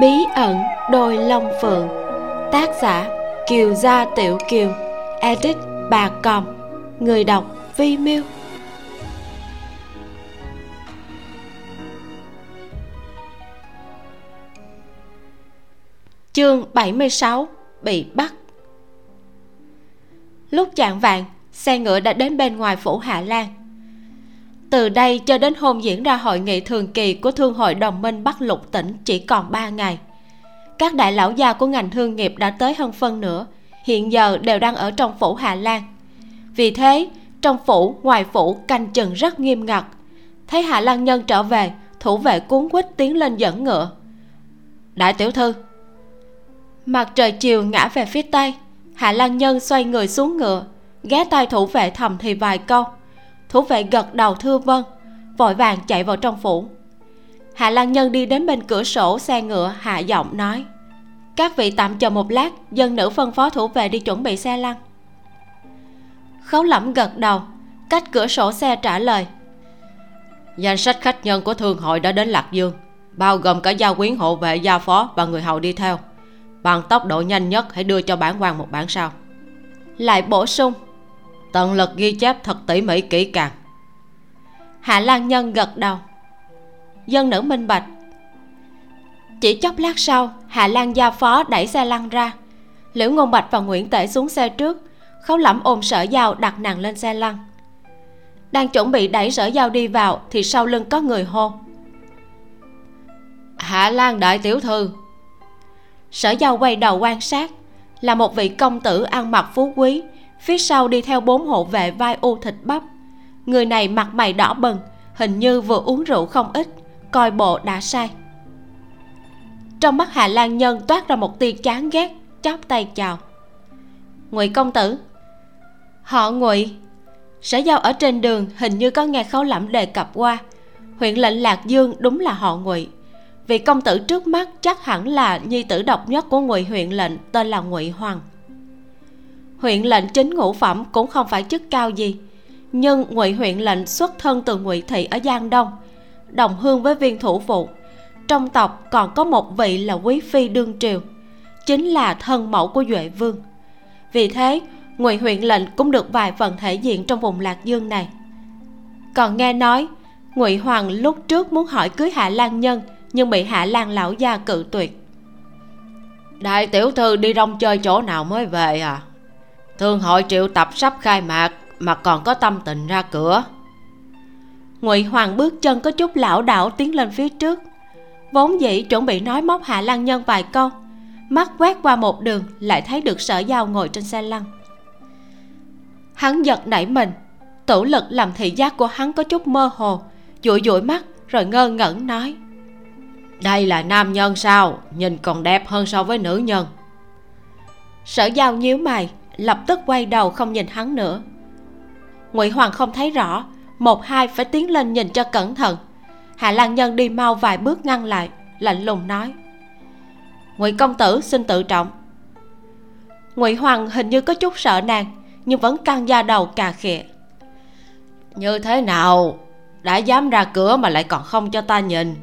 bí ẩn đôi long phượng. Tác giả kiều gia tiểu kiều. Edit bà còng người đọc vi miêu. Chương 76 bị bắt. Lúc chạng vạn xe ngựa đã đến bên ngoài phủ hạ lan từ đây cho đến hôm diễn ra hội nghị thường kỳ của thương hội đồng minh bắc lục tỉnh chỉ còn 3 ngày. Các đại lão gia của ngành thương nghiệp đã tới hơn phân nữa, hiện giờ đều đang ở trong phủ hà lan. Vì thế trong phủ ngoài phủ canh chừng rất nghiêm ngặt. Thấy hạ lan nhân trở về thủ vệ cuốn quýt tiến lên dẫn ngựa. Đại tiểu thư. Mặt trời chiều ngã về phía tây hạ lan nhân xoay người xuống ngựa ghé tay thủ vệ thầm thì vài câu thủ vệ gật đầu thưa vâng vội vàng chạy vào trong phủ. Hạ lan nhân đi đến bên cửa sổ xe ngựa hạ giọng nói các vị tạm chờ một lát dân nữ phân phó thủ về đi chuẩn bị xe lăn. Khấu lẩm gật đầu cách cửa sổ xe trả lời danh sách khách nhân của thương hội đã đến lạc dương bao gồm cả gia quyến hộ vệ gia phó và người hầu đi theo. Bằng tốc độ nhanh nhất hãy đưa cho bản quan một bản sao lại bổ sung tận lực ghi chép thật tỉ mỉ kỹ càng. Hạ lan nhân gật đầu. Dân nữ minh bạch. Chỉ chốc lát sau, hạ lan gia phó đẩy xe lăn ra. Liễu ngôn bạch và nguyễn tể xuống xe trước khấu lẩm ôm sở giao đặt nàng lên xe lăn. Đang chuẩn bị đẩy sở giao đi vào thì sau lưng có người hô. Hạ lan đại tiểu thư. Sở giao quay đầu quan sát, là một vị công tử ăn mặc phú quý phía sau đi theo bốn hộ vệ vai u thịt bắp. Người này mặt mày đỏ bừng, hình như vừa uống rượu không ít, coi bộ đã say trong mắt hà lan nhân toát ra một tia chán ghét, chắp tay chào. Ngụy công tử. Họ ngụy, sở giao ở trên đường hình như có nghe khấu lẩm đề cập qua. Huyện lệnh lạc dương đúng là họ ngụy. Vị công tử trước mắt chắc hẳn là nhi tử độc nhất của ngụy huyện lệnh, tên là ngụy hoàng huyện lệnh chính ngũ phẩm cũng không phải chức cao gì. Nhưng ngụy huyện lệnh xuất thân từ ngụy thị ở giang đông, đồng hương với viên thủ phụ trong tộc còn có một vị là quý phi đương triều, chính là thân mẫu của duệ vương. Vì thế ngụy huyện lệnh cũng được vài phần thể diện trong vùng lạc dương này. Còn nghe nói, ngụy hoàng lúc trước muốn hỏi cưới hạ lan nhân, nhưng bị hạ lan lão gia cự tuyệt. Đại tiểu thư đi rong chơi chỗ nào mới về à? Thương hội triệu tập sắp khai mạc mà còn có tâm tình ra cửa. Ngụy hoàng bước chân có chút lảo đảo tiến lên phía trước. Vốn dĩ chuẩn bị nói móc hạ lan nhân vài câu, mắt quét qua một đường, lại thấy được sở giao ngồi trên xe lăn. Hắn giật nảy mình, tủ lực làm thị giác của hắn có chút mơ hồ, dụi dụi mắt rồi ngơ ngẩn nói, đây là nam nhân sao? Nhìn còn đẹp hơn so với nữ nhân. Sở giao nhíu mày lập tức quay đầu không nhìn hắn nữa. Ngụy hoàng không thấy rõ, một hai phải tiến lên nhìn cho cẩn thận. Hạ lan nhân đi mau vài bước ngăn lại, lạnh lùng nói. Ngụy công tử, xin tự trọng. Ngụy hoàng hình như có chút sợ nàng, nhưng vẫn căng da đầu cà khịa. Như thế nào? Đã dám ra cửa mà lại còn không cho ta nhìn.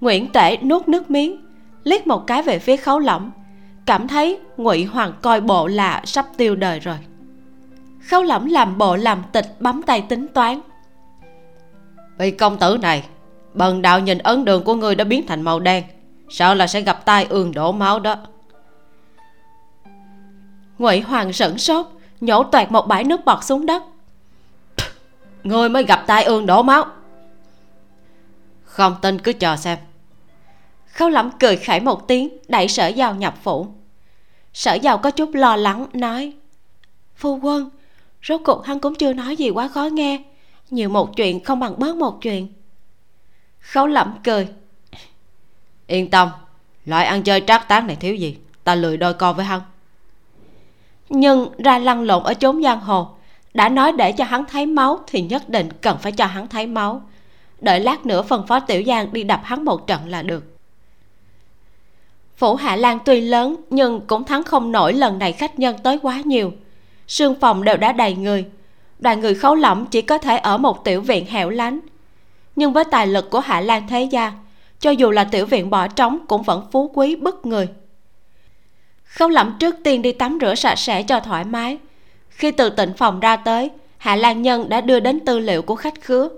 Nguyễn tể nuốt nước miếng, liếc một cái về phía khấu lỏng cảm thấy ngụy hoàng coi bộ là sắp tiêu đời rồi. Khấu lỏng làm bộ làm tịch bấm tay tính toán. Vị công tử này bần đạo nhìn ấn đường của người đã biến thành màu đen sợ là sẽ gặp tai ương đổ máu đó. Ngụy hoàng sửng sốt nhổ toẹt một bãi nước bọt xuống đất. Người mới gặp tai ương đổ máu. Không tin cứ chờ xem khâu lẩm cười khải một tiếng, đẩy sở giàu nhập phủ. Sở giàu có chút lo lắng, nói, phu quân, rốt cuộc hắn cũng chưa nói gì quá khó nghe, nhiều một chuyện không bằng bớt một chuyện. Khấu lẩm cười, yên tâm, loại ăn chơi trác tán này thiếu gì, ta lười đôi co với hắn. Nhưng ra lăn lộn ở chốn giang hồ, đã nói để cho hắn thấy máu thì nhất định cần phải cho hắn thấy máu. Đợi lát nữa phân phó tiểu giang đi đập hắn một trận là được phủ hạ lan tuy lớn, nhưng cũng thắng không nổi lần này khách nhân tới quá nhiều. Sương phòng đều đã đầy người. Đoàn người khấu lỏng chỉ có thể ở một tiểu viện hẻo lánh. Nhưng với tài lực của hạ lan thế gia, cho dù là tiểu viện bỏ trống cũng vẫn phú quý, bức người. Khâu lẫm trước tiên đi tắm rửa sạch sẽ cho thoải mái. Khi từ tịnh phòng ra tới, hạ lan nhân đã đưa đến tư liệu của khách khứa.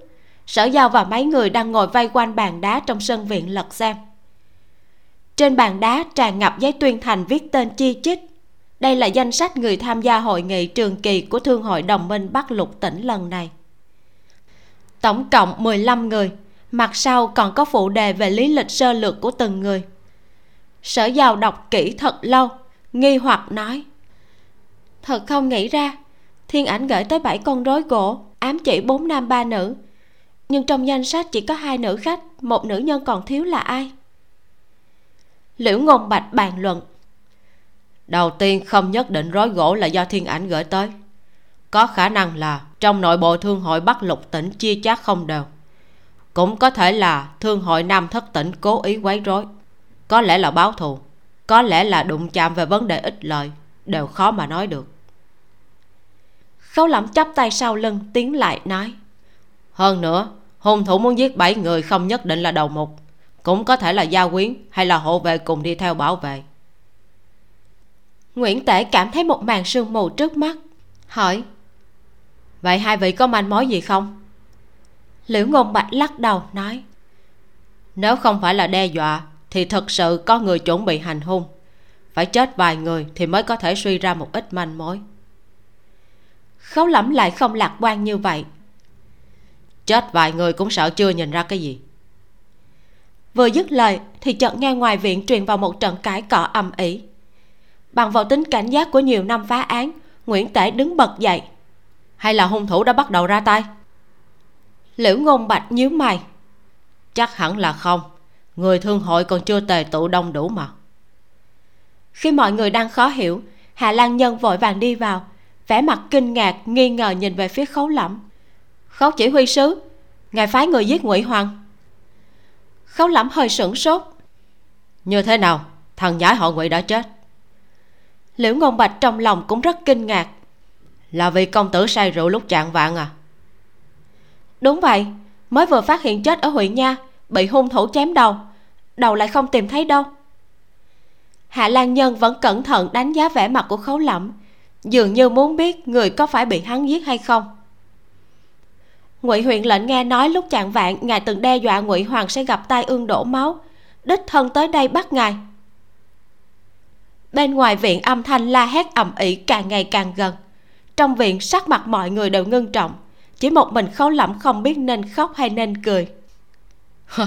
Sở giao và mấy người đang ngồi vây quanh bàn đá trong sân viện lật xem trên bàn đá tràn ngập giấy tuyên thành viết tên chi chít. Đây là danh sách người tham gia hội nghị trường kỳ của thương hội đồng minh bắc lục tỉnh lần này. Tổng cộng 15 người, mặt sau còn có phụ đề về lý lịch sơ lược của từng người. Sở giàu đọc kỹ thật lâu, nghi hoặc nói, thật không nghĩ ra, thiên ảnh gửi tới bảy con rối gỗ, ám chỉ bốn nam ba nữ. Nhưng trong danh sách chỉ có hai nữ khách, một nữ nhân còn thiếu là ai? Liễu ngôn bạch bàn luận. Đầu tiên không nhất định rối gỗ là do thiên ảnh gửi tới. Có khả năng là trong nội bộ thương hội bắc lục tỉnh chia chác không đều. Cũng có thể là thương hội nam thất tỉnh cố ý quấy rối. Có lẽ là báo thù có lẽ là đụng chạm về vấn đề ích lợi đều khó mà nói được. Khấu lẩm chắp tay sau lưng tiến lại nói hơn nữa hung thủ muốn giết bảy người không nhất định là đầu mục cũng có thể là gia quyến hay là hộ vệ cùng đi theo bảo vệ. Nguyễn tể cảm thấy một màn sương mù trước mắt hỏi vậy hai vị có manh mối gì không? Liễu ngôn bạch lắc đầu nói nếu không phải là đe dọa thì thực sự có người chuẩn bị hành hung. Phải chết vài người thì mới có thể suy ra một ít manh mối. Khấu lẫm lại không lạc quan như vậy. Chết vài người cũng sợ chưa nhìn ra cái gì vừa dứt lời, thì chợt nghe ngoài viện truyền vào một trận cãi cọ ầm ĩ. Bằng vào tính cảnh giác của nhiều năm phá án, nguyễn tể đứng bật dậy. Hay là hung thủ đã bắt đầu ra tay? Liễu ngôn bạch nhíu mày. Chắc hẳn là không. Người thương hội còn chưa tề tụ đông đủ mà. Khi mọi người đang khó hiểu, hà lan nhân vội vàng đi vào, vẻ mặt kinh ngạc, nghi ngờ nhìn về phía khấu lẫm. Khấu chỉ huy sứ, ngài phái người giết ngụy hoàng khấu lẫm hơi sửng sốt. Như thế nào? Thằng nhãi họ ngụy đã chết. Liễu ngôn bạch trong lòng cũng rất kinh ngạc. Là vì công tử say rượu lúc chạng vạn à? Đúng vậy, mới vừa phát hiện chết ở huyện nha, bị hung thủ chém đầu đầu lại không tìm thấy đâu. Hạ lan nhân vẫn cẩn thận đánh giá vẻ mặt của khấu lẩm dường như muốn biết người có phải bị hắn giết hay không ngụy huyện lệnh nghe nói lúc chạng vạn ngài từng đe dọa ngụy hoàng sẽ gặp tai ương đổ máu. Đích thân tới đây bắt ngài. Bên ngoài viện âm thanh la hét ầm ĩ càng ngày càng gần. Trong viện sắc mặt mọi người đều ngưng trọng. Chỉ một mình khấu lẩm không biết nên khóc hay nên cười.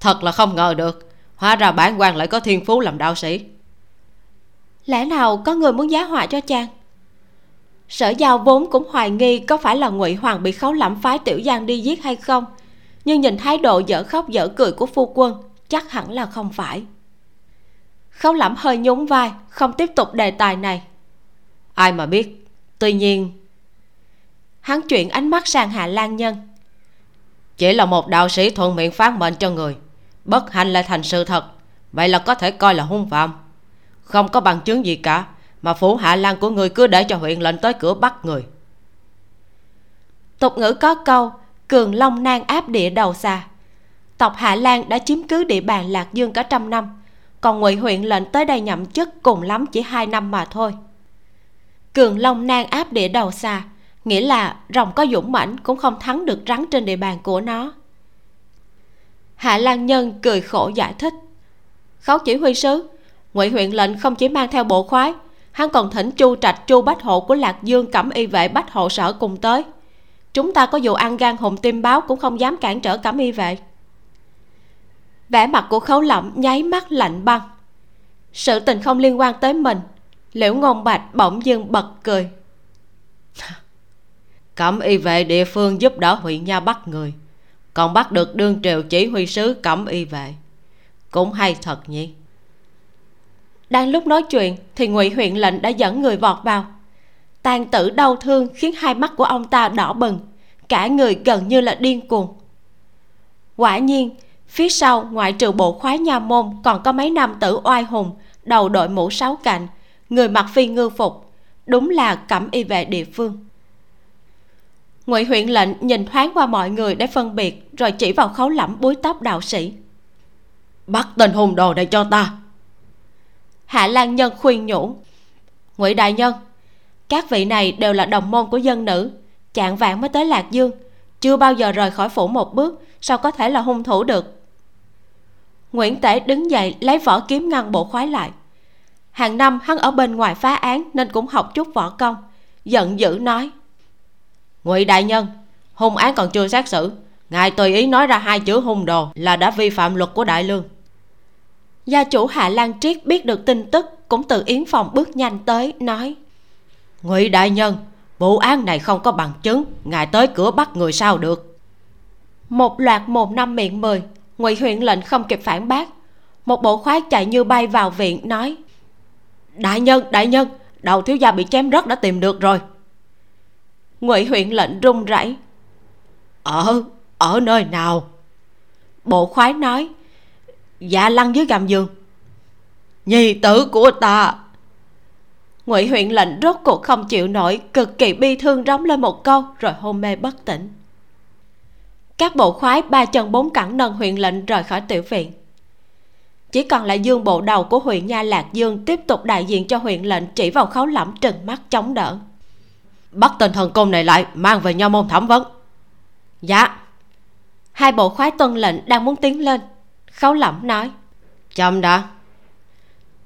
Thật là không ngờ được. Hóa ra bản quan lại có thiên phú làm đạo sĩ. Lẽ nào có người muốn giá họa cho chàng sở giao vốn cũng hoài nghi có phải là ngụy hoàng bị khấu lẩm phái tiểu giang đi giết hay không. Nhưng nhìn thái độ dở khóc dở cười của phu quân, chắc hẳn là không phải. Khấu lẩm hơi nhún vai, không tiếp tục đề tài này. Ai mà biết? Tuy nhiên, hắn chuyển ánh mắt sang hạ lan nhân. Chỉ là một đạo sĩ thuận miệng phán mệnh cho người, bất hạnh lại thành sự thật. Vậy là có thể coi là hung phạm. Không có bằng chứng gì cả mà phủ hạ lan của người cứ để cho huyện lệnh tới cửa bắt người. Tục ngữ có câu, cường long nan áp địa đầu xa. Tộc hạ lan đã chiếm cứ địa bàn lạc dương cả trăm năm, còn ngụy huyện lệnh tới đây nhậm chức cùng lắm chỉ hai năm mà thôi. Cường long nan áp địa đầu xa, nghĩa là rồng có dũng mãnh cũng không thắng được rắn trên địa bàn của nó. Hạ lan nhân cười khổ giải thích, khấu chỉ huy sứ, ngụy huyện lệnh không chỉ mang theo bộ khoái hắn còn thỉnh chu trạch, chu bách hộ của lạc dương cẩm y vệ bách hộ sở cùng tới. Chúng ta có dù ăn gan hùng tim báo cũng không dám cản trở cẩm y vệ. Vẻ mặt của khấu lẩm nháy mắt lạnh băng. Sự tình không liên quan tới mình. Liễu ngôn bạch bỗng dưng bật cười. Cẩm y vệ địa phương giúp đỡ huyện nha bắt người, còn bắt được đương triều chỉ huy sứ cẩm y vệ. Cũng hay thật nhỉ? Đang lúc nói chuyện thì ngụy huyện lệnh đã dẫn người vọt vào. Tàn tử đau thương khiến hai mắt của ông ta đỏ bừng, cả người gần như là điên cuồng. Quả nhiên, phía sau ngoại trừ bộ khoái nha môn còn có mấy nam tử oai hùng, đầu đội mũ sáu cạnh, người mặc phi ngư phục, đúng là cẩm y vệ địa phương. Ngụy huyện lệnh nhìn thoáng qua mọi người để phân biệt, rồi chỉ vào khấu lẫm búi tóc đạo sĩ. Bắt tên hùng đồ này cho ta hạ lan nhân khuyên nhủ. Ngụy đại nhân, các vị này đều là đồng môn của dân nữ. Chạng vạn mới tới lạc dương, chưa bao giờ rời khỏi phủ một bước, sao có thể là hung thủ được? Nguyễn tể đứng dậy lấy vỏ kiếm ngăn bộ khoái lại. Hàng năm hắn ở bên ngoài phá án nên cũng học chút võ công, giận dữ nói. Ngụy đại nhân, hung án còn chưa xét xử. Ngài tùy ý nói ra hai chữ hung đồ là đã vi phạm luật của đại lương gia chủ hạ lan triết biết được tin tức cũng từ yến phòng bước nhanh tới nói. Ngụy đại nhân vụ án này không có bằng chứng ngài tới cửa bắt người sao được? Một loạt một năm miệng mười ngụy huyện lệnh không kịp phản bác. Một bộ khoái chạy như bay vào viện nói. Đại nhân đại nhân đầu thiếu gia bị chém rất đã tìm được rồi. Ngụy huyện lệnh run rẩy. Ở ở nơi nào? Bộ khoái nói dạ lăn dưới gầm giường. Nhi tử của ta. Ngụy huyện lệnh rốt cuộc không chịu nổi, cực kỳ bi thương rống lên một câu, rồi hôn mê bất tỉnh. Các bộ khoái ba chân bốn cẳng nâng huyện lệnh rời khỏi tiểu viện. Chỉ còn lại dương bộ đầu của huyện nha lạc dương tiếp tục đại diện cho huyện lệnh chỉ vào khấu lẫm trừng mắt chống đỡ. Bắt tên thần công này lại, mang về nho môn thẩm vấn. Dạ. Hai bộ khoái tuân lệnh đang muốn tiến lên khấu lẫm nói. Chậm đã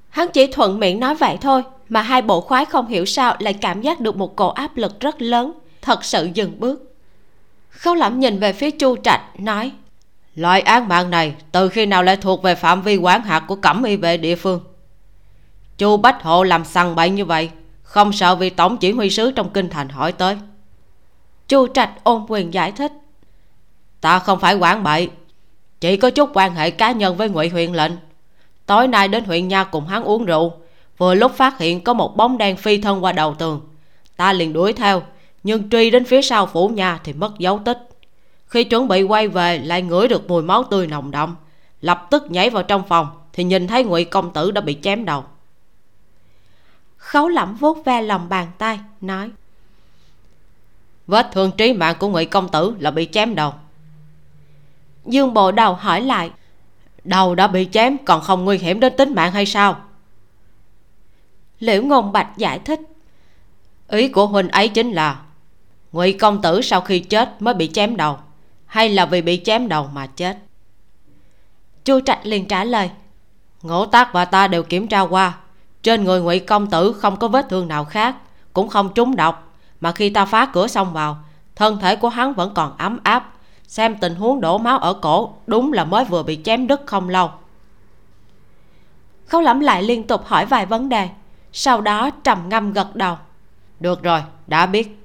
hắn chỉ thuận miệng nói vậy thôi mà hai bộ khoái không hiểu sao lại cảm giác được một cổ áp lực rất lớn thật sự dừng bước. Khấu lẫm nhìn về phía chu trạch nói. Loại án mạng này từ khi nào lại thuộc về phạm vi quán hạt của cẩm y vệ địa phương? Chu bách hộ làm sằng bậy như vậy không sợ vì tổng chỉ huy sứ trong kinh thành hỏi tới. Chu trạch ôn quyền giải thích. Ta không phải quản bậy chỉ có chút quan hệ cá nhân với ngụy huyện lệnh. Tối nay đến huyện nha cùng hắn uống rượu. Vừa lúc phát hiện có một bóng đen phi thân qua đầu tường. Ta liền đuổi theo nhưng truy đến phía sau phủ nhà thì mất dấu tích. Khi chuẩn bị quay về lại ngửi được mùi máu tươi nồng đậm lập tức nhảy vào trong phòng thì nhìn thấy ngụy công tử đã bị chém đầu. Khấu lẩm vuốt ve lòng bàn tay nói vết thương trí mạng của ngụy công tử là bị chém đầu dương bộ đầu hỏi lại đầu đã bị chém, còn không nguy hiểm đến tính mạng hay sao? Liễu ngôn bạch giải thích, ý của huynh ấy chính là, ngụy công tử sau khi chết mới bị chém đầu, hay là vì bị chém đầu mà chết? Chu trạch liền trả lời ngỗ tác và ta đều kiểm tra qua, trên người ngụy công tử không có vết thương nào khác, cũng không trúng độc, mà khi ta phá cửa xong vào, thân thể của hắn vẫn còn ấm áp xem tình huống đổ máu ở cổ, đúng là mới vừa bị chém đứt không lâu. Khấu lẩm lại liên tục hỏi vài vấn đề, sau đó trầm ngâm gật đầu. Được rồi, đã biết.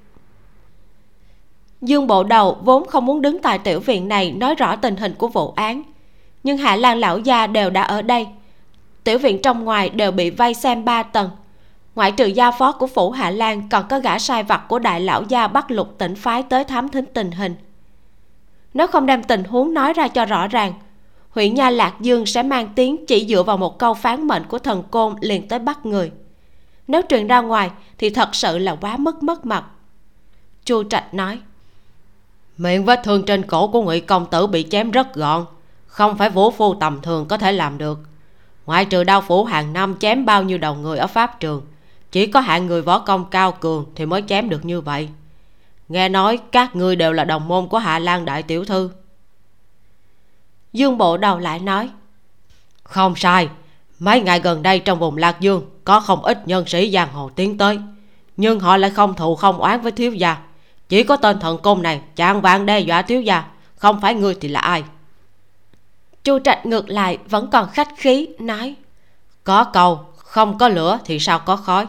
Dương bộ đầu vốn không muốn đứng tại tiểu viện này nói rõ tình hình của vụ án, nhưng hạ lan lão gia đều đã ở đây. Tiểu viện trong ngoài đều bị vây xem ba tầng. Ngoại trừ gia phó của phủ hạ lan còn có gã sai vặt của đại lão gia bắt lục tỉnh phái tới thám thính tình hình nếu không đem tình huống nói ra cho rõ ràng. Huyện nha lạc dương sẽ mang tiếng chỉ dựa vào một câu phán mệnh của thần côn liền tới bắt người. Nếu truyền ra ngoài thì thật sự là quá mất mất mặt. Chu trạch nói. Miệng vết thương trên cổ của ngụy công tử bị chém rất gọn, không phải vũ phu tầm thường có thể làm được. Ngoại trừ đao phủ hàng năm chém bao nhiêu đầu người ở pháp trường, chỉ có hạng người võ công cao cường thì mới chém được như vậy nghe nói các ngươi đều là đồng môn của hạ lan đại tiểu thư. Dương bộ đầu lại nói không sai mấy ngày gần đây trong vùng lạc dương có không ít nhân sĩ giang hồ tiến tới nhưng họ lại không thù không oán với thiếu gia. Chỉ có tên thần công này chàng vàng đe dọa thiếu gia không phải ngươi thì là ai? Chu trạch ngược lại vẫn còn khách khí nói có câu không có lửa thì sao có khói.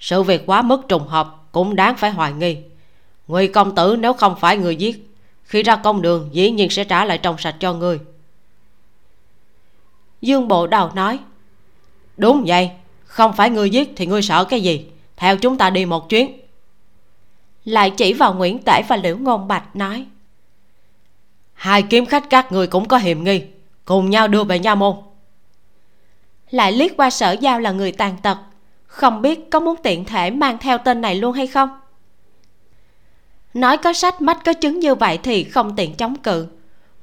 Sự việc quá mức trùng hợp cũng đáng phải hoài nghi ngụy công tử nếu không phải người giết, khi ra công đường dĩ nhiên sẽ trả lại trong sạch cho người dương bộ đầu nói, đúng vậy, không phải ngươi giết thì ngươi sợ cái gì? Theo chúng ta đi một chuyến. Lại chỉ vào nguyễn tể và liễu ngôn bạch nói, hai kiếm khách các người cũng có hiểm nghi, cùng nhau đưa về nha môn. Lại liếc qua sở giao là người tàn tật, không biết có muốn tiện thể mang theo tên này luôn hay không? Nói có sách mắt có chứng như vậy thì không tiện chống cự.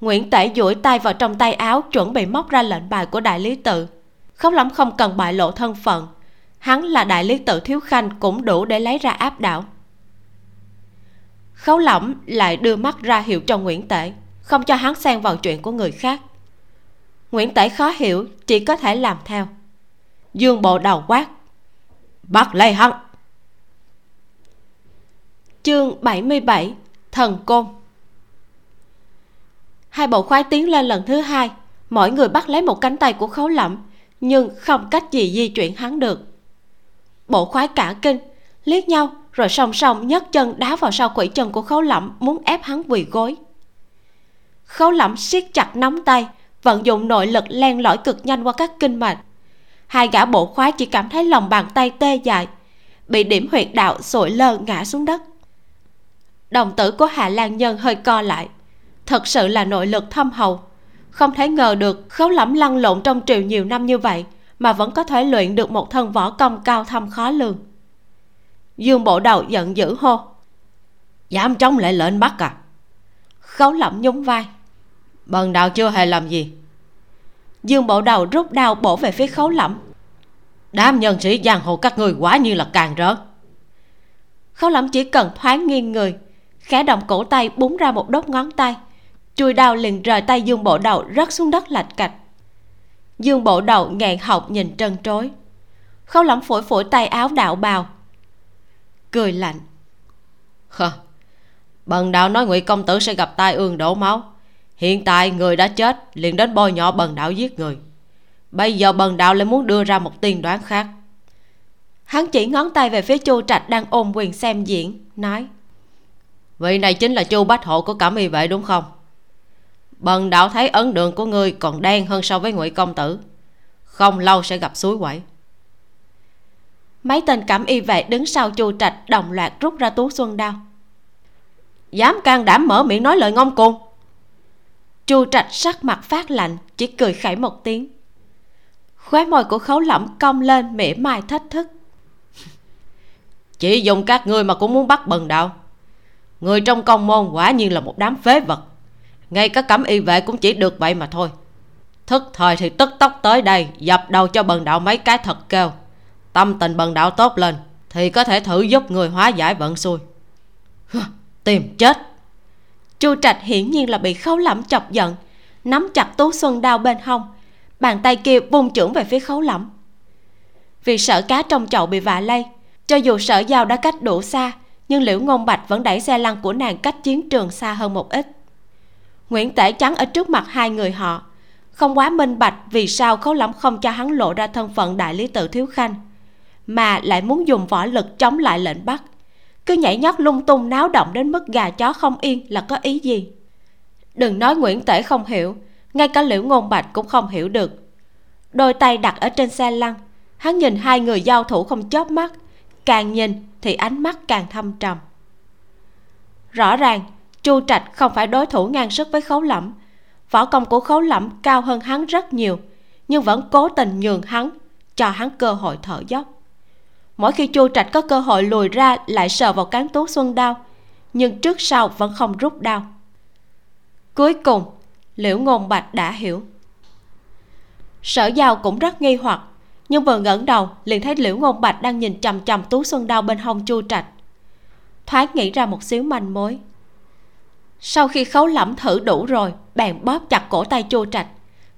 Nguyễn tể duỗi tay vào trong tay áo, chuẩn bị móc ra lệnh bài của đại lý tự. Khấu lắm không cần bại lộ thân phận. Hắn là đại lý tự thiếu khanh cũng đủ để lấy ra áp đảo. Khấu lỏng lại đưa mắt ra hiệu cho nguyễn tể, không cho hắn xen vào chuyện của người khác. Nguyễn tể khó hiểu, chỉ có thể làm theo. Dương bộ đầu quát, bắt lấy hắn! Chương 77 thần côn. Hai bộ khoái tiến lên lần thứ hai, mỗi người bắt lấy một cánh tay của khấu lẩm nhưng không cách gì di chuyển hắn được. Bộ khoái cả kinh, liếc nhau, rồi song song nhấc chân đá vào sau quỷ chân của khấu lẩm muốn ép hắn quỳ gối. Khấu lẩm siết chặt nắm tay, vận dụng nội lực len lỏi cực nhanh qua các kinh mạch. Hai gã bộ khoái chỉ cảm thấy lòng bàn tay tê dại, bị điểm huyệt đạo sội lơ ngã xuống đất đồng tử của hạ lan nhân hơi co lại. Thật sự là nội lực thâm hậu. Không thể ngờ được khấu lẫm lăn lộn trong triều nhiều năm như vậy mà vẫn có thể luyện được một thân võ công cao thâm khó lường. Dương bộ đầu giận dữ hô. Dám trống lại lệnh bắt à? Khấu lẫm nhún vai. Bần đạo chưa hề làm gì. Dương bộ đầu rút đao bổ về phía khấu lẫm. Đám nhân sĩ giang hồ các người quả như là càng rỡ. Khấu lẫm chỉ cần thoáng nghiêng người khẽ động cổ tay búng ra một đốt ngón tay. Chui đao liền rời tay dương bộ đầu rớt xuống đất lạch cạch. Dương bộ đầu nghẹn họng nhìn trân trối. Khâu lẩm phổi phổi tay áo đạo bào. Cười lạnh. Hờ, bần đạo nói ngụy công tử sẽ gặp tai ương đổ máu. Hiện tại người đã chết liền đến bôi nhọ bần đạo giết người. Bây giờ bần đạo lại muốn đưa ra một tiên đoán khác. Hắn chỉ ngón tay về phía chu trạch đang ôm quyền xem diễn nói vị này chính là chu bách hộ của cẩm y vệ đúng không? Bần đạo thấy ấn đường của ngươi còn đen hơn so với ngụy công tử. Không lâu sẽ gặp suối quẩy. Mấy tên cẩm y vệ đứng sau chu trạch đồng loạt rút ra tú xuân đao. Dám can đảm mở miệng nói lời ngông cuồng. Chu trạch sắc mặt phát lạnh, chỉ cười khẩy một tiếng. Khóe môi của khấu lẩm cong lên mỉa mai thách thức. Chỉ dùng các ngươi mà cũng muốn bắt bần đạo người trong công môn quả nhiên là một đám phế vật. Ngay cả cẩm y vệ cũng chỉ được vậy mà thôi. Thức thời thì tức tốc tới đây, dập đầu cho bần đạo mấy cái thật kêu. Tâm tình bần đạo tốt lên, thì có thể thử giúp người hóa giải vận xui. Tìm chết. Chu trạch hiển nhiên là bị khấu lẫm chọc giận, nắm chặt tú xuân đao bên hông, bàn tay kia vung trưởng về phía khấu lẫm. Vì sợ cá trong chậu bị vạ lây, cho dù sở dao đã cách đủ xa nhưng liễu ngôn bạch vẫn đẩy xe lăn của nàng cách chiến trường xa hơn một ít. Nguyễn tể chắn ở trước mặt hai người họ. Không quá minh bạch vì sao khấu lắm không cho hắn lộ ra thân phận đại lý tự thiếu khanh, mà lại muốn dùng võ lực chống lại lệnh bắt. Cứ nhảy nhót lung tung náo động đến mức gà chó không yên là có ý gì? Đừng nói nguyễn tể không hiểu, ngay cả liễu ngôn bạch cũng không hiểu được. Đôi tay đặt ở trên xe lăn, hắn nhìn hai người giao thủ không chớp mắt, càng nhìn thì ánh mắt càng thâm trầm. Rõ ràng, chu trạch không phải đối thủ ngang sức với khấu lẫm. Võ công của khấu lẫm cao hơn hắn rất nhiều, nhưng vẫn cố tình nhường hắn, cho hắn cơ hội thở dốc. Mỗi khi chu trạch có cơ hội lùi ra lại sờ vào cán tú xuân đao, nhưng trước sau vẫn không rút đao. Cuối cùng, liễu ngôn bạch đã hiểu. Sở giao cũng rất nghi hoặc nhưng vừa ngẩng đầu liền thấy liễu ngôn bạch đang nhìn chằm chằm tú xuân đao bên hông chu trạch. Thoáng nghĩ ra một xíu manh mối. Sau khi khấu lẫm thử đủ rồi bèn bóp chặt cổ tay chu trạch.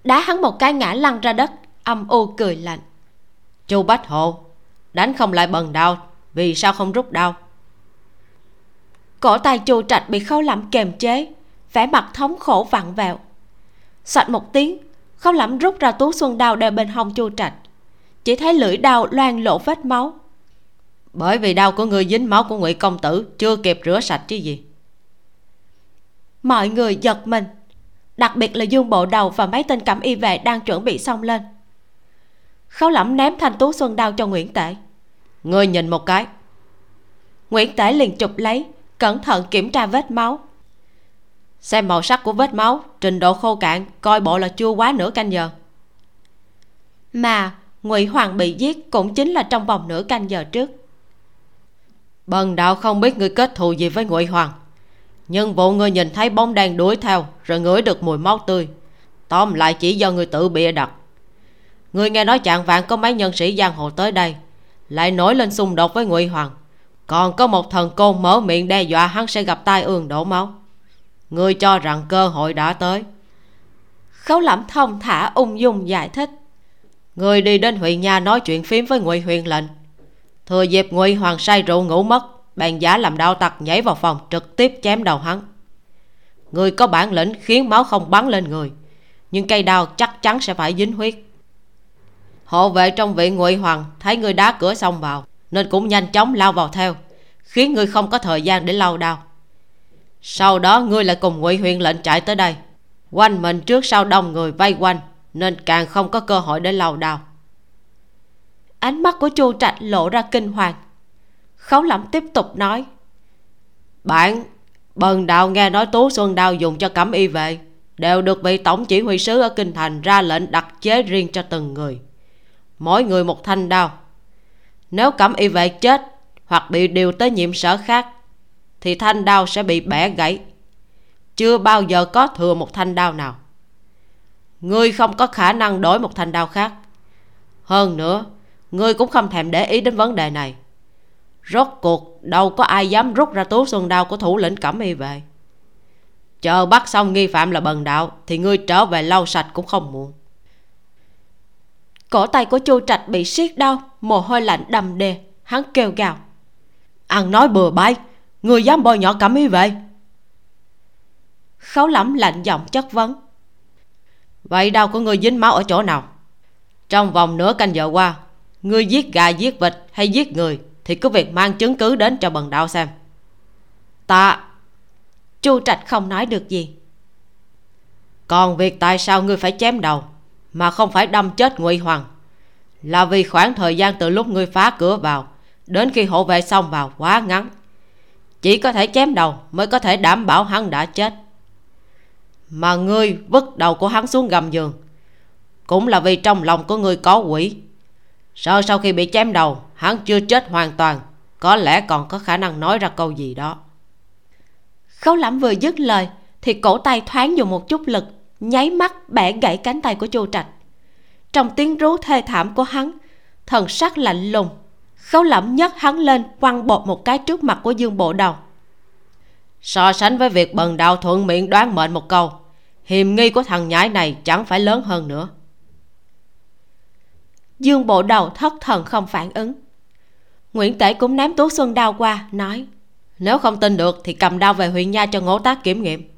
Đá hắn một cái ngã lăn ra đất âm u cười lạnh. Chu bách hộ đánh không lại bần đau vì sao không rút đau? Cổ tay chu trạch bị khấu lẫm kềm chế vẻ mặt thống khổ vặn vẹo. Soạt một tiếng khấu lẫm rút ra tú xuân đao đeo bên hông chu trạch chỉ thấy lưỡi đao loang lộ vết máu. Bởi vì đau của người dính máu của ngụy công tử chưa kịp rửa sạch chứ gì. Mọi người giật mình. Đặc biệt là dương bộ đầu và mấy tên cẩm y vệ đang chuẩn bị xong lên. Khấu lẩm ném thanh tú xuân đao cho nguyễn tể. Ngươi nhìn một cái. Nguyễn tể liền chụp lấy cẩn thận kiểm tra vết máu. Xem màu sắc của vết máu trình độ khô cạn coi bộ là chưa quá nửa canh giờ. Mà ngụy hoàng bị giết cũng chính là trong vòng nửa canh giờ trước. Bần đạo không biết ngươi kết thù gì với ngụy hoàng, nhưng vụ người nhìn thấy bóng đen đuổi theo rồi ngửi được mùi máu tươi. Tóm lại chỉ do người tự bịa đặt. Người nghe nói chạng vạn có mấy nhân sĩ giang hồ tới đây, lại nổi lên xung đột với ngụy hoàng. Còn có một thần côn mở miệng đe dọa hắn sẽ gặp tai ương đổ máu. Người cho rằng cơ hội đã tới. Khấu lẩm thông thả ung dung giải thích người đi đến huyện nhà nói chuyện phím với ngụy huyền lệnh. Thừa dịp ngụy hoàng say rượu ngủ mất, bèn giả làm đạo tặc nhảy vào phòng, trực tiếp chém đầu hắn. Người có bản lĩnh khiến máu không bắn lên người, nhưng cây đao chắc chắn sẽ phải dính huyết. Hộ vệ trong viện ngụy hoàng thấy người đá cửa xông vào, nên cũng nhanh chóng lao vào theo, khiến ngươi không có thời gian để lau đau sau đó, ngươi lại cùng ngụy huyền lệnh chạy tới đây. Quanh mình trước sau đông người vây quanh nên càng không có cơ hội để lầu đào. ánh mắt của chu trạch lộ ra kinh hoàng. Khấu lẩm tiếp tục nói, bạn, bần đạo nghe nói tú xuân đao dùng cho cẩm y vệ, đều được vị tổng chỉ huy sứ ở kinh thành ra lệnh đặt chế riêng cho từng người. Mỗi người một thanh đao. Nếu cẩm y vệ chết hoặc bị điều tới nhiệm sở khác, thì thanh đao sẽ bị bẻ gãy. Chưa bao giờ có thừa một thanh đao nào ngươi không có khả năng đổi một thanh đao khác. Hơn nữa ngươi cũng không thèm để ý đến vấn đề này. Rốt cuộc đâu có ai dám rút ra tú xuân đao của thủ lĩnh cẩm y vệ chờ bắt xong nghi phạm là bần đạo thì ngươi trở về lau sạch cũng không muộn. Cổ tay của chu trạch bị siết đau mồ hôi lạnh đầm đề hắn kêu gào. Ăn nói bừa bãi người dám bôi nhỏ cẩm y vệ khấu lẩm lạnh giọng chất vấn vậy đau của người dính máu ở chỗ nào? Trong vòng nửa canh giờ qua, ngươi giết gà, giết vịt hay giết người thì cứ việc mang chứng cứ đến cho bần đạo xem. Ta, chu trạch không nói được gì. Còn việc tại sao ngươi phải chém đầu mà không phải đâm chết ngụy hoàng là vì khoảng thời gian từ lúc ngươi phá cửa vào đến khi hộ vệ xong vào quá ngắn. Chỉ có thể chém đầu mới có thể đảm bảo hắn đã chết mà ngươi vứt đầu của hắn xuống gầm giường. Cũng là vì trong lòng của ngươi có quỷ. Sợ sau khi bị chém đầu, hắn chưa chết hoàn toàn. Có lẽ còn có khả năng nói ra câu gì đó. Khấu lẩm vừa dứt lời, thì cổ tay thoáng dùng một chút lực, nháy mắt bẻ gãy cánh tay của chu trạch. Trong tiếng rú thê thảm của hắn, thần sắc lạnh lùng. Khấu lẩm nhấc hắn lên, quăng bột một cái trước mặt của dương bộ đầu so sánh với việc bần đạo thuận miệng đoán mệnh một câu, hiềm nghi của thằng nhãi này chẳng phải lớn hơn nữa. Dương bộ đầu thất thần không phản ứng. Nguyễn tể cũng ném tú xuân đao qua, nói, nếu không tin được thì cầm đao về huyện nha cho ngỗ tác kiểm nghiệm.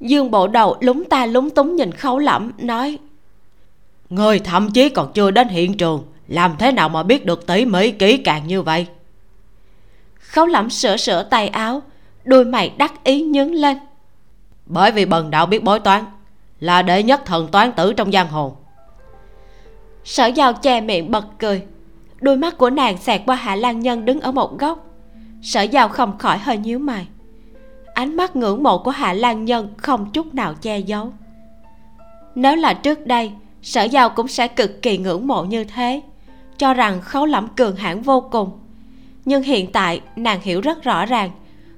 Dương bộ đầu lúng ta lúng túng nhìn khấu lẩm nói, người thậm chí còn chưa đến hiện trường, làm thế nào mà biết được tỉ mỉ kỹ càng như vậy? Khấu lẩm sửa sửa tay áo đôi mày đắc ý nhướng lên. Bởi vì bần đạo biết bói toán, là đệ nhất thần toán tử trong giang hồ. Sở giao che miệng bật cười. Đôi mắt của nàng xẹt qua hạ lan nhân đứng ở một góc. Sở giao không khỏi hơi nhíu mày. Ánh mắt ngưỡng mộ của hạ lan nhân không chút nào che giấu. Nếu là trước đây, sở giao cũng sẽ cực kỳ ngưỡng mộ như thế, cho rằng khấu lẫm cường hãn vô cùng. Nhưng hiện tại, nàng hiểu rất rõ ràng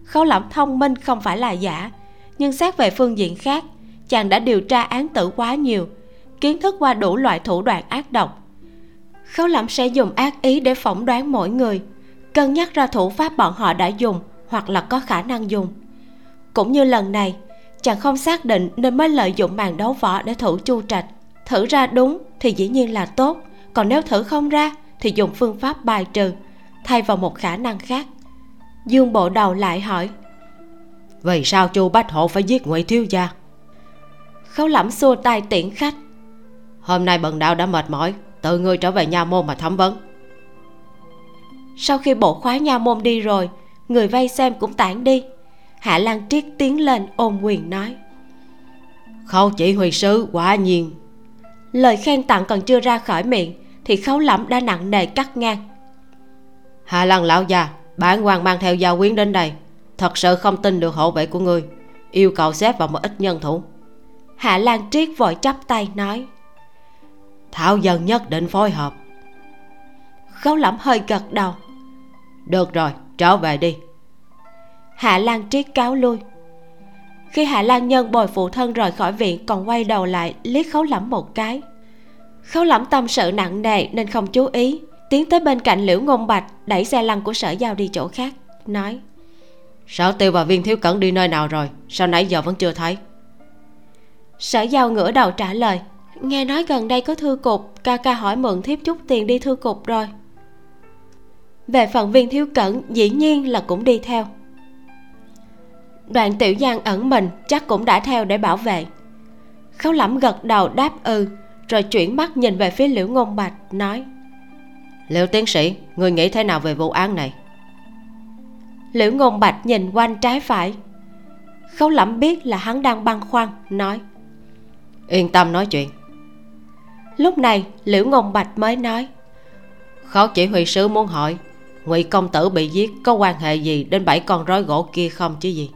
khấu lẩm thông minh không phải là giả, nhưng xét về phương diện khác, chàng đã điều tra án tử quá nhiều, kiến thức qua đủ loại thủ đoạn ác độc. Khấu lẩm sẽ dùng ác ý để phỏng đoán mỗi người, cân nhắc ra thủ pháp bọn họ đã dùng hoặc là có khả năng dùng. Cũng như lần này, chàng không xác định nên mới lợi dụng màn đấu võ để thử chu trạch. Thử ra đúng thì dĩ nhiên là tốt, còn nếu thử không ra thì dùng phương pháp bài trừ thay vào một khả năng khác dương bộ đầu lại hỏi vì sao chu bách hộ phải giết ngụy thiếu gia? Khấu lẩm xua tay tiễn khách hôm nay bần đạo đã mệt mỏi tự ngươi trở về nha môn mà thẩm vấn. Sau khi bộ khóa nha môn đi rồi người vây xem cũng tản đi. Hạ lan triết tiến lên ôm quyền nói khâu chỉ huy sứ quả nhiên. Lời khen tặng còn chưa ra khỏi miệng thì khấu lẩm đã nặng nề cắt ngang. Hạ lan lão già bản quan mang theo gia quyến đến đây. Thật sự không tin được hộ vệ của ngươi. Yêu cầu xếp vào một ít nhân thủ. Hạ lan triết vội chắp tay nói. Thảo dân nhất định phối hợp. Khấu lẩm hơi gật đầu. Được rồi trở về đi. Hạ lan triết cáo lui. Khi hạ lan nhân bồi phụ thân rời khỏi viện còn quay đầu lại liếc khấu lẫm một cái. Khấu lẫm tâm sự nặng nề nên không chú ý tiến tới bên cạnh liễu ngôn bạch đẩy xe lăn của sở giao đi chỗ khác nói sở tiêu và viên thiếu cẩn đi nơi nào rồi? Sao nãy giờ vẫn chưa thấy? Sở giao ngửa đầu trả lời nghe nói gần đây có thư cục ca ca hỏi mượn thiếp chút tiền đi thư cục rồi. Về phần viên thiếu cẩn dĩ nhiên là cũng đi theo. Đoạn tiểu giang ẩn mình chắc cũng đã theo để bảo vệ. Khấu lẫm gật đầu đáp ừ rồi chuyển mắt nhìn về phía liễu ngôn bạch nói Liệu tiến sĩ, người nghĩ thế nào về vụ án này? Liễu ngôn bạch nhìn quanh trái phải. Khấu lẩm biết là hắn đang băn khoăn, nói. Yên tâm nói chuyện. Lúc này, liễu ngôn bạch mới nói. Khó chỉ huy sứ muốn hỏi, ngụy công tử bị giết có quan hệ gì đến bảy con rối gỗ kia không chứ gì?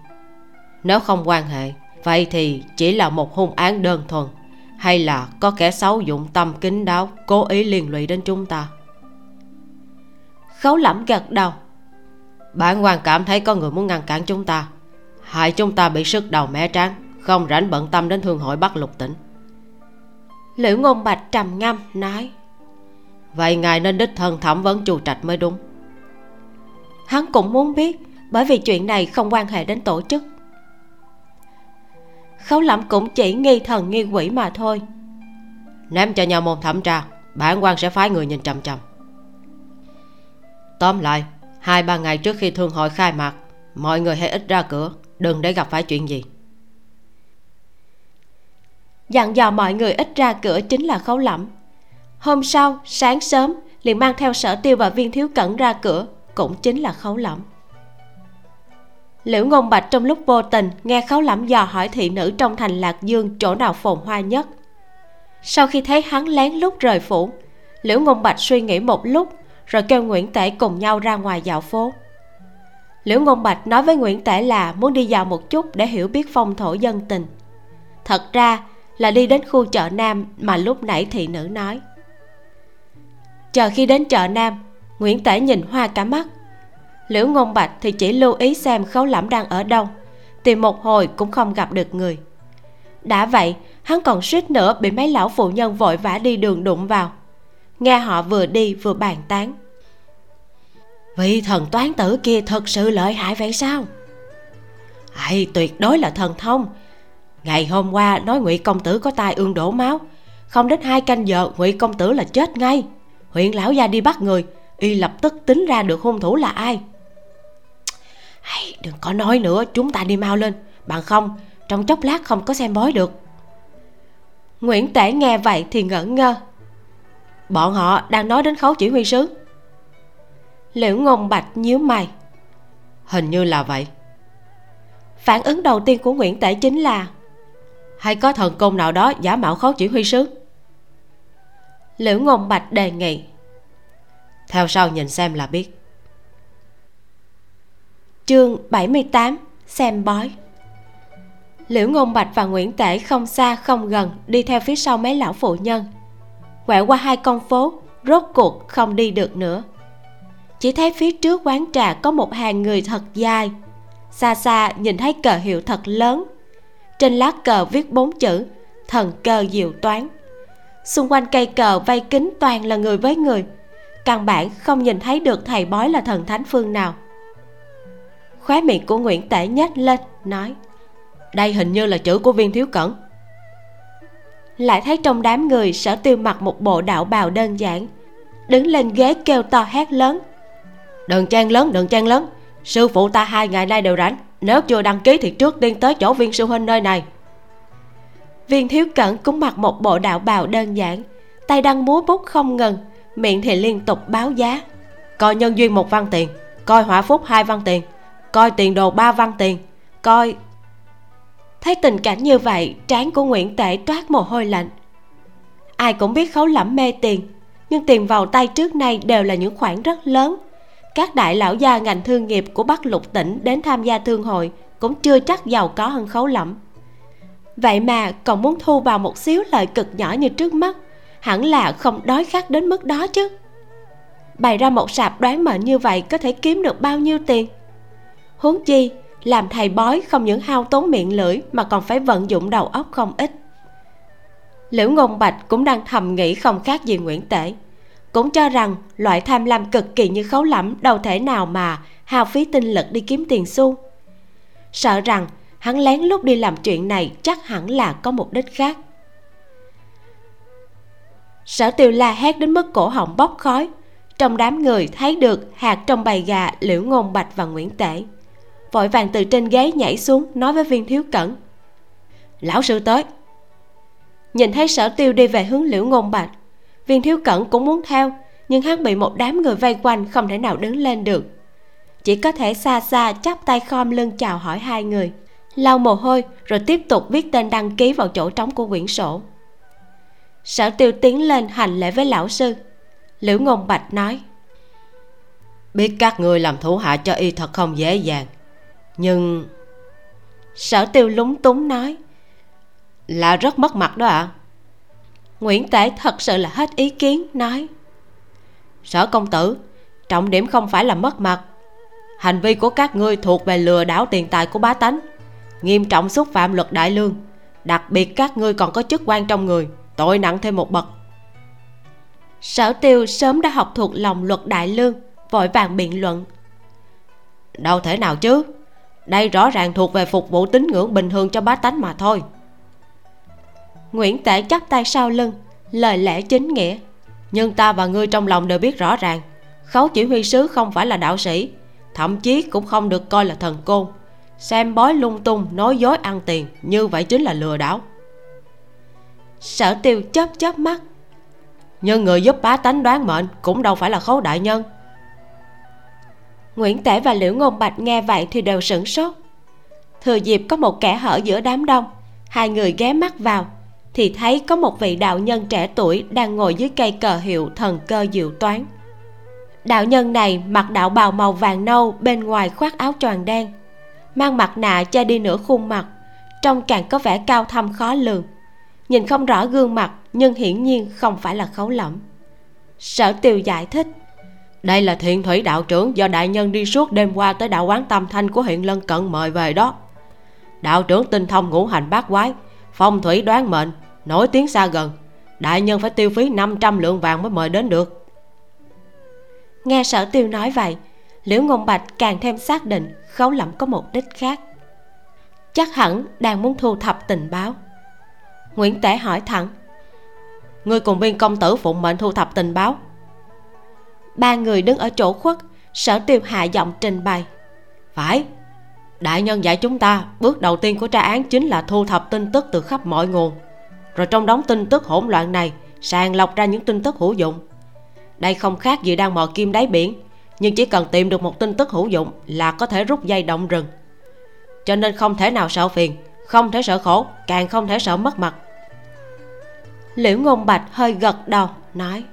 Nếu không quan hệ, vậy thì chỉ là một hung án đơn thuần, hay là có kẻ xấu dụng tâm kín đáo, cố ý liên lụy đến chúng ta? Khấu lẫm gật đầu. Bản quan cảm thấy có người muốn ngăn cản chúng ta. Hại chúng ta bị sức đầu mẻ tráng không rảnh bận tâm đến thương hội bắc lục tỉnh. Liễu ngôn bạch trầm ngâm nói vậy ngài nên đích thân thẩm vấn chu trạch mới đúng. Hắn cũng muốn biết bởi vì chuyện này không quan hệ đến tổ chức. Khấu lẩm cũng chỉ nghi thần nghi quỷ mà thôi. Ném cho nhau môn thẩm tra bản quan sẽ phái người nhìn chằm chằm tóm lại, hai ba ngày trước khi thương hội khai mạc, mọi người hãy ít ra cửa, đừng để gặp phải chuyện gì. Dặn dò mọi người ít ra cửa chính là khấu lẩm hôm sau, sáng sớm, liền mang theo sở tiêu và viên thiếu cẩn ra cửa, cũng chính là khấu lẩm liễu ngôn bạch trong lúc vô tình nghe khấu lẩm dò hỏi thị nữ trong thành lạc dương chỗ nào phồn hoa nhất. Sau khi thấy hắn lén lút rời phủ, liễu ngôn bạch suy nghĩ một lúc rồi kêu nguyễn tể cùng nhau ra ngoài dạo phố. Liễu ngôn bạch nói với nguyễn tể là muốn đi dạo một chút để hiểu biết phong thổ dân tình. Thật ra là đi đến khu chợ nam mà lúc nãy thị nữ nói. Chờ khi đến chợ nam, nguyễn tể nhìn hoa cả mắt. Liễu ngôn bạch thì chỉ lưu ý xem khấu lẫm đang ở đâu, tìm một hồi cũng không gặp được người. Đã vậy, hắn còn suýt nữa bị mấy lão phụ nhân vội vã đi đường đụng vào nghe họ vừa đi vừa bàn tán. Vị thần toán tử kia thật sự lợi hại vậy sao? Ai, tuyệt đối là thần thông. Ngày hôm qua nói ngụy công tử có tai ương đổ máu. Không đến hai canh giờ, ngụy công tử là chết ngay. Huyện lão gia đi bắt người, y lập tức tính ra được hung thủ là ai. Hay, đừng có nói nữa, chúng ta đi mau lên. Bằng không, trong chốc lát không có xem bói được. Nguyễn tể nghe vậy thì ngẩn ngơ bọn họ đang nói đến khấu chỉ huy sứ. Liễu ngôn bạch nhíu mày. Hình như là vậy. Phản ứng đầu tiên của nguyễn tể chính là hay có thần công nào đó giả mạo khấu chỉ huy sứ? Liễu ngôn bạch đề nghị. Theo sau nhìn xem là biết. Chương 78 xem bói. Liễu ngôn bạch và nguyễn tể không xa không gần đi theo phía sau mấy lão phụ nhân quẹo qua hai con phố, rốt cuộc không đi được nữa. Chỉ thấy phía trước quán trà có một hàng người thật dài. Xa xa nhìn thấy cờ hiệu thật lớn. Trên lá cờ viết bốn chữ, thần cơ diệu toán. Xung quanh cây cờ vây kính toàn là người với người. Căn bản không nhìn thấy được thầy bói là thần thánh phương nào. Khóe miệng của nguyễn tể nhếch lên, nói, đây hình như là chữ của viên thiếu cẩn lại thấy trong đám người sở tiêu mặc một bộ đạo bào đơn giản. Đứng lên ghế kêu to hét lớn. Đừng chen lớn đừng chen lớn. Sư phụ ta hai ngày nay đều rảnh. Nếu chưa đăng ký thì trước tiên tới chỗ viên sư huynh nơi này. Viên thiếu cẩn cũng mặc một bộ đạo bào đơn giản. Tay đang múa bút không ngừng, miệng thì liên tục báo giá. Coi nhân duyên một văn tiền, coi hỏa phúc hai văn tiền, coi tiền đồ ba văn tiền, coi thấy tình cảnh như vậy, trán của nguyễn tể toát mồ hôi lạnh. Ai cũng biết khấu lẫm mê tiền, nhưng tiền vào tay trước nay đều là những khoản rất lớn. Các đại lão gia ngành thương nghiệp của bắc lục tỉnh đến tham gia thương hội cũng chưa chắc giàu có hơn khấu lẫm. Vậy mà còn muốn thu vào một xíu lợi cực nhỏ như trước mắt, hẳn là không đói khát đến mức đó chứ. Bày ra một sạp đoán mệnh như vậy có thể kiếm được bao nhiêu tiền? Huống chi làm thầy bói không những hao tốn miệng lưỡi mà còn phải vận dụng đầu óc không ít. Liễu ngôn bạch cũng đang thầm nghĩ không khác gì nguyễn tể. Cũng cho rằng loại tham lam cực kỳ như khấu lẫm đâu thể nào mà hao phí tinh lực đi kiếm tiền xu. Sợ rằng hắn lén lúc đi làm chuyện này chắc hẳn là có mục đích khác. Sở tiêu la hét đến mức cổ họng bốc khói. Trong đám người thấy được hạt trong bầy gà liễu ngôn bạch và nguyễn tể vội vàng từ trên ghế nhảy xuống, nói với viên thiếu cẩn. Lão sư tới. Nhìn thấy sở tiêu đi về hướng liễu ngôn bạch, viên thiếu cẩn cũng muốn theo, nhưng hắn bị một đám người vây quanh không thể nào đứng lên được. Chỉ có thể xa xa chắp tay khom lưng chào hỏi hai người, lau mồ hôi rồi tiếp tục viết tên đăng ký vào chỗ trống của quyển sổ. Sở tiêu tiến lên hành lễ với lão sư. Liễu ngôn bạch nói, biết các người làm thủ hạ cho y thật không dễ dàng nhưng sở tiêu lúng túng nói là rất mất mặt đó ạ. À? nguyễn tể thật sự là hết ý kiến, nói sở công tử, trọng điểm không phải là mất mặt. Hành vi của các ngươi thuộc về lừa đảo tiền tài của bá tánh, nghiêm trọng xúc phạm luật đại lương. Đặc biệt các ngươi còn có chức quan trong người, tội nặng thêm một bậc. Sở tiêu sớm đã học thuộc lòng luật đại lương, vội vàng biện luận. Đâu thể nào chứ? Đây rõ ràng thuộc về phục vụ tín ngưỡng bình thường cho bá tánh mà thôi. Nguyễn tể chắp tay sau lưng, lời lẽ chính nghĩa. Nhưng ta và ngươi trong lòng đều biết rõ ràng, khấu chỉ huy sứ không phải là đạo sĩ, thậm chí cũng không được coi là thần côn. Xem bói lung tung, nói dối ăn tiền, như vậy chính là lừa đảo. Sở tiêu chớp chớp mắt. Nhưng người giúp bá tánh đoán mệnh cũng đâu phải là khấu đại nhân nguyễn tể và liễu ngôn bạch nghe vậy thì đều sửng sốt. Thừa dịp có một kẻ hở giữa đám đông, hai người ghé mắt vào, thì thấy có một vị đạo nhân trẻ tuổi đang ngồi dưới cây cờ hiệu thần cơ diệu toán. Đạo nhân này mặc đạo bào màu vàng nâu, bên ngoài khoác áo choàng đen, mang mặt nạ che đi nửa khuôn mặt, trông càng có vẻ cao thâm khó lường. Nhìn không rõ gương mặt, nhưng hiển nhiên không phải là khấu lẫm. Sở Tiêu giải thích đây là thiện thủy đạo trưởng do đại nhân đi suốt đêm qua tới đạo quán tam thanh của huyện lân cận mời về đó. Đạo trưởng tinh thông ngũ hành bát quái, phong thủy đoán mệnh, nổi tiếng xa gần. Đại nhân phải tiêu phí 500 lượng vàng mới mời đến được. Nghe sở tiêu nói vậy, liễu ngôn bạch càng thêm xác định khấu lẩm có mục đích khác. Chắc hẳn đang muốn thu thập tình báo. Nguyễn tể hỏi thẳng, ngươi cùng viên công tử phụng mệnh thu thập tình báo ba người đứng ở chỗ khuất, sở tiêu hạ giọng trình bày. Phải, đại nhân dạy chúng ta, bước đầu tiên của tra án chính là thu thập tin tức từ khắp mọi nguồn. Rồi trong đống tin tức hỗn loạn này, sàng lọc ra những tin tức hữu dụng. Đây không khác gì đang mò kim đáy biển, nhưng chỉ cần tìm được một tin tức hữu dụng là có thể rút dây động rừng. Cho nên không thể nào sợ phiền, không thể sợ khổ, càng không thể sợ mất mặt. Liễu ngôn bạch hơi gật đầu, nói,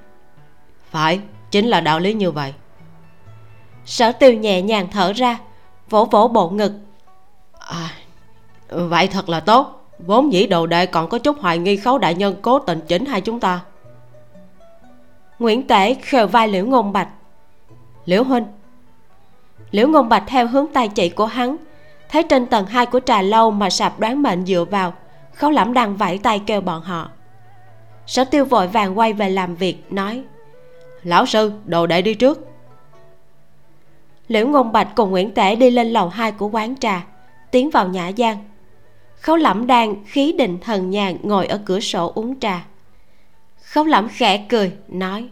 phải chính là đạo lý như vậy. Sở tiêu nhẹ nhàng thở ra vỗ vỗ bộ ngực. À, vậy thật là tốt. Vốn dĩ đồ đệ còn có chút hoài nghi khấu đại nhân cố tình chỉnh hai chúng ta. Nguyễn tể khều vai liễu ngôn bạch. Liễu huynh. Liễu ngôn bạch theo hướng tay chỉ của hắn thấy trên tầng hai của trà lâu mà sạp đoán mệnh dựa vào khấu lẫm đang vẫy tay kêu bọn họ. Sở tiêu vội vàng quay về làm việc nói lão sư đồ đệ đi trước. Liễu ngôn bạch cùng nguyễn tể đi lên lầu hai của quán trà tiến vào nhã gian. Khấu lẩm đang khí định thần nhàn ngồi ở cửa sổ uống trà. Khấu lẩm khẽ cười nói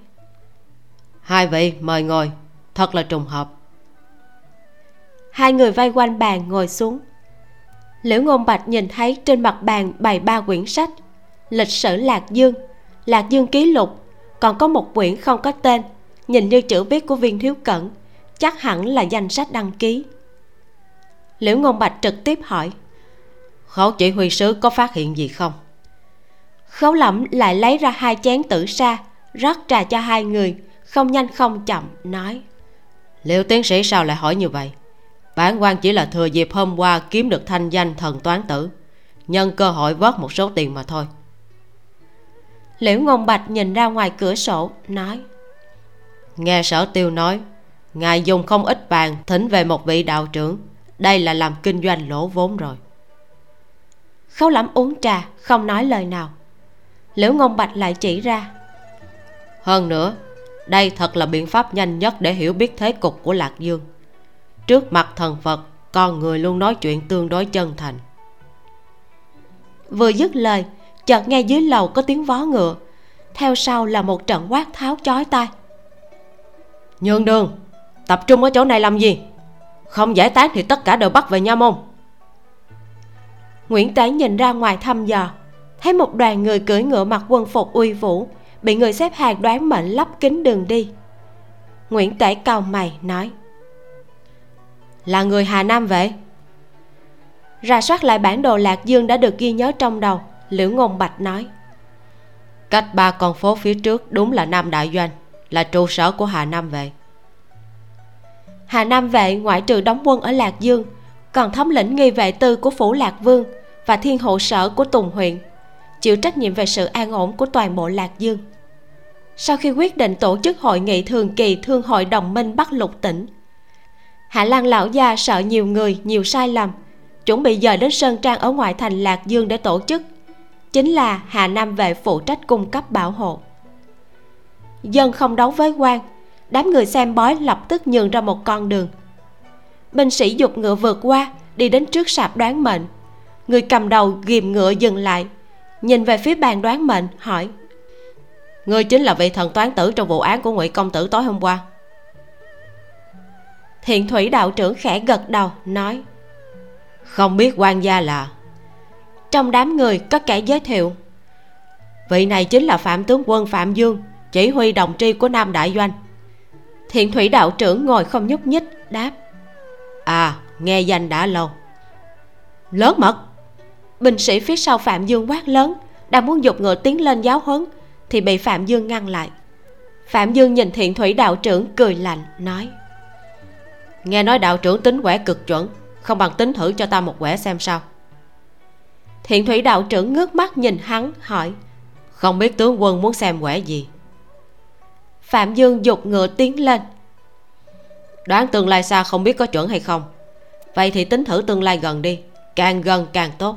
hai vị mời ngồi thật là trùng hợp. Hai người vây quanh bàn ngồi xuống. Liễu ngôn bạch nhìn thấy trên mặt bàn bày ba quyển sách lịch sử lạc dương lạc dương ký lục còn có một quyển không có tên, nhìn như chữ viết của viên thiếu cẩn, chắc hẳn là danh sách đăng ký. Liễu ngôn bạch trực tiếp hỏi, khấu chỉ huy sứ có phát hiện gì không? Khấu lẩm lại lấy ra hai chén tử sa, rót trà cho hai người, không nhanh không chậm, nói liệu tiến sĩ sao lại hỏi như vậy? Bản quan chỉ là thừa dịp hôm qua kiếm được thanh danh thần toán tử, nhân cơ hội vớt một số tiền mà thôi liễu ngôn bạch nhìn ra ngoài cửa sổ nói nghe sở tiêu nói ngài dùng không ít vàng thỉnh về một vị đạo trưởng. Đây là làm kinh doanh lỗ vốn rồi. Khấu lẩm uống trà không nói lời nào. Liễu ngôn bạch lại chỉ ra hơn nữa đây thật là biện pháp nhanh nhất để hiểu biết thế cục của lạc dương. Trước mặt thần phật con người luôn nói chuyện tương đối chân thành. Vừa dứt lời chợt nghe dưới lầu có tiếng vó ngựa. Theo sau là một trận quát tháo chói tai. Nhường đường tập trung ở chỗ này làm gì? Không giải tán thì tất cả đều bắt về nha môn. Nguyễn tế nhìn ra ngoài thăm dò thấy một đoàn người cưỡi ngựa mặc quân phục uy vũ bị người xếp hàng đoán mệnh lắp kính đường đi. Nguyễn tể cau mày nói là người hà nam vệ ra soát lại bản đồ lạc dương đã được ghi nhớ trong đầu liễu ngôn bạch nói cách ba con phố phía trước đúng là nam đại doanh là trụ sở của hà nam vệ. Hà nam vệ ngoại trừ đóng quân ở lạc dương còn thống lĩnh nghi vệ tư của phủ lạc vương và thiên hộ sở của tùng huyện chịu trách nhiệm về sự an ổn của toàn bộ lạc dương. Sau khi quyết định tổ chức hội nghị thường kỳ thương hội đồng minh bắc lục tỉnh hạ lan lão gia sợ nhiều người nhiều sai lầm chuẩn bị dời đến sơn trang ở ngoại thành lạc dương để tổ chức chính là hà nam vệ phụ trách cung cấp bảo hộ. Dân không đấu với quan, đám người xem bói lập tức nhường ra một con đường. Binh sĩ dục ngựa vượt qua, đi đến trước sạp đoán mệnh. Người cầm đầu ghìm ngựa dừng lại, nhìn về phía bàn đoán mệnh, hỏi, ngươi chính là vị thần toán tử trong vụ án của ngụy công tử tối hôm qua? Thiện thủy đạo trưởng khẽ gật đầu, nói, không biết quan gia là trong đám người có kẻ giới thiệu. Vị này chính là phạm tướng quân phạm dương, chỉ huy đồng tri của nam đại doanh. Thiện thủy đạo trưởng ngồi không nhúc nhích, đáp. À nghe danh đã lâu. Lớn mật. Binh sĩ phía sau phạm dương quát lớn, đang muốn dục ngựa tiến lên giáo huấn, thì bị phạm dương ngăn lại. Phạm dương nhìn thiện thủy đạo trưởng cười lạnh, nói. Nghe nói đạo trưởng tính quẻ cực chuẩn, không bằng tính thử cho ta một quẻ xem sao thiện thủy đạo trưởng ngước mắt nhìn hắn, hỏi, không biết tướng quân muốn xem quẻ gì? Phạm dương dục ngựa tiến lên. Đoán tương lai xa không biết có chuẩn hay không. Vậy thì tính thử tương lai gần đi, càng gần càng tốt.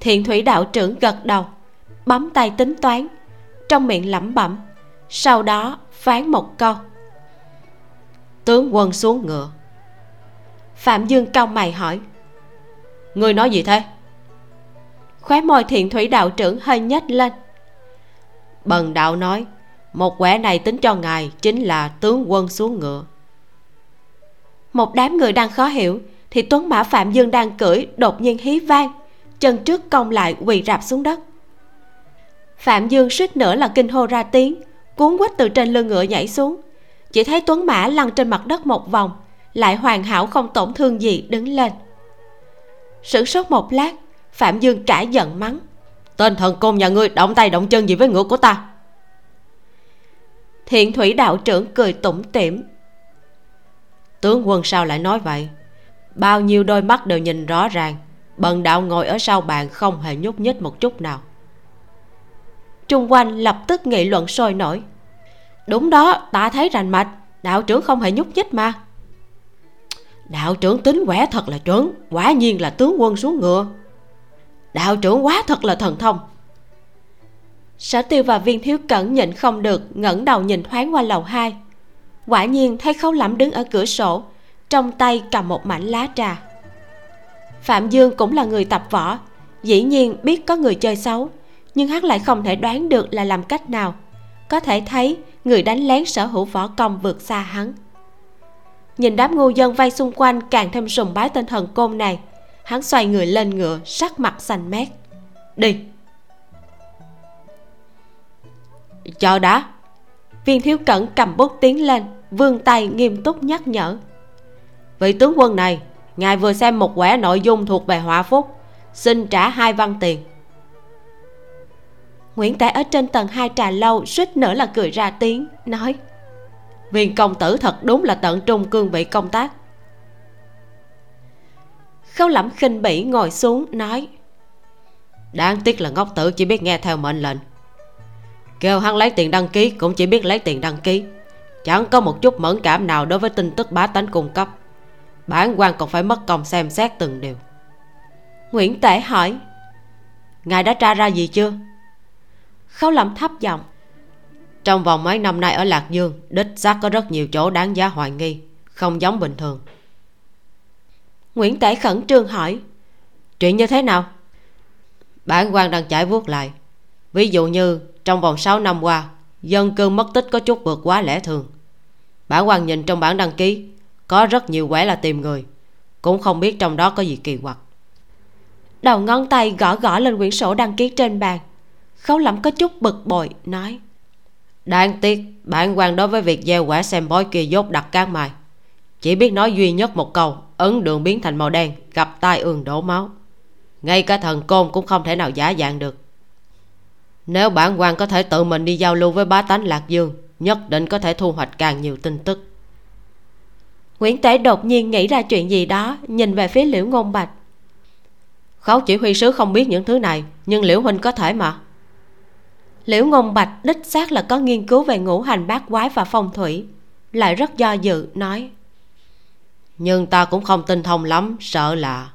Thiện thủy đạo trưởng gật đầu, bấm tay tính toán, trong miệng lẩm bẩm, sau đó phán một câu. Tướng quân xuống ngựa. Phạm dương cao mày hỏi Ngươi nói gì thế? Khóe môi thiện thủy đạo trưởng hơi nhếch lên. Bần đạo nói, một quẻ này tính cho ngài chính là tướng quân xuống ngựa. Một đám người đang khó hiểu, thì tuấn mã phạm dương đang cưỡi đột nhiên hí vang, chân trước cong lại quỳ rạp xuống đất. Phạm dương suýt nữa là kinh hô ra tiếng, cuốn quýt từ trên lưng ngựa nhảy xuống. Chỉ thấy tuấn mã lăn trên mặt đất một vòng, lại hoàn hảo không tổn thương gì đứng lên sửng sốt một lát, phạm dương trả giận mắng. Tên thần côn nhà ngươi động tay động chân gì với ngựa của ta? Thiện thủy đạo trưởng cười tủm tỉm. Tướng quân sao lại nói vậy? Bao nhiêu đôi mắt đều nhìn rõ ràng, bần đạo ngồi ở sau bàn không hề nhúc nhích một chút nào. Trung quanh lập tức nghị luận sôi nổi. Đúng đó, ta thấy rành mạch, đạo trưởng không hề nhúc nhích mà đạo trưởng tính quẻ thật là chuẩn quả nhiên là tướng quân xuống ngựa. Đạo trưởng quá thật là thần thông. Sở tiêu và viên thiếu cẩn nhịn không được, ngẩng đầu nhìn thoáng qua lầu hai. Quả nhiên thấy khấu lẩm đứng ở cửa sổ, trong tay cầm một mảnh lá trà. Phạm dương cũng là người tập võ, dĩ nhiên biết có người chơi xấu, nhưng hắn lại không thể đoán được là làm cách nào. Có thể thấy, người đánh lén sở hữu võ công vượt xa hắn nhìn đám ngu dân vây xung quanh càng thêm sùng bái tên thần côn này. Hắn xoay người lên ngựa, sắc mặt xanh mét. Đi. Cho đã. Viên thiếu cẩn cầm bút tiến lên, vươn tay nghiêm túc nhắc nhở. Vị tướng quân này, ngài vừa xem một quẻ nội dung thuộc về họa phúc, xin trả hai văn tiền. Nguyễn tể ở trên tầng hai trà lâu, suýt nữa là cười ra tiếng, nói viên công tử thật đúng là tận trung cương vị công tác. Khâu lẩm khinh bỉ ngồi xuống, nói, đáng tiếc là ngốc tử chỉ biết nghe theo mệnh lệnh. Kêu hắn lấy tiền đăng ký cũng chỉ biết lấy tiền đăng ký. Chẳng có một chút mẫn cảm nào đối với tin tức bá tánh cung cấp. Bản quan còn phải mất công xem xét từng điều. Nguyễn tể hỏi, ngài đã tra ra gì chưa? Khấu lẩm thấp giọng trong vòng mấy năm nay ở lạc dương, đích xác có rất nhiều chỗ đáng giá hoài nghi, không giống bình thường. Nguyễn tể khẩn trương hỏi, chuyện như thế nào? Bản quan đang trải vuốt lại. Ví dụ như, trong vòng 6 năm qua, dân cư mất tích có chút vượt quá lẽ thường. Bản quan nhìn trong bản đăng ký, có rất nhiều quẻ là tìm người, cũng không biết trong đó có gì kỳ quặc. Đầu ngón tay gõ gõ lên quyển sổ đăng ký trên bàn, khấu lẩm có chút bực bội, nói đáng tiếc bản quan đối với việc gieo quả xem bói kia dốt đặt cán mài. Chỉ biết nói duy nhất một câu ấn đường biến thành màu đen gặp tai ương đổ máu. Ngay cả thần côn cũng không thể nào giả dạng được. Nếu bản quan có thể tự mình đi giao lưu với bá tánh lạc dương nhất định có thể thu hoạch càng nhiều tin tức. Nguyễn tế đột nhiên nghĩ ra chuyện gì đó nhìn về phía liễu ngôn bạch. Khấu chỉ huy sứ không biết những thứ này nhưng liễu huynh có thể mà liễu ngôn bạch đích xác là có nghiên cứu về ngũ hành bát quái và phong thủy lại rất do dự nói nhưng ta cũng không tinh thông lắm sợ là.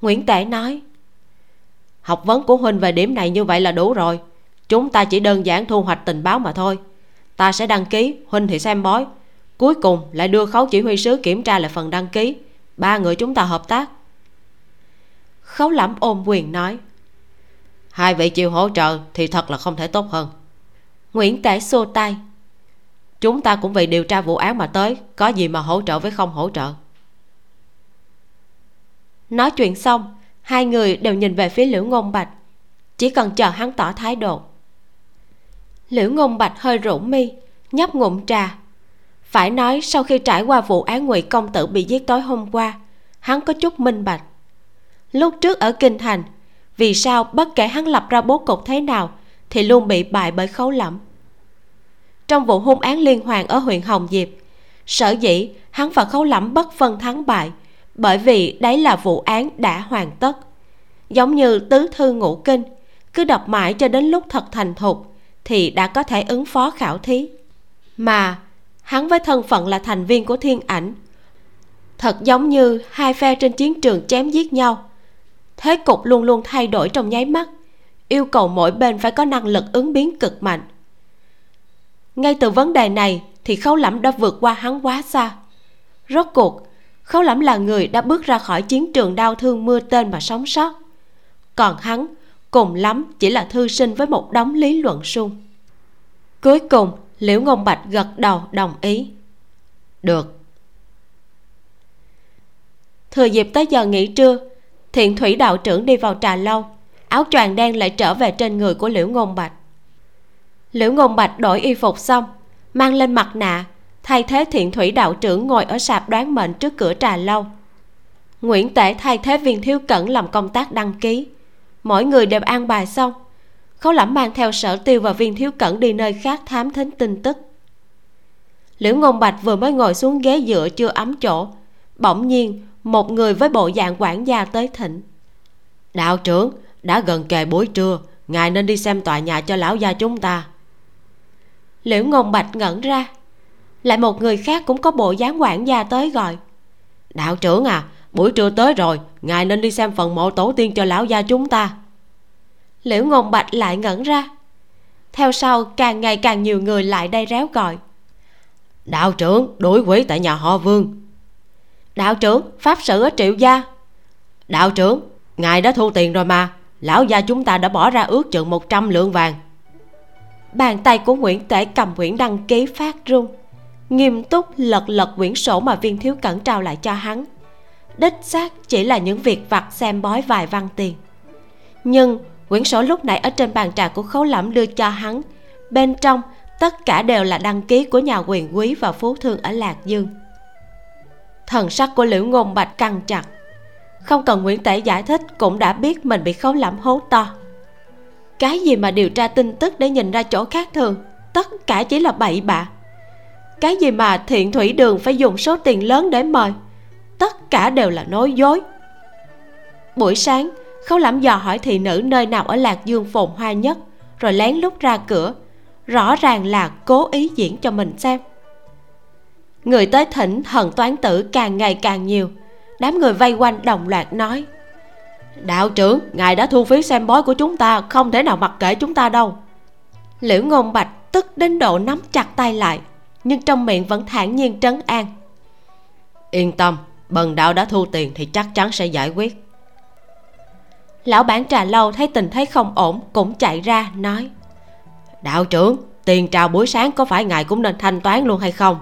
Nguyễn tể nói học vấn của huynh về điểm này như vậy là đủ rồi. Chúng ta chỉ đơn giản thu hoạch tình báo mà thôi. Ta sẽ đăng ký huynh thì xem bói. Cuối cùng lại đưa khấu chỉ huy sứ kiểm tra lại phần đăng ký. Ba người chúng ta hợp tác. Khấu lẩm ôm quyền nói hai vị chịu hỗ trợ thì thật là không thể tốt hơn. Nguyễn tể xô tay. Chúng ta cũng vì điều tra vụ án mà tới, có gì mà hỗ trợ với không hỗ trợ? Nói chuyện xong, hai người đều nhìn về phía liễu ngôn bạch. Chỉ cần chờ hắn tỏ thái độ. Liễu ngôn bạch hơi rũ mi, nhấp ngụm trà. Phải nói sau khi trải qua vụ án ngụy công tử bị giết tối hôm qua, hắn có chút minh bạch. Lúc trước ở kinh thành vì sao bất kể hắn lập ra bố cục thế nào, thì luôn bị bại bởi khấu lẫm? Trong vụ hung án liên hoàn ở huyện hồng diệp, sở dĩ hắn và khấu lẫm bất phân thắng bại bởi vì đấy là vụ án đã hoàn tất. Giống như tứ thư ngũ kinh, cứ đọc mãi cho đến lúc thật thành thục thì đã có thể ứng phó khảo thí. Mà hắn với thân phận là thành viên của thiên ảnh, thật giống như hai phe trên chiến trường chém giết nhau thế cục luôn luôn thay đổi trong nháy mắt. Yêu cầu mỗi bên phải có năng lực ứng biến cực mạnh. Ngay từ vấn đề này thì khấu lẫm đã vượt qua hắn quá xa. Rốt cuộc, khấu lẫm là người đã bước ra khỏi chiến trường đau thương mưa tên mà sống sót. Còn hắn, cùng lắm chỉ là thư sinh với một đống lý luận suông cuối cùng, liễu ngôn bạch gật đầu đồng ý. Được. Thừa dịp tới giờ nghỉ trưa thiện thủy đạo trưởng đi vào trà lâu. Áo choàng đen lại trở về trên người của liễu ngôn bạch. Liễu ngôn bạch đổi y phục xong, mang lên mặt nạ. Thay thế thiện thủy đạo trưởng ngồi ở sạp đoán mệnh trước cửa trà lâu. Nguyễn tể thay thế viên thiếu cẩn làm công tác đăng ký. Mỗi người đều an bài xong. Khấu lẩm mang theo sở tiêu và viên thiếu cẩn đi nơi khác thám thính tin tức. Liễu ngôn bạch vừa mới ngồi xuống ghế dựa chưa ấm chỗ, bỗng nhiên một người với bộ dạng quản gia tới thịnh đạo trưởng đã gần kề buổi trưa ngài nên đi xem tòa nhà cho lão gia chúng ta. Liễu ngôn bạch ngẩn ra. Lại một người khác cũng có bộ dáng quản gia tới gọi. Đạo trưởng à buổi trưa tới rồi ngài nên đi xem phần mộ tổ tiên cho lão gia chúng ta. Liễu ngôn bạch lại ngẩn ra. Theo sau càng ngày càng nhiều người lại đây réo gọi. Đạo trưởng đuổi quỷ tại nhà họ vương đạo trưởng, pháp sự ở triệu gia. Đạo trưởng, ngài đã thu tiền rồi mà. Lão gia chúng ta đã bỏ ra ước chừng 100 lượng vàng. Bàn tay của nguyễn tể cầm quyển đăng ký phát run nghiêm túc, lật lật quyển sổ mà viên thiếu cẩn trao lại cho hắn. Đích xác chỉ là những việc vặt xem bói vài văn tiền. Nhưng, quyển sổ lúc nãy ở trên bàn trà của khấu lẫm đưa cho hắn. Bên trong, tất cả đều là đăng ký của nhà quyền quý và phú thương ở lạc dương thần sắc của liễu ngôn bạch căng chặt. Không cần nguyễn tể giải thích cũng đã biết mình bị khấu lẫm hố to. Cái gì mà điều tra tin tức để nhìn ra chỗ khác thường, tất cả chỉ là bậy bạ. Cái gì mà thiện thủy đường phải dùng số tiền lớn để mời, tất cả đều là nói dối. Buổi sáng, khấu lẩm dò hỏi thị nữ nơi nào ở lạc dương phồn hoa nhất, rồi lén lút ra cửa, rõ ràng là cố ý diễn cho mình xem người tới thỉnh thần toán tử càng ngày càng nhiều. Đám người vây quanh đồng loạt nói, đạo trưởng, ngài đã thu phí xem bói của chúng ta, không thể nào mặc kệ chúng ta đâu. Liễu ngôn bạch tức đến độ nắm chặt tay lại, nhưng trong miệng vẫn thản nhiên trấn an. Yên tâm, bần đạo đã thu tiền thì chắc chắn sẽ giải quyết. Lão bản trà lâu thấy tình thế không ổn cũng chạy ra nói, đạo trưởng, tiền trào buổi sáng có phải ngài cũng nên thanh toán luôn hay không?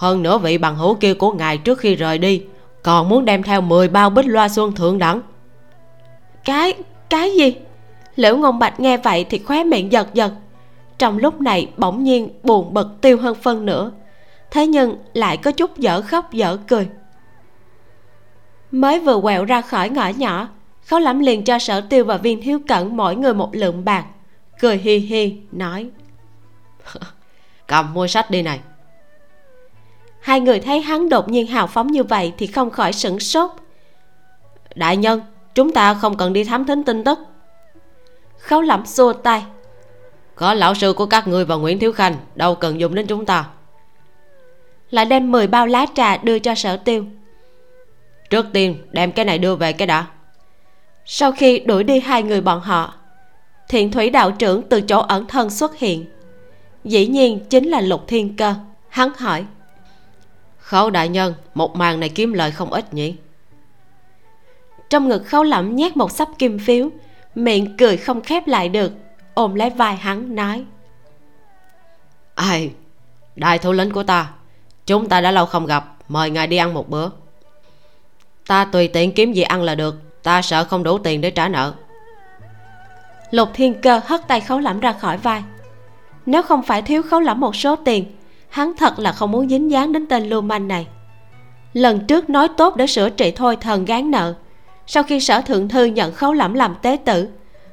Hơn nữa vị bằng hữu kia của ngài trước khi rời đi còn muốn đem theo 10 bao bích loa xuân thượng đẳng. Cái cái gì? Liễu ngôn bạch nghe vậy thì khóe miệng giật giật. Trong lúc này bỗng nhiên buồn bực tiêu hơn phân nữa. Thế nhưng lại có chút dở khóc dở cười. Mới vừa quẹo ra khỏi ngõ nhỏ khấu lắm liền cho sở tiêu và viên thiếu cẩn mỗi người một lượng bạc cười hi hi nói cầm mua sách đi này hai người thấy hắn đột nhiên hào phóng như vậy thì không khỏi sửng sốt. Đại nhân chúng ta không cần đi thám thính tin tức. Khấu lẩm xua tay. Có lão sư của các ngươi và nguyễn thiếu khanh đâu cần dùng đến chúng ta. Lại đem 10 bao lá trà đưa cho sở tiêu. Trước tiên đem cái này đưa về cái đã. Sau khi đuổi đi hai người bọn họ thiện thủy đạo trưởng từ chỗ ẩn thân xuất hiện. Dĩ nhiên chính là lục thiên cơ. Hắn hỏi khấu đại nhân một màn này kiếm lời không ít nhỉ? Trong ngực khấu lẩm nhét một sắp kim phiếu miệng cười không khép lại được ôm lấy vai hắn nói. Ai đại thủ lĩnh của ta chúng ta đã lâu không gặp mời ngài đi ăn một bữa. Ta tùy tiện kiếm gì ăn là được ta sợ không đủ tiền để trả nợ. Lục thiên cơ hất tay khấu lẩm ra khỏi vai. Nếu không phải thiếu khấu lẩm một số tiền hắn thật là không muốn dính dáng đến tên lưu manh này. Lần trước nói tốt để sửa trị thôi thần gán nợ. Sau khi sở thượng thư nhận khấu lẩm làm tế tử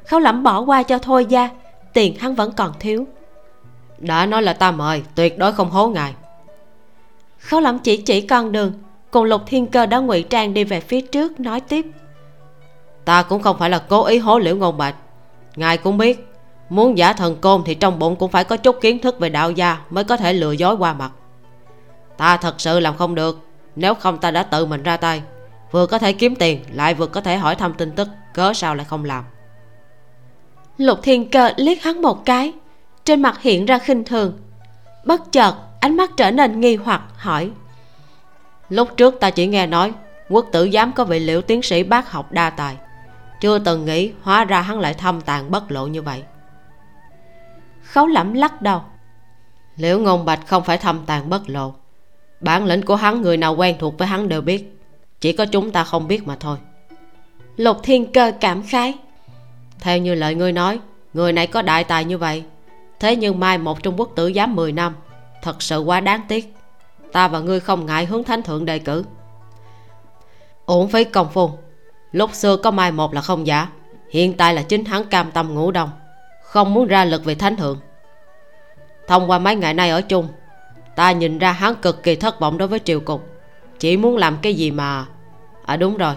khấu lẩm bỏ qua cho thôi gia tiền hắn vẫn còn thiếu. Đã nói là ta mời tuyệt đối không hố ngài. Khấu lẩm chỉ chỉ con đường cùng lục thiên cơ đã ngụy trang đi về phía trước nói tiếp. Ta cũng không phải là cố ý hố liễu ngôn bạch. Ngài cũng biết muốn giả thần côn thì trong bụng cũng phải có chút kiến thức về đạo gia mới có thể lừa dối qua mặt. Ta thật sự làm không được nếu không ta đã tự mình ra tay. Vừa có thể kiếm tiền lại vừa có thể hỏi thăm tin tức cớ sao lại không làm? Lục thiên cơ liếc hắn một cái trên mặt hiện ra khinh thường. Bất chợt ánh mắt trở nên nghi hoặc hỏi. Lúc trước ta chỉ nghe nói quốc tử giám có vị liễu tiến sĩ bác học đa tài. Chưa từng nghĩ hóa ra hắn lại thâm tàn bất lộ như vậy khấu lẩm lắc đầu. Liễu ngôn bạch không phải thâm tàn bất lộ? Bản lĩnh của hắn người nào quen thuộc với hắn đều biết. Chỉ có chúng ta không biết mà thôi. Lục thiên cơ cảm khái. Theo như lời ngươi nói người này có đại tài như vậy. Thế nhưng mai một trung quốc tử giám 10 năm thật sự quá đáng tiếc. Ta và ngươi không ngại hướng thánh thượng đề cử. Uổng phí công phu lúc xưa có mai một là không giả. Hiện tại là chính hắn cam tâm ngủ đông không muốn ra lực về thánh thượng. Thông qua mấy ngày nay ở chung, ta nhìn ra hắn cực kỳ thất vọng đối với triều cục. Chỉ muốn làm cái gì mà à đúng rồi,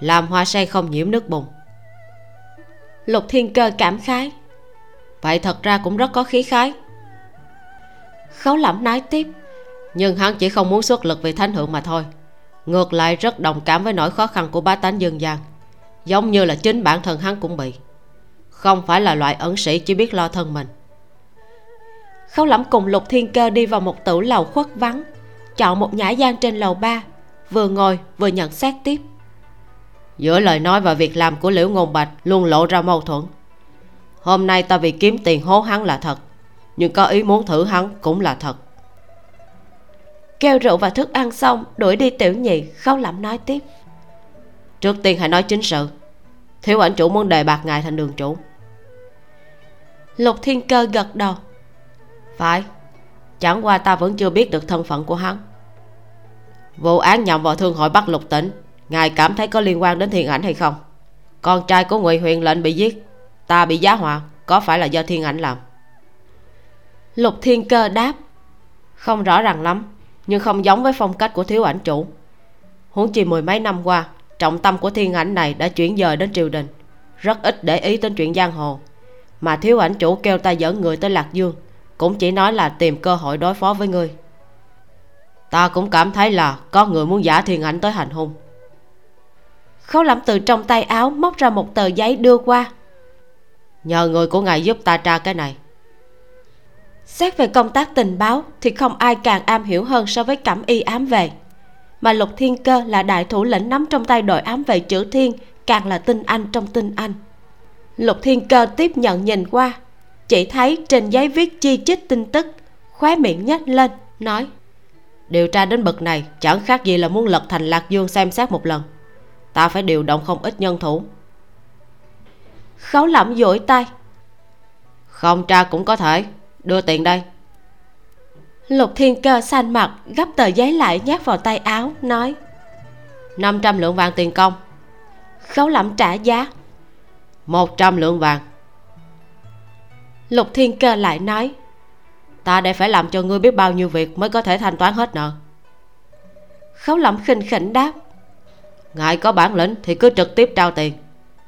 làm hoa sen không nhiễm nước bùn. Lục thiên cơ cảm khái. Vậy thật ra cũng rất có khí khái. Khấu lẩm nói tiếp, nhưng hắn chỉ không muốn xuất lực vì thánh thượng mà thôi. Ngược lại rất đồng cảm với nỗi khó khăn của bá tánh dân gian. Giống như là chính bản thân hắn cũng bị không phải là loại ẩn sĩ chỉ biết lo thân mình. Khấu lẩm cùng lục thiên cơ đi vào một tủ lầu khuất vắng, chọn một nhã gian trên lầu ba, vừa ngồi vừa nhận xét tiếp. Giữa lời nói và việc làm của liễu ngôn bạch luôn lộ ra mâu thuẫn. Hôm nay ta vì kiếm tiền hố hắn là thật, nhưng có ý muốn thử hắn cũng là thật. Kêu rượu và thức ăn xong, đuổi đi tiểu nhị khâu lẩm nói tiếp. Trước tiên hãy nói chính sự. Thiếu ảnh chủ muốn đề bạc ngài thành đường chủ lục thiên cơ gật đầu. Phải chẳng qua ta vẫn chưa biết được thân phận của hắn. Vụ án nhằm vào thương hội bắc lục tỉnh ngài cảm thấy có liên quan đến thiên ảnh hay không? Con trai của ngụy huyền lệnh bị giết ta bị giá họa có phải là do thiên ảnh làm? Lục thiên cơ đáp. Không rõ ràng lắm nhưng không giống với phong cách của thiếu ảnh chủ. Huống chi mười mấy năm qua trọng tâm của thiên ảnh này đã chuyển dời đến triều đình rất ít để ý đến chuyện giang hồ mà thiếu ảnh chủ kêu ta dẫn người tới lạc dương, cũng chỉ nói là tìm cơ hội đối phó với ngươi. Ta cũng cảm thấy là có người muốn giả thiên ảnh tới hành hung. Khấu lẩm từ trong tay áo móc ra một tờ giấy đưa qua. Nhờ người của ngài giúp ta tra cái này. Xét về công tác tình báo thì không ai càng am hiểu hơn so với cẩm y ám về mà lục thiên cơ là đại thủ lĩnh nắm trong tay đội ám vệ chữ thiên, càng là tinh anh trong tinh anh lục thiên cơ tiếp nhận nhìn qua, chỉ thấy trên giấy viết chi chít tin tức, khóe miệng nhếch lên, nói, điều tra đến bậc này, chẳng khác gì là muốn lật thành lạc dương xem xét một lần. Ta phải điều động không ít nhân thủ. Khấu lẩm dỗi tay, không tra cũng có thể, đưa tiền đây. Lục thiên cơ xanh mặt, gấp tờ giấy lại nhét vào tay áo, nói 500 lượng vàng tiền công. Khấu lẩm trả giá 100 lượng vàng. Lục thiên cơ lại nói ta để phải làm cho ngươi biết bao nhiêu việc mới có thể thanh toán hết nợ. Khấu lẩm khinh khỉnh đáp ngài có bản lĩnh thì cứ trực tiếp trao tiền.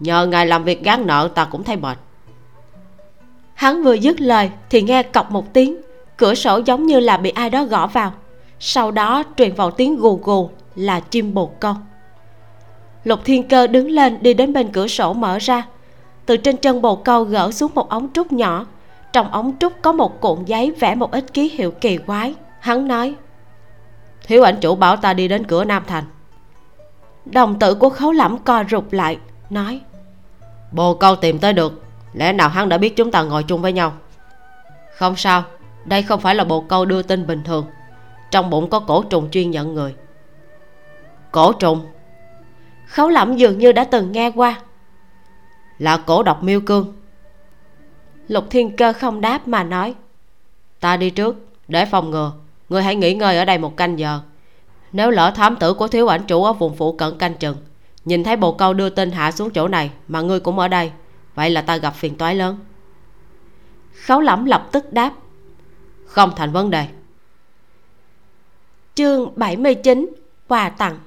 Nhờ ngài làm việc gán nợ ta cũng thấy mệt. Hắn vừa dứt lời thì nghe cọc một tiếng cửa sổ giống như là bị ai đó gõ vào. Sau đó truyền vào tiếng gù gù là chim bồ câu. Lục thiên cơ đứng lên đi đến bên cửa sổ mở ra từ trên chân bồ câu gỡ xuống một ống trúc nhỏ. Trong ống trúc có một cuộn giấy vẽ một ít ký hiệu kỳ quái. Hắn nói thiếu ảnh chủ bảo ta đi đến cửa nam thành. Đồng tử của khấu lẩm co rụt lại nói bồ câu tìm tới được lẽ nào hắn đã biết chúng ta ngồi chung với nhau? Không sao đây không phải là bồ câu đưa tin bình thường. Trong bụng có cổ trùng chuyên nhận người. Cổ trùng? Khấu lẩm dường như đã từng nghe qua là cổ độc miêu cương. Lục thiên cơ không đáp mà nói ta đi trước để phòng ngừa. Người hãy nghỉ ngơi ở đây một canh giờ. Nếu lỡ thám tử của thiếu ảnh chủ ở vùng phụ cận canh chừng nhìn thấy bồ câu đưa tin hạ xuống chỗ này mà ngươi cũng ở đây vậy là ta gặp phiền toái lớn. Khấu lẩm lập tức đáp không thành vấn đề. Chương 79 quà tặng.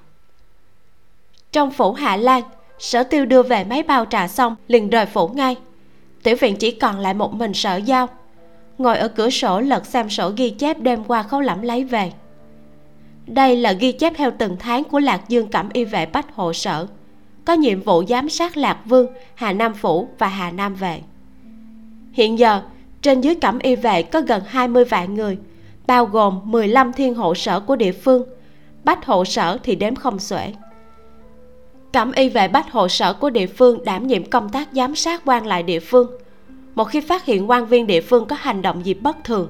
Trong phủ hạ lan sở tiêu đưa về mấy bao trà xong, liền rời phủ ngay. Tiểu viện chỉ còn lại một mình sở giao. Ngồi ở cửa sổ lật xem sổ ghi chép đêm qua khấu lẫm lấy về. Đây là ghi chép theo từng tháng của lạc dương cẩm y vệ bách hộ sở. Có nhiệm vụ giám sát lạc vương, hà nam phủ và hà nam vệ. Hiện giờ, trên dưới cẩm y vệ có gần 20 vạn người, bao gồm 15 thiên hộ sở của địa phương. Bách hộ sở thì đếm không xuể cẩm y vệ bách hộ sở của địa phương đảm nhiệm công tác giám sát quan lại địa phương. Một khi phát hiện quan viên địa phương có hành động gì bất thường,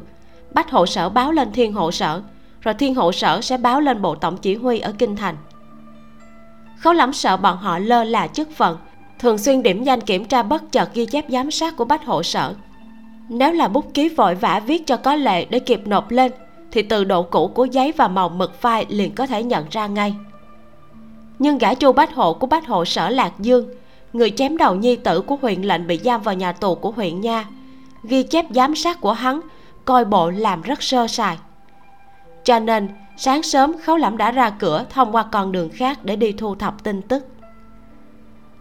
bách hộ sở báo lên thiên hộ sở, rồi thiên hộ sở sẽ báo lên bộ tổng chỉ huy ở kinh thành. Khấu lắm sợ bọn họ lơ là chức phận, thường xuyên điểm danh kiểm tra bất chợt ghi chép giám sát của bách hộ sở. Nếu là bút ký vội vã viết cho có lệ để kịp nộp lên, thì từ độ cũ của giấy và màu mực phai liền có thể nhận ra ngay nhưng gã chu bách hộ của bách hộ sở lạc dương, người chém đầu nhi tử của huyện lệnh bị giam vào nhà tù của huyện nha, ghi chép giám sát của hắn, coi bộ làm rất sơ sài. Cho nên, sáng sớm khấu lẩm đã ra cửa thông qua con đường khác để đi thu thập tin tức.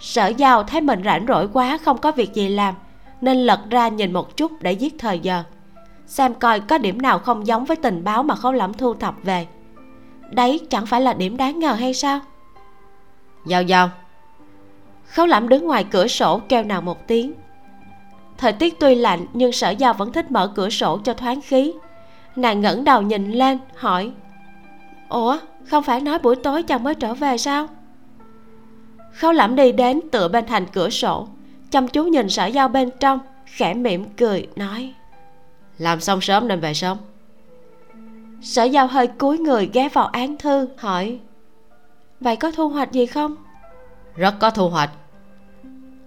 Sở giao thấy mình rảnh rỗi quá, không có việc gì làm, nên lật ra nhìn một chút để giết thời giờ, xem coi có điểm nào không giống với tình báo mà khấu lẩm thu thập về. Đấy chẳng phải là điểm đáng ngờ hay sao? Giao giao. Khấu lẩm đứng ngoài cửa sổ kêu nào một tiếng. Thời tiết tuy lạnh, nhưng sở giao vẫn thích mở cửa sổ cho thoáng khí. Nàng ngẩng đầu nhìn lên, hỏi, ủa, không phải nói buổi tối chồng mới trở về sao? Khấu lẩm đi đến tựa bên thành cửa sổ, chăm chú nhìn sở giao bên trong, khẽ mỉm cười, nói, làm xong sớm nên về sớm. Sở giao hơi cúi người ghé vào án thư, hỏi vậy có thu hoạch gì không? Rất có thu hoạch.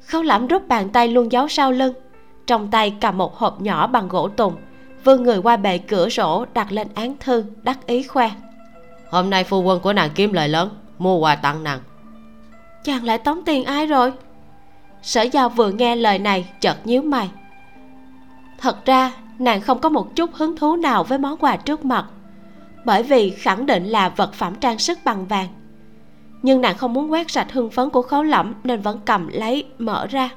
Khấu lẩm rút bàn tay luôn giấu sau lưng trong tay cầm một hộp nhỏ bằng gỗ tùng vươn người qua bệ cửa sổ đặt lên án thư đắc ý khoe. Hôm nay phu quân của nàng kiếm lời lớn mua quà tặng nàng. Chàng lại tống tiền ai rồi? Sở giao vừa nghe lời này chợt nhíu mày. Thật ra nàng không có một chút hứng thú nào với món quà trước mặt bởi vì khẳng định là vật phẩm trang sức bằng vàng nhưng nàng không muốn quét sạch hưng phấn của khấu lẫm nên vẫn cầm lấy, mở ra.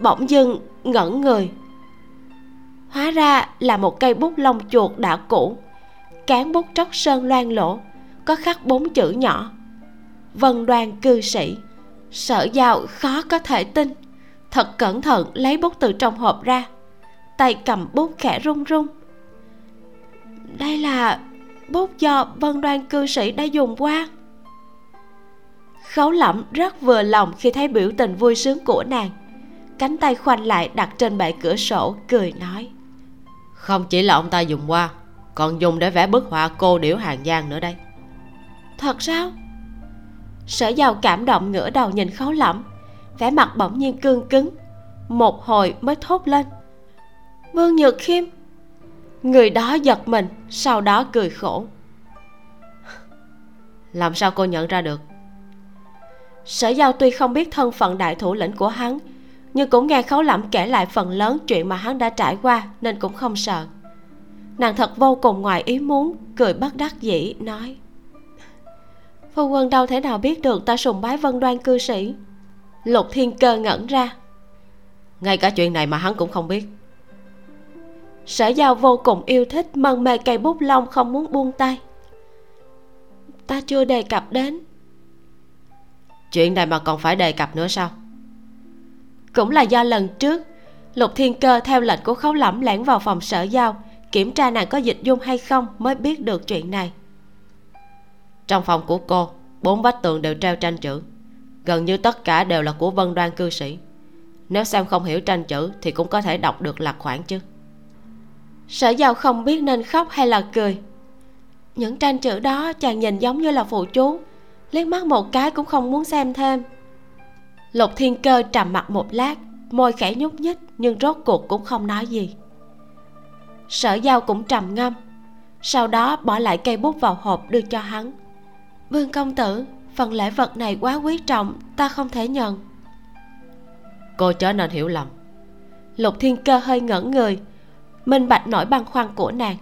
Bỗng dưng ngẩn người. Hóa ra là một cây bút lông chuột đã cũ, cán bút tróc sơn loang lỗ, có khắc bốn chữ nhỏ. Vân đoan cư sĩ, sở giao khó có thể tin. Thật cẩn thận lấy bút từ trong hộp ra, tay cầm bút khẽ run run. Đây là bút do vân đoan cư sĩ đã dùng qua. Khấu lẩm rất vừa lòng khi thấy biểu tình vui sướng của nàng. Cánh tay khoanh lại đặt trên bệ cửa sổ cười nói. Không chỉ là ông ta dùng qua còn dùng để vẽ bức họa cô điểu hàng giang nữa đây. Thật sao? Sở giàu cảm động ngửa đầu nhìn khấu lẩm vẻ mặt bỗng nhiên cương cứng. Một hồi mới thốt lên. Vương nhược khiêm người đó giật mình, sau đó cười khổ. Làm sao cô nhận ra được? Sở giao tuy không biết thân phận đại thủ lĩnh của hắn, nhưng cũng nghe khấu lẩm kể lại phần lớn chuyện mà hắn đã trải qua nên cũng không sợ. Nàng thật vô cùng ngoài ý muốn, cười bất đắc dĩ, nói, phu quân đâu thể nào biết được ta sùng bái vân đoan cư sĩ? Lục thiên cơ ngẩn ra. Ngay cả chuyện này mà hắn cũng không biết sở giao vô cùng yêu thích mân mê cây bút lông không muốn buông tay. Ta chưa đề cập đến. Chuyện này mà còn phải đề cập nữa sao? Cũng là do lần trước lục thiên cơ theo lệnh của khấu lẩm lẻn vào phòng sở giao kiểm tra nàng có dịch dung hay không mới biết được chuyện này. Trong phòng của cô bốn vách tường đều treo tranh chữ. Gần như tất cả đều là của vân đoan cư sĩ. Nếu xem không hiểu tranh chữ thì cũng có thể đọc được lạc khoản chứ sở giao không biết nên khóc hay là cười. Những tranh chữ đó chàng nhìn giống như là phụ chú liếc mắt một cái cũng không muốn xem thêm. Lục thiên cơ trầm mặt một lát môi khẽ nhúc nhích nhưng rốt cuộc cũng không nói gì. Sở giao cũng trầm ngâm sau đó bỏ lại cây bút vào hộp đưa cho hắn. Vương công tử phần lễ vật này quá quý trọng ta không thể nhận. Cô chớ nên hiểu lầm. Lục thiên cơ hơi ngẩn người minh bạch nỗi băn khoăn của nàng.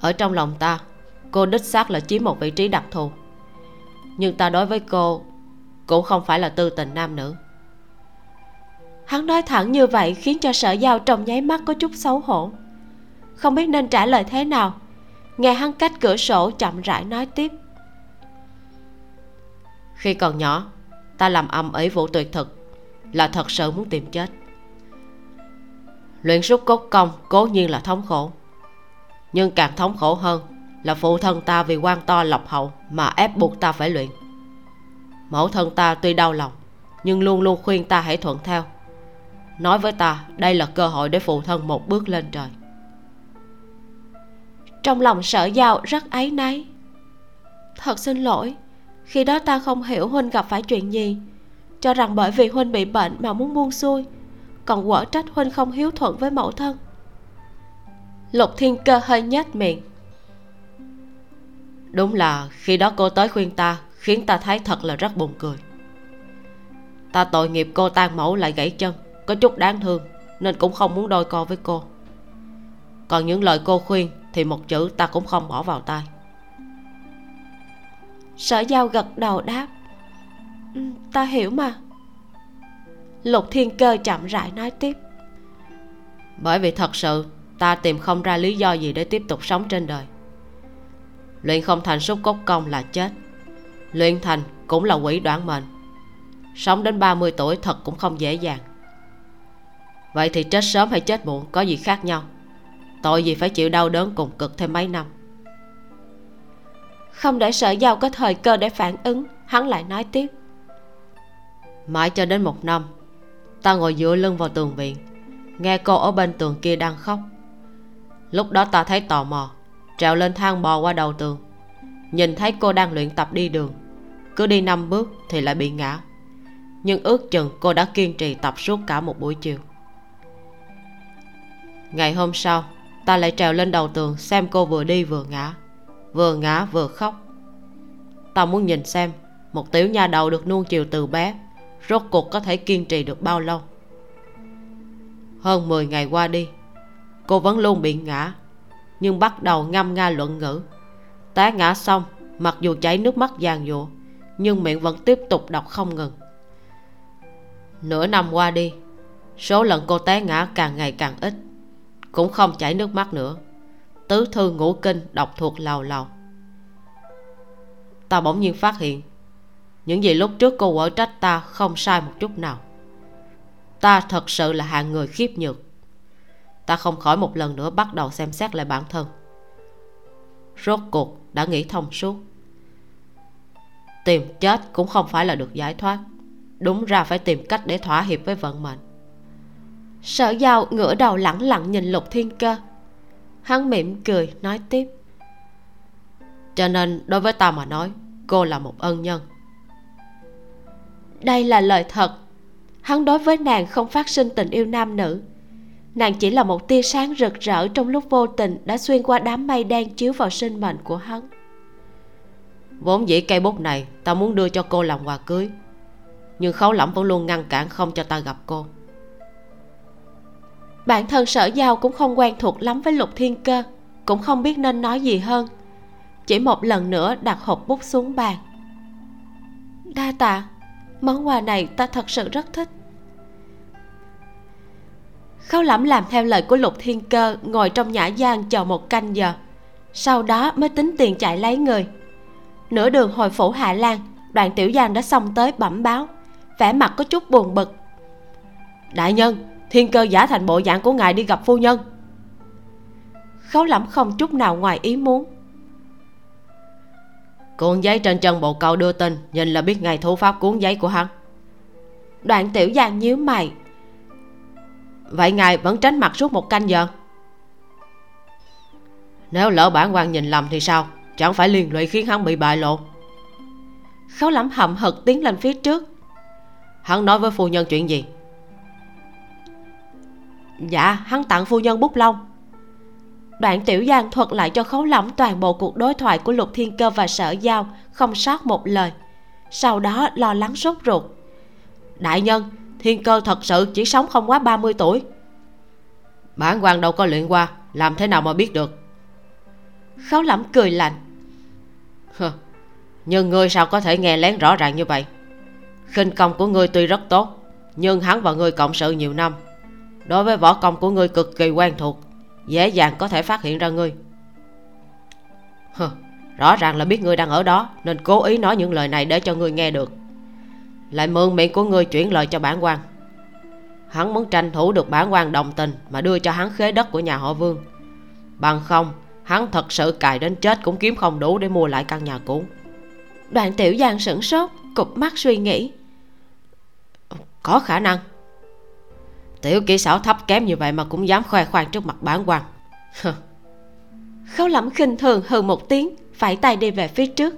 Ở trong lòng ta cô đích xác là chiếm một vị trí đặc thù. Nhưng ta đối với cô cũng không phải là tư tình nam nữ. Hắn nói thẳng như vậy khiến cho sở giao trong nháy mắt có chút xấu hổ. Không biết nên trả lời thế nào nghe hắn cách cửa sổ chậm rãi nói tiếp. Khi còn nhỏ ta làm âm ấy vụ tuyệt thực là thật sự muốn tìm chết luyện rút cốt công cố nhiên là thống khổ. Nhưng càng thống khổ hơn là phụ thân ta vì quan to lọc hậu mà ép buộc ta phải luyện. Mẫu thân ta tuy đau lòng, nhưng luôn luôn khuyên ta hãy thuận theo. Nói với ta, đây là cơ hội để phụ thân một bước lên trời. Trong lòng sở giao rất áy náy. Thật xin lỗi, khi đó ta không hiểu huynh gặp phải chuyện gì. Cho rằng bởi vì huynh bị bệnh mà muốn buông xuôi còn quở trách huynh không hiếu thuận với mẫu thân. Lục thiên cơ hơi nhếch miệng. Đúng là khi đó cô tới khuyên ta, khiến ta thấy thật là rất buồn cười. Ta tội nghiệp cô tan mẫu lại gãy chân, có chút đáng thương, nên cũng không muốn đôi co với cô. Còn những lời cô khuyên thì một chữ ta cũng không bỏ vào tai. Sở giao gật đầu đáp ừ, ta hiểu mà lục thiên cơ chậm rãi nói tiếp. Bởi vì thật sự ta tìm không ra lý do gì để tiếp tục sống trên đời. Luyện không thành xúc cốt công là chết. Luyện thành cũng là quỷ đoạn mệnh. Sống đến 30 tuổi thật cũng không dễ dàng. Vậy thì chết sớm hay chết muộn có gì khác nhau? Tội gì phải chịu đau đớn cùng cực thêm mấy năm? Không để sở giao có thời cơ để phản ứng hắn lại nói tiếp. Mãi cho đến một năm ta ngồi dựa lưng vào tường viện, nghe cô ở bên tường kia đang khóc. Lúc đó ta thấy tò mò, trèo lên thang bò qua đầu tường, nhìn thấy cô đang luyện tập đi đường, cứ đi năm bước thì lại bị ngã. Nhưng ước chừng cô đã kiên trì tập suốt cả một buổi chiều. Ngày hôm sau, ta lại trèo lên đầu tường xem cô vừa đi vừa ngã vừa ngã vừa khóc. Ta muốn nhìn xem một tiểu nhà đầu được nuông chiều từ bé rốt cuộc có thể kiên trì được bao lâu? Hơn 10 ngày qua đi, cô vẫn luôn bị ngã, nhưng bắt đầu ngâm nga luận ngữ. Té ngã xong, mặc dù chảy nước mắt giàn giụa, nhưng miệng vẫn tiếp tục đọc không ngừng. Nửa năm qua đi, số lần cô té ngã càng ngày càng ít, cũng không chảy nước mắt nữa. Tứ thư ngũ kinh đọc thuộc lầu lầu ta bỗng nhiên phát hiện những gì lúc trước cô ở trách ta không sai một chút nào. Ta thật sự là hạng người khiếp nhược. Ta không khỏi một lần nữa bắt đầu xem xét lại bản thân. Rốt cuộc đã nghĩ thông suốt. Tìm chết cũng không phải là được giải thoát. Đúng ra phải tìm cách để thỏa hiệp với vận mệnh. Sở giao ngửa đầu lẳng lặng nhìn lục thiên cơ. Hắn mỉm cười, nói tiếp. Cho nên đối với ta mà nói, cô là một ân nhân đây là lời thật. Hắn đối với nàng không phát sinh tình yêu nam nữ. Nàng chỉ là một tia sáng rực rỡ trong lúc vô tình đã xuyên qua đám mây đen chiếu vào sinh mệnh của hắn. Vốn dĩ cây bút này ta muốn đưa cho cô làm quà cưới nhưng khấu lẫm vẫn luôn ngăn cản không cho ta gặp cô. Bản thân sở giao cũng không quen thuộc lắm với lục thiên cơ cũng không biết nên nói gì hơn. Chỉ một lần nữa đặt hộp bút xuống bàn. Đa tạ món quà này ta thật sự rất thích. Khấu lẫm làm theo lời của lục thiên cơ, ngồi trong nhã gian chờ một canh giờ. Sau đó mới tính tiền chạy lấy người. Nửa đường hồi phủ hạ lan, đoàn tiểu giang đã xong tới bẩm báo. Vẻ mặt có chút buồn bực. Đại nhân, thiên cơ giả thành bộ dạng của ngài đi gặp phu nhân. Khấu lẫm không chút nào ngoài ý muốn cuốn giấy trên chân bộ cầu đưa tin, nhìn là biết ngày thủ pháp cuốn giấy của hắn. Đoạn tiểu giang nhíu mày. Vậy ngài vẫn tránh mặt suốt một canh giờ? Nếu lỡ bản quan nhìn lầm thì sao? Chẳng phải liên lụy khiến hắn bị bại lộ? Khấu lắm hậm hực tiến lên phía trước. Hắn nói với phu nhân chuyện gì? Dạ hắn tặng phu nhân bút lông đoạn tiểu giang thuật lại cho khấu lỏng toàn bộ cuộc đối thoại của lục thiên cơ và sở giao không sót một lời. Sau đó lo lắng sốt ruột. Đại nhân thiên cơ thật sự chỉ sống không quá 30 tuổi. Bản quan đâu có luyện qua làm thế nào mà biết được? Khấu lẩm cười lạnh. Nhưng ngươi sao có thể nghe lén rõ ràng như vậy? Khinh công của ngươi tuy rất tốt nhưng hắn và ngươi cộng sự nhiều năm. Đối với võ công của ngươi cực kỳ quen thuộc dễ dàng có thể phát hiện ra ngươi. Hừ, rõ ràng là biết ngươi đang ở đó nên cố ý nói những lời này để cho ngươi nghe được. Lại mượn miệng của ngươi chuyển lời cho bản quan. Hắn muốn tranh thủ được bản quan đồng tình mà đưa cho hắn khế đất của nhà họ vương. Bằng không hắn thật sự cài đến chết cũng kiếm không đủ để mua lại căn nhà cũ. Đoạn tiểu giang sửng sốt cụp mắt suy nghĩ. Có khả năng tiểu kỹ xảo thấp kém như vậy mà cũng dám khoe khoang trước mặt bản quan khấu lẫm khinh thường hừ một tiếng phải tay đi về phía trước.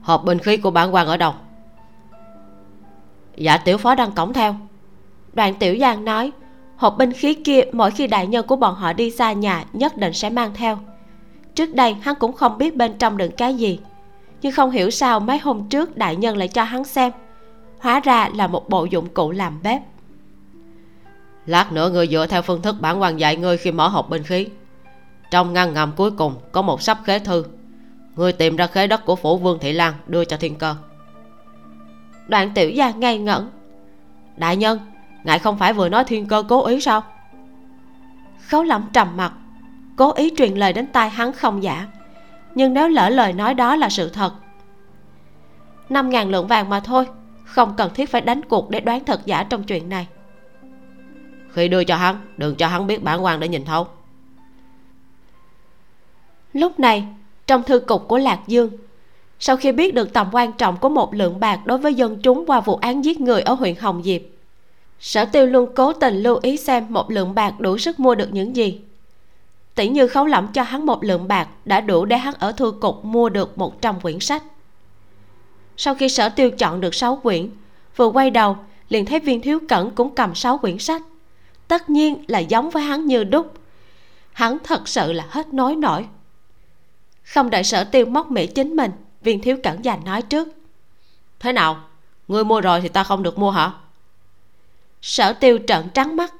Hộp binh khí của bản quan ở đâu? Dạ tiểu phó đang cổng theo. Đoàn tiểu giang nói hộp binh khí kia mỗi khi đại nhân của bọn họ đi xa nhà nhất định sẽ mang theo. Trước đây hắn cũng không biết bên trong đựng cái gì nhưng không hiểu sao mấy hôm trước đại nhân lại cho hắn xem. Hóa ra là một bộ dụng cụ làm bếp lát nữa người dựa theo phương thức bản quan dạy ngươi khi mở hộp binh khí. Trong ngăn ngầm cuối cùng có một sắp khế thư. Ngươi tìm ra khế đất của phủ vương thị lan, đưa cho thiên cơ. Đoạn tiểu gia ngây ngẩn. Đại nhân, ngài không phải vừa nói thiên cơ cố ý sao? Khấu lẩm trầm mặt. Cố ý truyền lời đến tai hắn không giả. Nhưng nếu lỡ lời nói đó là sự thật, năm ngàn lượng vàng mà thôi, không cần thiết phải đánh cuộc để đoán thật giả trong chuyện này khi đưa cho hắn, đừng cho hắn biết bản quan để nhìn thấu. Lúc này, trong thư cục của lạc dương, sau khi biết được tầm quan trọng của một lượng bạc đối với dân chúng qua vụ án giết người ở huyện hồng diệp, sở tiêu luôn cố tình lưu ý xem một lượng bạc đủ sức mua được những gì. Tỷ như khấu lẫm cho hắn một lượng bạc đã đủ để hắn ở thư cục mua được 100 quyển sách. Sau khi sở tiêu chọn được 6 quyển, vừa quay đầu, liền thấy viên thiếu cẩn cũng cầm 6 quyển sách tất nhiên là giống với hắn như đúc. Hắn thật sự là hết nói nổi. Không đợi sở tiêu móc mỉ chính mình, viên thiếu cẩn già nói trước. Thế nào? Ngươi mua rồi thì ta không được mua hả? Sở tiêu trợn trắng mắt.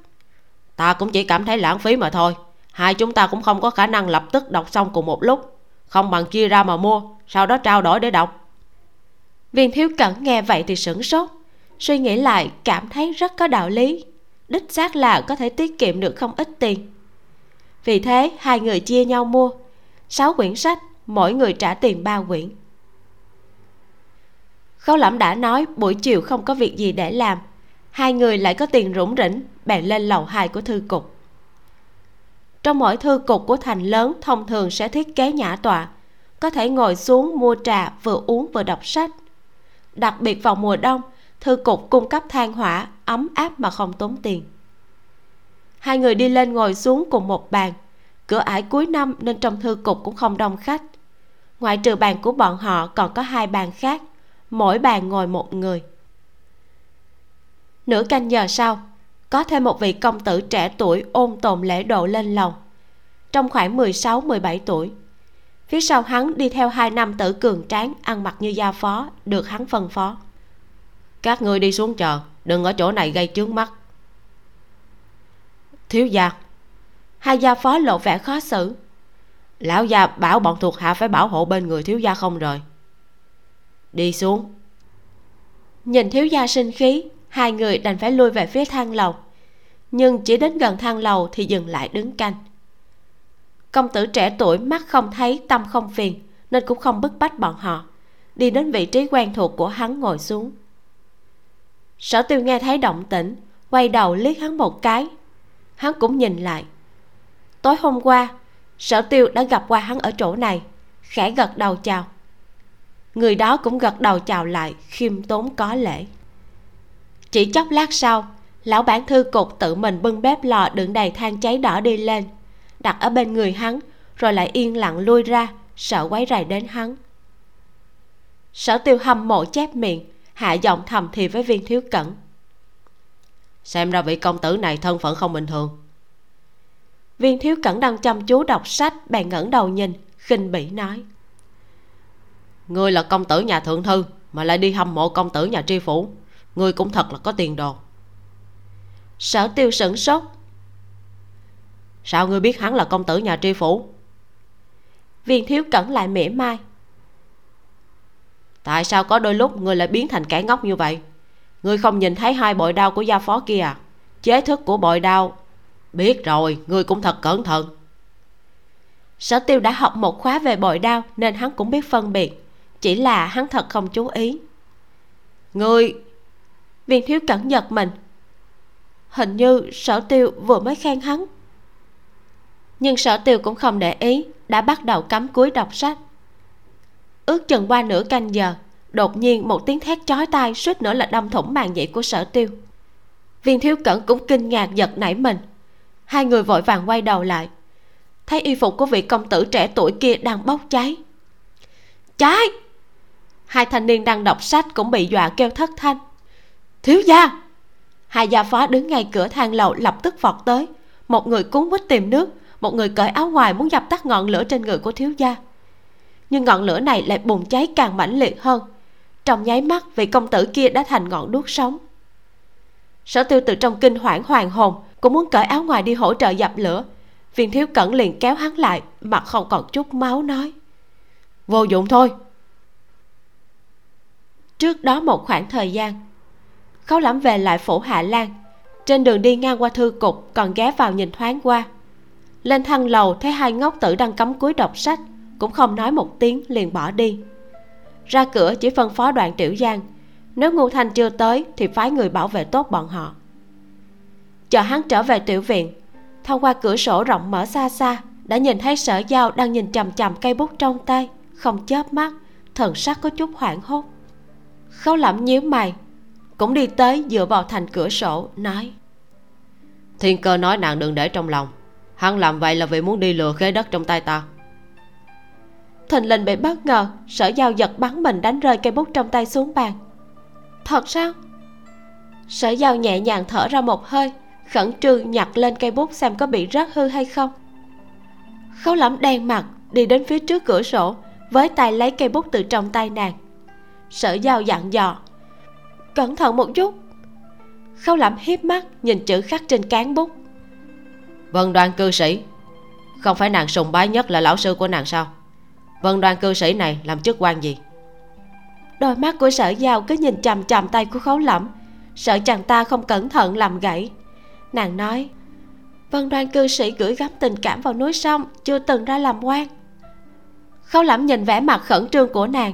Ta cũng chỉ cảm thấy lãng phí mà thôi. Hai chúng ta cũng không có khả năng lập tức đọc xong cùng một lúc. Không bằng chia ra mà mua, sau đó trao đổi để đọc. Viên thiếu cẩn nghe vậy thì sửng sốt, suy nghĩ lại cảm thấy rất có đạo lý đích xác là có thể tiết kiệm được không ít tiền. Vì thế, hai người chia nhau mua. Sáu quyển sách, mỗi người trả tiền ba quyển. Khấu lẩm đã nói buổi chiều không có việc gì để làm. Hai người lại có tiền rủng rỉnh, bèn lên lầu hai của thư cục. Trong mỗi thư cục của thành lớn, thông thường sẽ thiết kế nhã tọa. Có thể ngồi xuống mua trà, vừa uống vừa đọc sách. Đặc biệt vào mùa đông thư cục cung cấp than hỏa, ấm áp mà không tốn tiền. Hai người đi lên ngồi xuống cùng một bàn. Cửa ải cuối năm nên trong thư cục cũng không đông khách. Ngoại trừ bàn của bọn họ còn có hai bàn khác, mỗi bàn ngồi một người. Nửa canh giờ sau, có thêm một vị công tử trẻ tuổi ôn tồn lễ độ lên lầu. Trong khoảng 16-17 tuổi, phía sau hắn đi theo hai nam tử cường tráng ăn mặc như gia phó, được hắn phân phó các ngươi đi xuống chờ, đừng ở chỗ này gây chướng mắt. Thiếu gia. Hai gia phó lộ vẻ khó xử. Lão gia bảo bọn thuộc hạ phải bảo hộ bên người thiếu gia không rồi đi xuống. Nhìn thiếu gia sinh khí, hai người đành phải lui về phía thang lầu. Nhưng chỉ đến gần thang lầu thì dừng lại đứng canh. Công tử trẻ tuổi mắt không thấy, tâm không phiền, nên cũng không bức bách bọn họ. Đi đến vị trí quen thuộc của hắn ngồi xuống sở tiêu nghe thấy động tĩnh, quay đầu liếc hắn một cái. Hắn cũng nhìn lại. Tối hôm qua, sở tiêu đã gặp qua hắn ở chỗ này, khẽ gật đầu chào. Người đó cũng gật đầu chào lại, khiêm tốn có lễ. Chỉ chốc lát sau, lão bản thư cục tự mình bưng bếp lò đựng đầy than cháy đỏ đi lên. Đặt ở bên người hắn, rồi lại yên lặng lui ra, sợ quấy rầy đến hắn. Sở tiêu hâm mộ chép miệng hạ giọng thầm thì với viên thiếu cẩn. Xem ra vị công tử này thân phận không bình thường. Viên thiếu cẩn đang chăm chú đọc sách, bèn ngẩng đầu nhìn, khinh bỉ nói. Ngươi là công tử nhà thượng thư, mà lại đi hâm mộ công tử nhà tri phủ. Ngươi cũng thật là có tiền đồ. Sở tiêu sửng sốt. Sao ngươi biết hắn là công tử nhà tri phủ? Viên thiếu cẩn lại mỉa mai tại sao có đôi lúc người lại biến thành kẻ ngốc như vậy? Người không nhìn thấy hai bội đao của gia phó kia à? Chế thức của bội đao. Biết rồi, người cũng thật cẩn thận. Sở tiêu đã học một khóa về bội đao nên hắn cũng biết phân biệt. Chỉ là hắn thật không chú ý. Ngươi viên thiếu cẩn giật mình. Hình như sở tiêu vừa mới khen hắn. Nhưng sở tiêu cũng không để ý, đã bắt đầu cắm cúi đọc sách ước chừng qua nửa canh giờ, đột nhiên một tiếng thét chói tai suýt nữa là đâm thủng màn nhĩ của sở tiêu. Viên thiếu cẩn cũng kinh ngạc giật nảy mình. Hai người vội vàng quay đầu lại. Thấy y phục của vị công tử trẻ tuổi kia đang bốc cháy. Cháy! Hai thanh niên đang đọc sách cũng bị dọa kêu thất thanh. Thiếu gia! Hai gia phó đứng ngay cửa thang lầu lập tức vọt tới. Một người cuốn quýt tìm nước, một người cởi áo ngoài muốn dập tắt ngọn lửa trên người của thiếu gia nhưng ngọn lửa này lại bùng cháy càng mãnh liệt hơn. Trong nháy mắt, vị công tử kia đã thành ngọn đuốc sống. Sở tiêu từ trong kinh hoảng hoàng hồn, cũng muốn cởi áo ngoài đi hỗ trợ dập lửa. Viên thiếu cẩn liền kéo hắn lại, mặt không còn chút máu nói. Vô dụng thôi. Trước đó một khoảng thời gian khấu lắm về lại phủ hạ lan. Trên đường đi ngang qua thư cục, còn ghé vào nhìn thoáng qua. Lên thang lầu, thấy hai ngốc tử đang cắm cúi đọc sách cũng không nói một tiếng, liền bỏ đi. Ra cửa, chỉ phân phó đoạn tiểu giang. Nếu ngô thanh chưa tới, thì phái người bảo vệ tốt bọn họ. Chờ hắn trở về tiểu viện, thông qua cửa sổ rộng mở xa xa, đã nhìn thấy sở giao đang nhìn chằm chằm cây bút trong tay. Không chớp mắt, thần sắc có chút hoảng hốt. Khấu lẩm nhíu mày, cũng đi tới dựa vào thành cửa sổ, nói, thiên cơ nói nàng đừng để trong lòng. Hắn làm vậy là vì muốn đi lừa khế đất trong tay ta thình lình bị bất ngờ, sở giao giật bắn mình đánh rơi cây bút trong tay xuống bàn. Thật sao? Sở giao nhẹ nhàng thở ra một hơi, khẩn trương nhặt lên cây bút xem có bị rớt hư hay không. Khấu lẩm đen mặt, đi đến phía trước cửa sổ, với tay lấy cây bút từ trong tay nàng. Sở giao dặn dò, cẩn thận một chút. Khâu lẩm hiếp mắt, nhìn chữ khắc trên cán bút. Vân đoan cư sĩ, không phải nàng sùng bái nhất là lão sư của nàng sao? Vân đoan cư sĩ này làm chức quan gì? Đôi mắt của sở giao cứ nhìn chằm chằm tay của khấu lẫm. Sợ chàng ta không cẩn thận làm gãy. Nàng nói vân đoan cư sĩ gửi gắm tình cảm vào núi sông, chưa từng ra làm quan. Khấu lẫm nhìn vẻ mặt khẩn trương của nàng.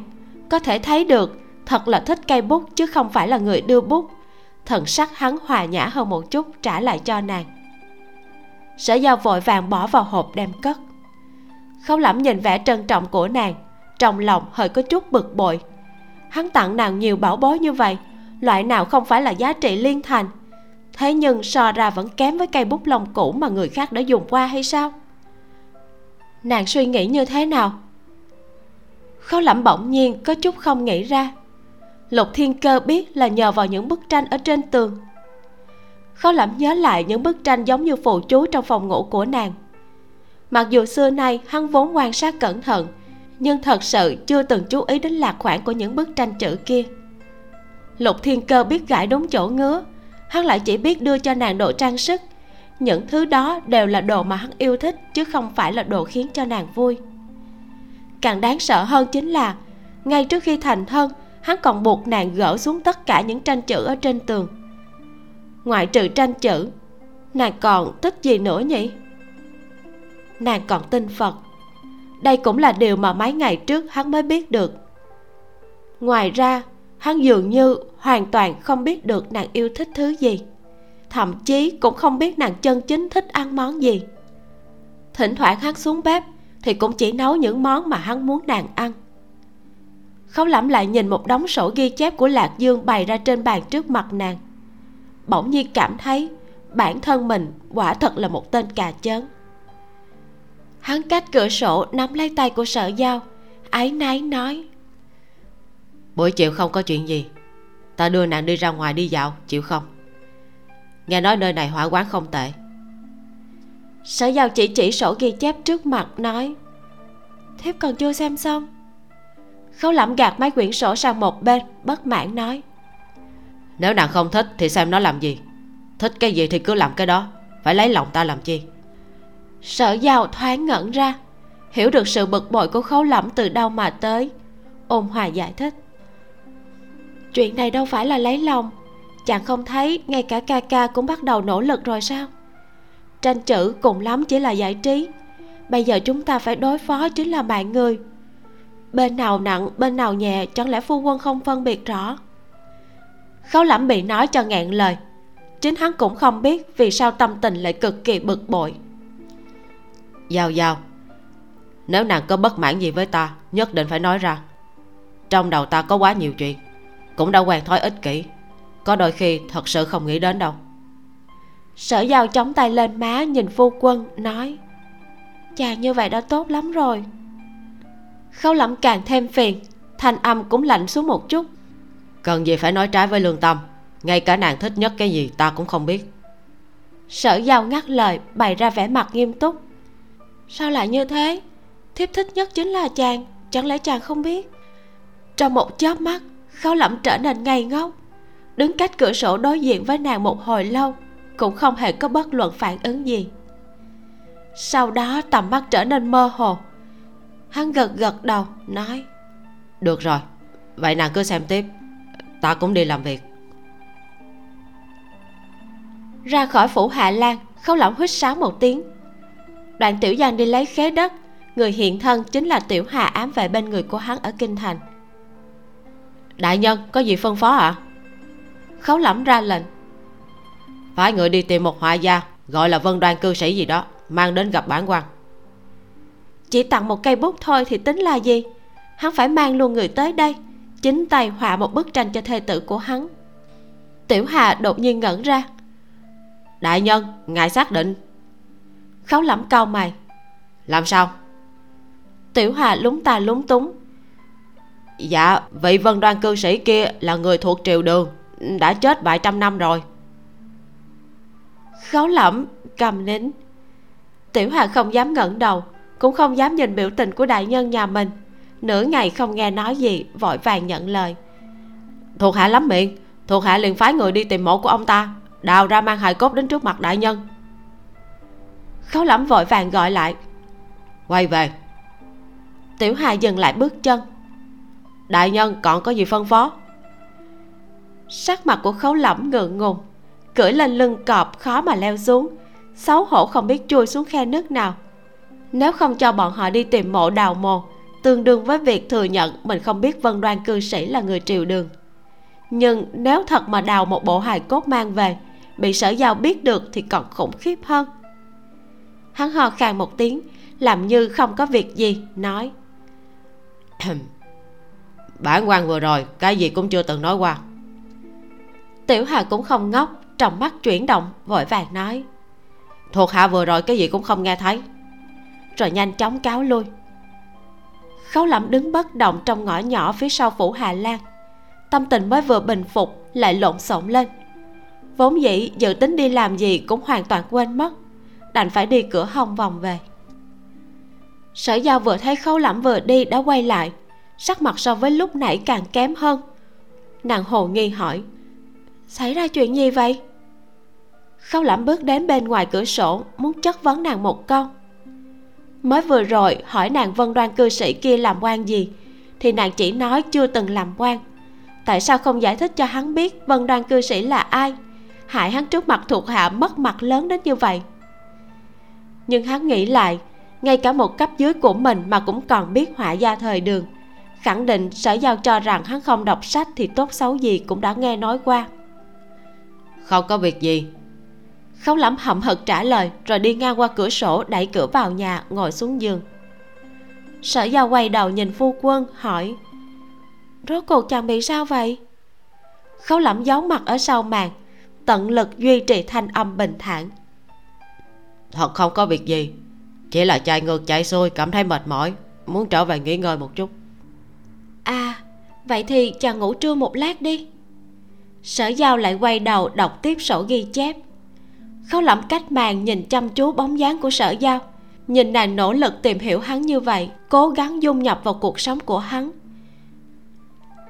Có thể thấy được, thật là thích cây bút chứ không phải là người đưa bút. Thần sắc hắn hòa nhã hơn một chút, trả lại cho nàng. Sở giao vội vàng bỏ vào hộp đem cất khâu lẩm nhìn vẻ trân trọng của nàng, trong lòng hơi có chút bực bội. Hắn tặng nàng nhiều bảo bối như vậy, loại nào không phải là giá trị liên thành? Thế nhưng so ra vẫn kém với cây bút lông cũ mà người khác đã dùng qua hay sao? Nàng suy nghĩ như thế nào? Khâu lẩm bỗng nhiên có chút không nghĩ ra. Lục thiên cơ biết là nhờ vào những bức tranh ở trên tường. Khâu lẩm nhớ lại những bức tranh giống như phù chú trong phòng ngủ của nàng mặc dù xưa nay hắn vốn quan sát cẩn thận, nhưng thật sự chưa từng chú ý đến lạc khoản của những bức tranh chữ kia. Lục thiên cơ biết gãi đúng chỗ ngứa, hắn lại chỉ biết đưa cho nàng đồ trang sức. Những thứ đó đều là đồ mà hắn yêu thích, chứ không phải là đồ khiến cho nàng vui. Càng đáng sợ hơn chính là, ngay trước khi thành thân, hắn còn buộc nàng gỡ xuống tất cả những tranh chữ ở trên tường. Ngoại trừ tranh chữ, nàng còn thích gì nữa nhỉ? Nàng còn tin phật. Đây cũng là điều mà mấy ngày trước hắn mới biết được. Ngoài ra, hắn dường như hoàn toàn không biết được nàng yêu thích thứ gì. Thậm chí cũng không biết nàng chân chính thích ăn món gì. Thỉnh thoảng hắn xuống bếp thì cũng chỉ nấu những món mà hắn muốn nàng ăn. Khấu lẩm lại nhìn một đống sổ ghi chép của lạc dương bày ra trên bàn trước mặt nàng. Bỗng nhiên cảm thấy bản thân mình quả thật là một tên cà chớn hắn cách cửa sổ nắm lấy tay của sợ dao ái náy nói buổi chiều không có chuyện gì. Ta đưa nàng đi ra ngoài đi dạo chịu không? Nghe nói nơi này hỏa quán không tệ. Sở giao chỉ chỉ sổ ghi chép trước mặt nói thiếp còn chưa xem xong. Khấu lẩm gạt mấy quyển sổ sang một bên bất mãn nói nếu nàng không thích thì xem nó làm gì? Thích cái gì thì cứ làm cái đó. Phải lấy lòng ta làm chi sở giao thoáng ngẩn ra, hiểu được sự bực bội của khấu lẫm từ đâu mà tới. Ôn hòa giải thích. Chuyện này đâu phải là lấy lòng. Chàng không thấy ngay cả ca ca cũng bắt đầu nỗ lực rồi sao? Tranh chữ cùng lắm chỉ là giải trí. Bây giờ chúng ta phải đối phó chính là mạng người. Bên nào nặng, bên nào nhẹ, chẳng lẽ phu quân không phân biệt rõ? Khấu lẫm bị nói cho ngẹn lời. Chính hắn cũng không biết vì sao tâm tình lại cực kỳ bực bội giao giao. Nếu nàng có bất mãn gì với ta nhất định phải nói ra. Trong đầu ta có quá nhiều chuyện cũng đã quen thói ích kỷ. Có đôi khi thật sự không nghĩ đến đâu. Sở giao chống tay lên má nhìn phu quân nói chàng như vậy đã tốt lắm rồi. Khâu lẩm càng thêm phiền thanh âm cũng lạnh xuống một chút. Cần gì phải nói trái với lương tâm ngay cả nàng thích nhất cái gì ta cũng không biết. Sở giao ngắt lời bày ra vẻ mặt nghiêm túc sao lại như thế? Thiếp thích nhất chính là chàng chẳng lẽ chàng không biết? Trong một chớp mắt khâu lẩm trở nên ngây ngốc. Đứng cách cửa sổ đối diện với nàng một hồi lâu cũng không hề có bất luận phản ứng gì. Sau đó tầm mắt trở nên mơ hồ. Hắn gật gật đầu nói được rồi vậy nàng cứ xem tiếp ta cũng đi làm việc. Ra khỏi phủ hạ lan khâu lỏng huýt sáo một tiếng đoạn tiểu giang đi lấy khế đất. Người hiện thân chính là tiểu hà ám vệ bên người của hắn ở kinh thành. Đại nhân, có gì phân phó ạ? À? khấu lẩm ra lệnh. Phải người đi tìm một họa gia, gọi là vân đoan cư sĩ gì đó, mang đến gặp bản quan. Chỉ tặng một cây bút thôi thì tính là gì? Hắn phải mang luôn người tới đây, chính tay họa một bức tranh cho thê tử của hắn. Tiểu hà đột nhiên ngẩn ra. Đại nhân, ngài xác định khấu lẩm cau mày. Làm sao? Tiểu hà lúng ta lúng túng. Dạ vị vân đoan cư sĩ kia là người thuộc triều đường đã chết vài trăm năm rồi. Khấu lẩm cầm nín. Tiểu hà không dám ngẩng đầu cũng không dám nhìn biểu tình của đại nhân nhà mình. Nửa ngày không nghe nói gì vội vàng nhận lời. Thuộc hạ lắm miệng thuộc hạ liền phái người đi tìm mộ của ông ta đào ra mang hài cốt đến trước mặt đại nhân khấu lẩm vội vàng gọi lại. Quay về. Tiểu hà dừng lại bước chân. Đại nhân còn có gì phân phó? Sắc mặt của khấu lẩm ngượng ngùng cưỡi lên lưng cọp khó mà leo xuống. Xấu hổ không biết chui xuống khe nước nào. Nếu không cho bọn họ đi tìm mộ đào mồ tương đương với việc thừa nhận mình không biết vân đoan cư sĩ là người triều đường. Nhưng nếu thật mà đào một bộ hài cốt mang về bị sở giao biết được thì còn khủng khiếp hơn hắn ho khan một tiếng làm như không có việc gì nói. Bản quan vừa rồi cái gì cũng chưa từng nói qua. Tiểu hà cũng không ngốc trong mắt chuyển động vội vàng nói. Thuộc hạ vừa rồi cái gì cũng không nghe thấy. Rồi nhanh chóng cáo lui. Khấu lẩm đứng bất động trong ngõ nhỏ phía sau phủ hà lan. Tâm tình mới vừa bình phục lại lộn xộn lên. Vốn dĩ dự tính đi làm gì cũng hoàn toàn quên mất đành phải đi cửa hông vòng về. Sở giao vừa thấy khấu lẫm vừa đi đã quay lại, sắc mặt so với lúc nãy càng kém hơn. Nàng hồ nghi hỏi, xảy ra chuyện gì vậy? Khấu lẫm bước đến bên ngoài cửa sổ, muốn chất vấn nàng một câu. Mới vừa rồi hỏi nàng vân đoan cư sĩ kia làm quan gì, thì nàng chỉ nói chưa từng làm quan. Tại sao không giải thích cho hắn biết vân đoan cư sĩ là ai? Hại hắn trước mặt thuộc hạ mất mặt lớn đến như vậy nhưng hắn nghĩ lại ngay cả một cấp dưới của mình mà cũng còn biết họa gia thời đường. Khẳng định sở giao cho rằng hắn không đọc sách thì tốt xấu gì cũng đã nghe nói qua. Không có việc gì. Khấu lắm hậm hực trả lời rồi đi ngang qua cửa sổ đẩy cửa vào nhà ngồi xuống giường. Sở giao quay đầu nhìn phu quân hỏi rốt cuộc chàng bị sao vậy? Khấu lẩm giấu mặt ở sau màn tận lực duy trì thanh âm bình thản thật không có việc gì. Chỉ là chạy ngược chạy xuôi, cảm thấy mệt mỏi, muốn trở về nghỉ ngơi một chút. À vậy thì chàng ngủ trưa một lát đi. Sở giao lại quay đầu đọc tiếp sổ ghi chép. Khấu lẩm cách màn nhìn chăm chú bóng dáng của sở giao. Nhìn nàng nỗ lực tìm hiểu hắn như vậy, cố gắng dung nhập vào cuộc sống của hắn.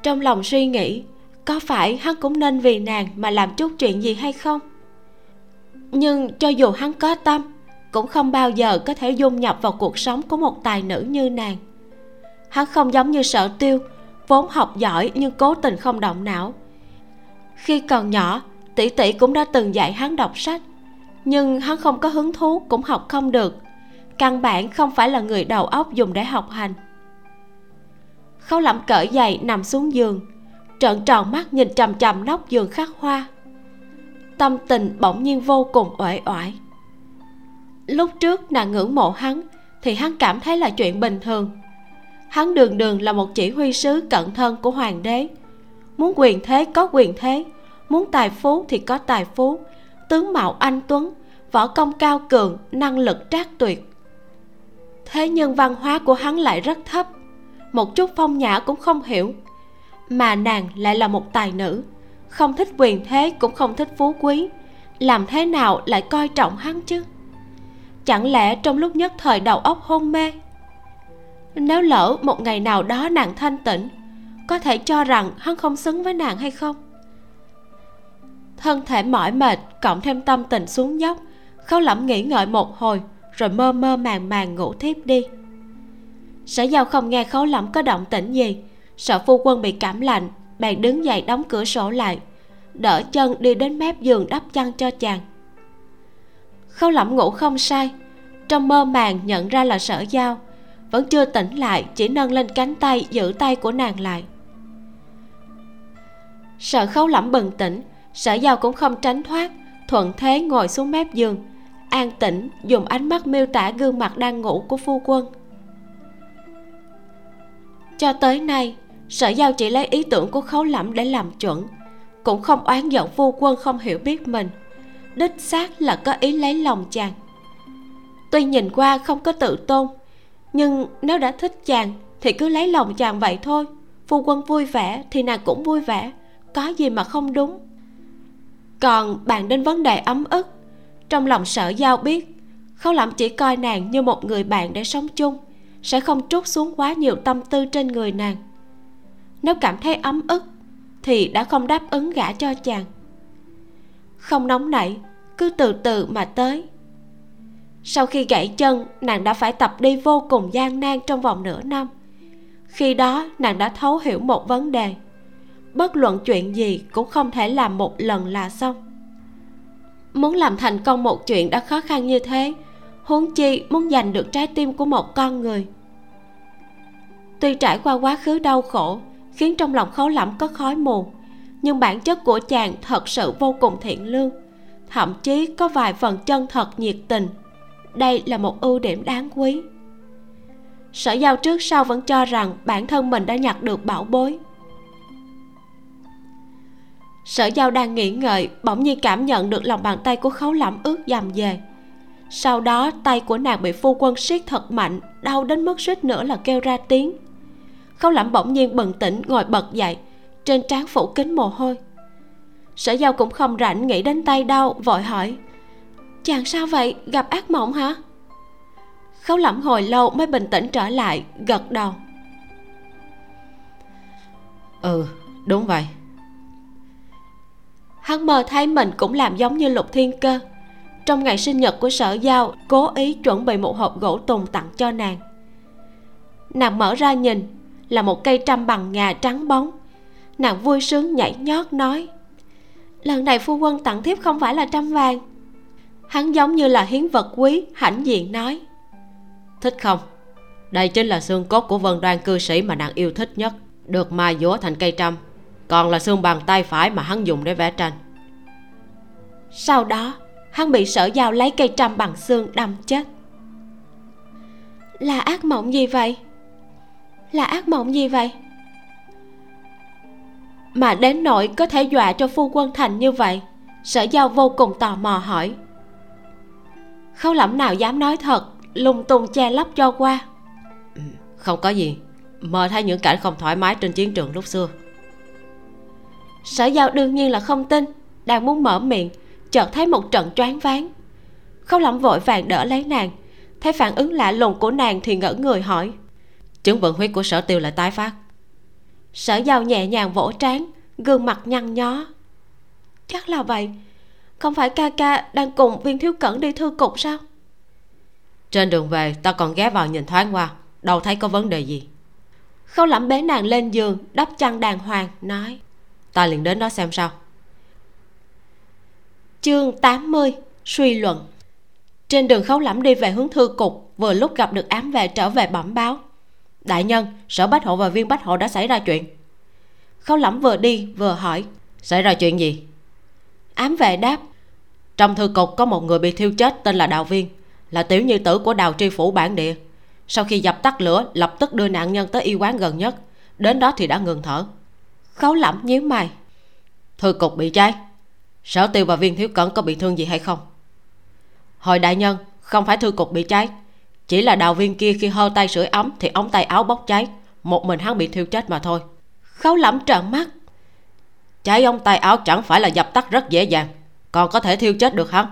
Trong lòng suy nghĩ, có phải hắn cũng nên vì nàng mà làm chút chuyện gì hay không? Nhưng cho dù hắn có tâm, cũng không bao giờ có thể dung nhập vào cuộc sống của một tài nữ như nàng. Hắn không giống như sở tiêu, vốn học giỏi nhưng cố tình không động não. Khi còn nhỏ, tỷ tỷ cũng đã từng dạy hắn đọc sách, nhưng hắn không có hứng thú cũng học không được. Căn bản không phải là người đầu óc dùng để học hành. Khâu lẩm cởi giày nằm xuống giường, trợn tròn mắt nhìn chằm chằm nóc giường khắc hoa tâm tình bỗng nhiên vô cùng uể oải. Lúc trước nàng ngưỡng mộ hắn, thì hắn cảm thấy là chuyện bình thường. Hắn đường đường là một chỉ huy sứ cận thân của hoàng đế. Muốn quyền thế có quyền thế, muốn tài phú thì có tài phú. Tướng mạo anh tuấn, võ công cao cường, năng lực trác tuyệt. Thế nhưng văn hóa của hắn lại rất thấp, một chút phong nhã cũng không hiểu, mà nàng lại là một tài nữ không thích quyền thế cũng không thích phú quý. Làm thế nào lại coi trọng hắn chứ? Chẳng lẽ trong lúc nhất thời đầu óc hôn mê? Nếu lỡ một ngày nào đó nàng thanh tịnh, có thể cho rằng hắn không xứng với nàng hay không? Thân thể mỏi mệt, cộng thêm tâm tình xuống dốc, khâu lẩm nghĩ ngợi một hồi, rồi mơ mơ màng màng ngủ thiếp đi. Sở giao không nghe khấu lẩm có động tĩnh gì, sợ phu quân bị cảm lạnh, bèn đứng dậy đóng cửa sổ lại đỡ chân đi đến mép giường đắp chăn cho chàng. Khâu lẩm ngủ không sai, trong mơ màng nhận ra là sở giao, vẫn chưa tỉnh lại chỉ nâng lên cánh tay giữ tay của nàng lại. Sợ khâu lẩm bừng tỉnh, sở giao cũng không tránh thoát, thuận thế ngồi xuống mép giường, an tĩnh dùng ánh mắt miêu tả gương mặt đang ngủ của phu quân. Cho tới nay, sở giao chỉ lấy ý tưởng của khấu lẩm để làm chuẩn cũng không oán giận phu quân không hiểu biết mình. Đích xác là có ý lấy lòng chàng. Tuy nhìn qua không có tự tôn, nhưng nếu đã thích chàng thì cứ lấy lòng chàng vậy thôi. Phu quân vui vẻ thì nàng cũng vui vẻ, có gì mà không đúng. Còn bàn đến vấn đề ấm ức, trong lòng sở giao biết khấu lẩm chỉ coi nàng như một người bạn để sống chung, sẽ không trút xuống quá nhiều tâm tư trên người nàng. Nếu cảm thấy ấm ức thì đã không đáp ứng gả cho chàng. Không nóng nảy, cứ từ từ mà tới. Sau khi gãy chân, nàng đã phải tập đi vô cùng gian nan trong vòng nửa năm. Khi đó, nàng đã thấu hiểu một vấn đề. Bất luận chuyện gì cũng không thể làm một lần là xong. Muốn làm thành công một chuyện đã khó khăn như thế, huống chi muốn giành được trái tim của một con người. Tuy trải qua quá khứ đau khổ khiến trong lòng khấu lẫm có khói mù. Nhưng bản chất của chàng thật sự vô cùng thiện lương. Thậm chí có vài phần chân thật nhiệt tình. Đây là một ưu điểm đáng quý. Sở giao trước sau vẫn cho rằng bản thân mình đã nhặt được bảo bối. Sở giao đang nghĩ ngợi, bỗng nhiên cảm nhận được lòng bàn tay của khấu lẫm ướt dầm về. Sau đó, tay của nàng bị phu quân siết thật mạnh, đau đến mức suýt nữa là kêu ra tiếng khấu lẫm bỗng nhiên bừng tỉnh ngồi bật dậy. Trên trán phủ kính mồ hôi. Sở giao cũng không rảnh nghĩ đến tay đau vội hỏi chàng sao vậy? Gặp ác mộng hả? Khấu lẩm hồi lâu mới bình tĩnh trở lại gật đầu. Ừ đúng vậy. Hắn mơ thấy mình cũng làm giống như lục thiên cơ. Trong ngày sinh nhật của sở giao cố ý chuẩn bị một hộp gỗ tùng tặng cho nàng. Nàng mở ra nhìn là một cây trăm bằng ngà trắng bóng nàng vui sướng nhảy nhót nói, lần này phu quân tặng thiếp không phải là trăm vàng. Hắn giống như là hiến vật quý, hãnh diện nói, thích không? Đây chính là xương cốt của vân đoan cư sĩ mà nàng yêu thích nhất, được mai dúa thành cây trăm. Còn là xương bàn tay phải mà hắn dùng để vẽ tranh. Sau đó, hắn bị sở giao lấy cây trăm bằng xương đâm chết. Là ác mộng gì vậy? Là ác mộng gì vậy? Mà đến nỗi có thể dọa cho phu quân thành như vậy sở giao vô cùng tò mò hỏi. Khâu lẩm nào dám nói thật lung tung che lấp cho qua. Ừ, không có gì. Mơ thấy những cảnh không thoải mái trên chiến trường lúc xưa. Sở giao đương nhiên là không tin đang muốn mở miệng chợt thấy một trận choáng váng. Khâu lẩm vội vàng đỡ lấy nàng thấy phản ứng lạ lùng của nàng thì ngỡ người hỏi chứng vận huyết của sở tiêu lại tái phát. Sở giao nhẹ nhàng vỗ trán gương mặt nhăn nhó. Chắc là vậy. Không phải ca ca đang cùng viên thiếu cẩn đi thư cục sao? Trên đường về ta còn ghé vào nhìn thoáng qua đâu thấy có vấn đề gì. Khâu lẩm bế nàng lên giường đắp chăn đàng hoàng nói. Ta liền đến đó xem sao. Chương 80 suy luận. Trên đường khấu lẩm đi về hướng thư cục vừa lúc gặp được ám vệ trở về bẩm báo đại nhân, sở bách hộ và viên bách hộ đã xảy ra chuyện. Khấu lẩm vừa đi, vừa hỏi, xảy ra chuyện gì? Ám vệ đáp, trong thư cục có một người bị thiêu chết tên là đào viên, là tiểu nhi tử của đào tri phủ bản địa. Sau khi dập tắt lửa, lập tức đưa nạn nhân tới y quán gần nhất. Đến đó thì đã ngừng thở. Khấu lẩm nhíu mày, thư cục bị cháy. Sở tiêu và viên thiếu cẩn có bị thương gì hay không? Hồi đại nhân, không phải thư cục bị cháy chỉ là đào viên kia khi hơ tay sưởi ấm thì ống tay áo bốc cháy. Một mình hắn bị thiêu chết mà thôi. Khấu lẩm trợn mắt. Cháy ống tay áo chẳng phải là dập tắt rất dễ dàng. Còn có thể thiêu chết được hắn.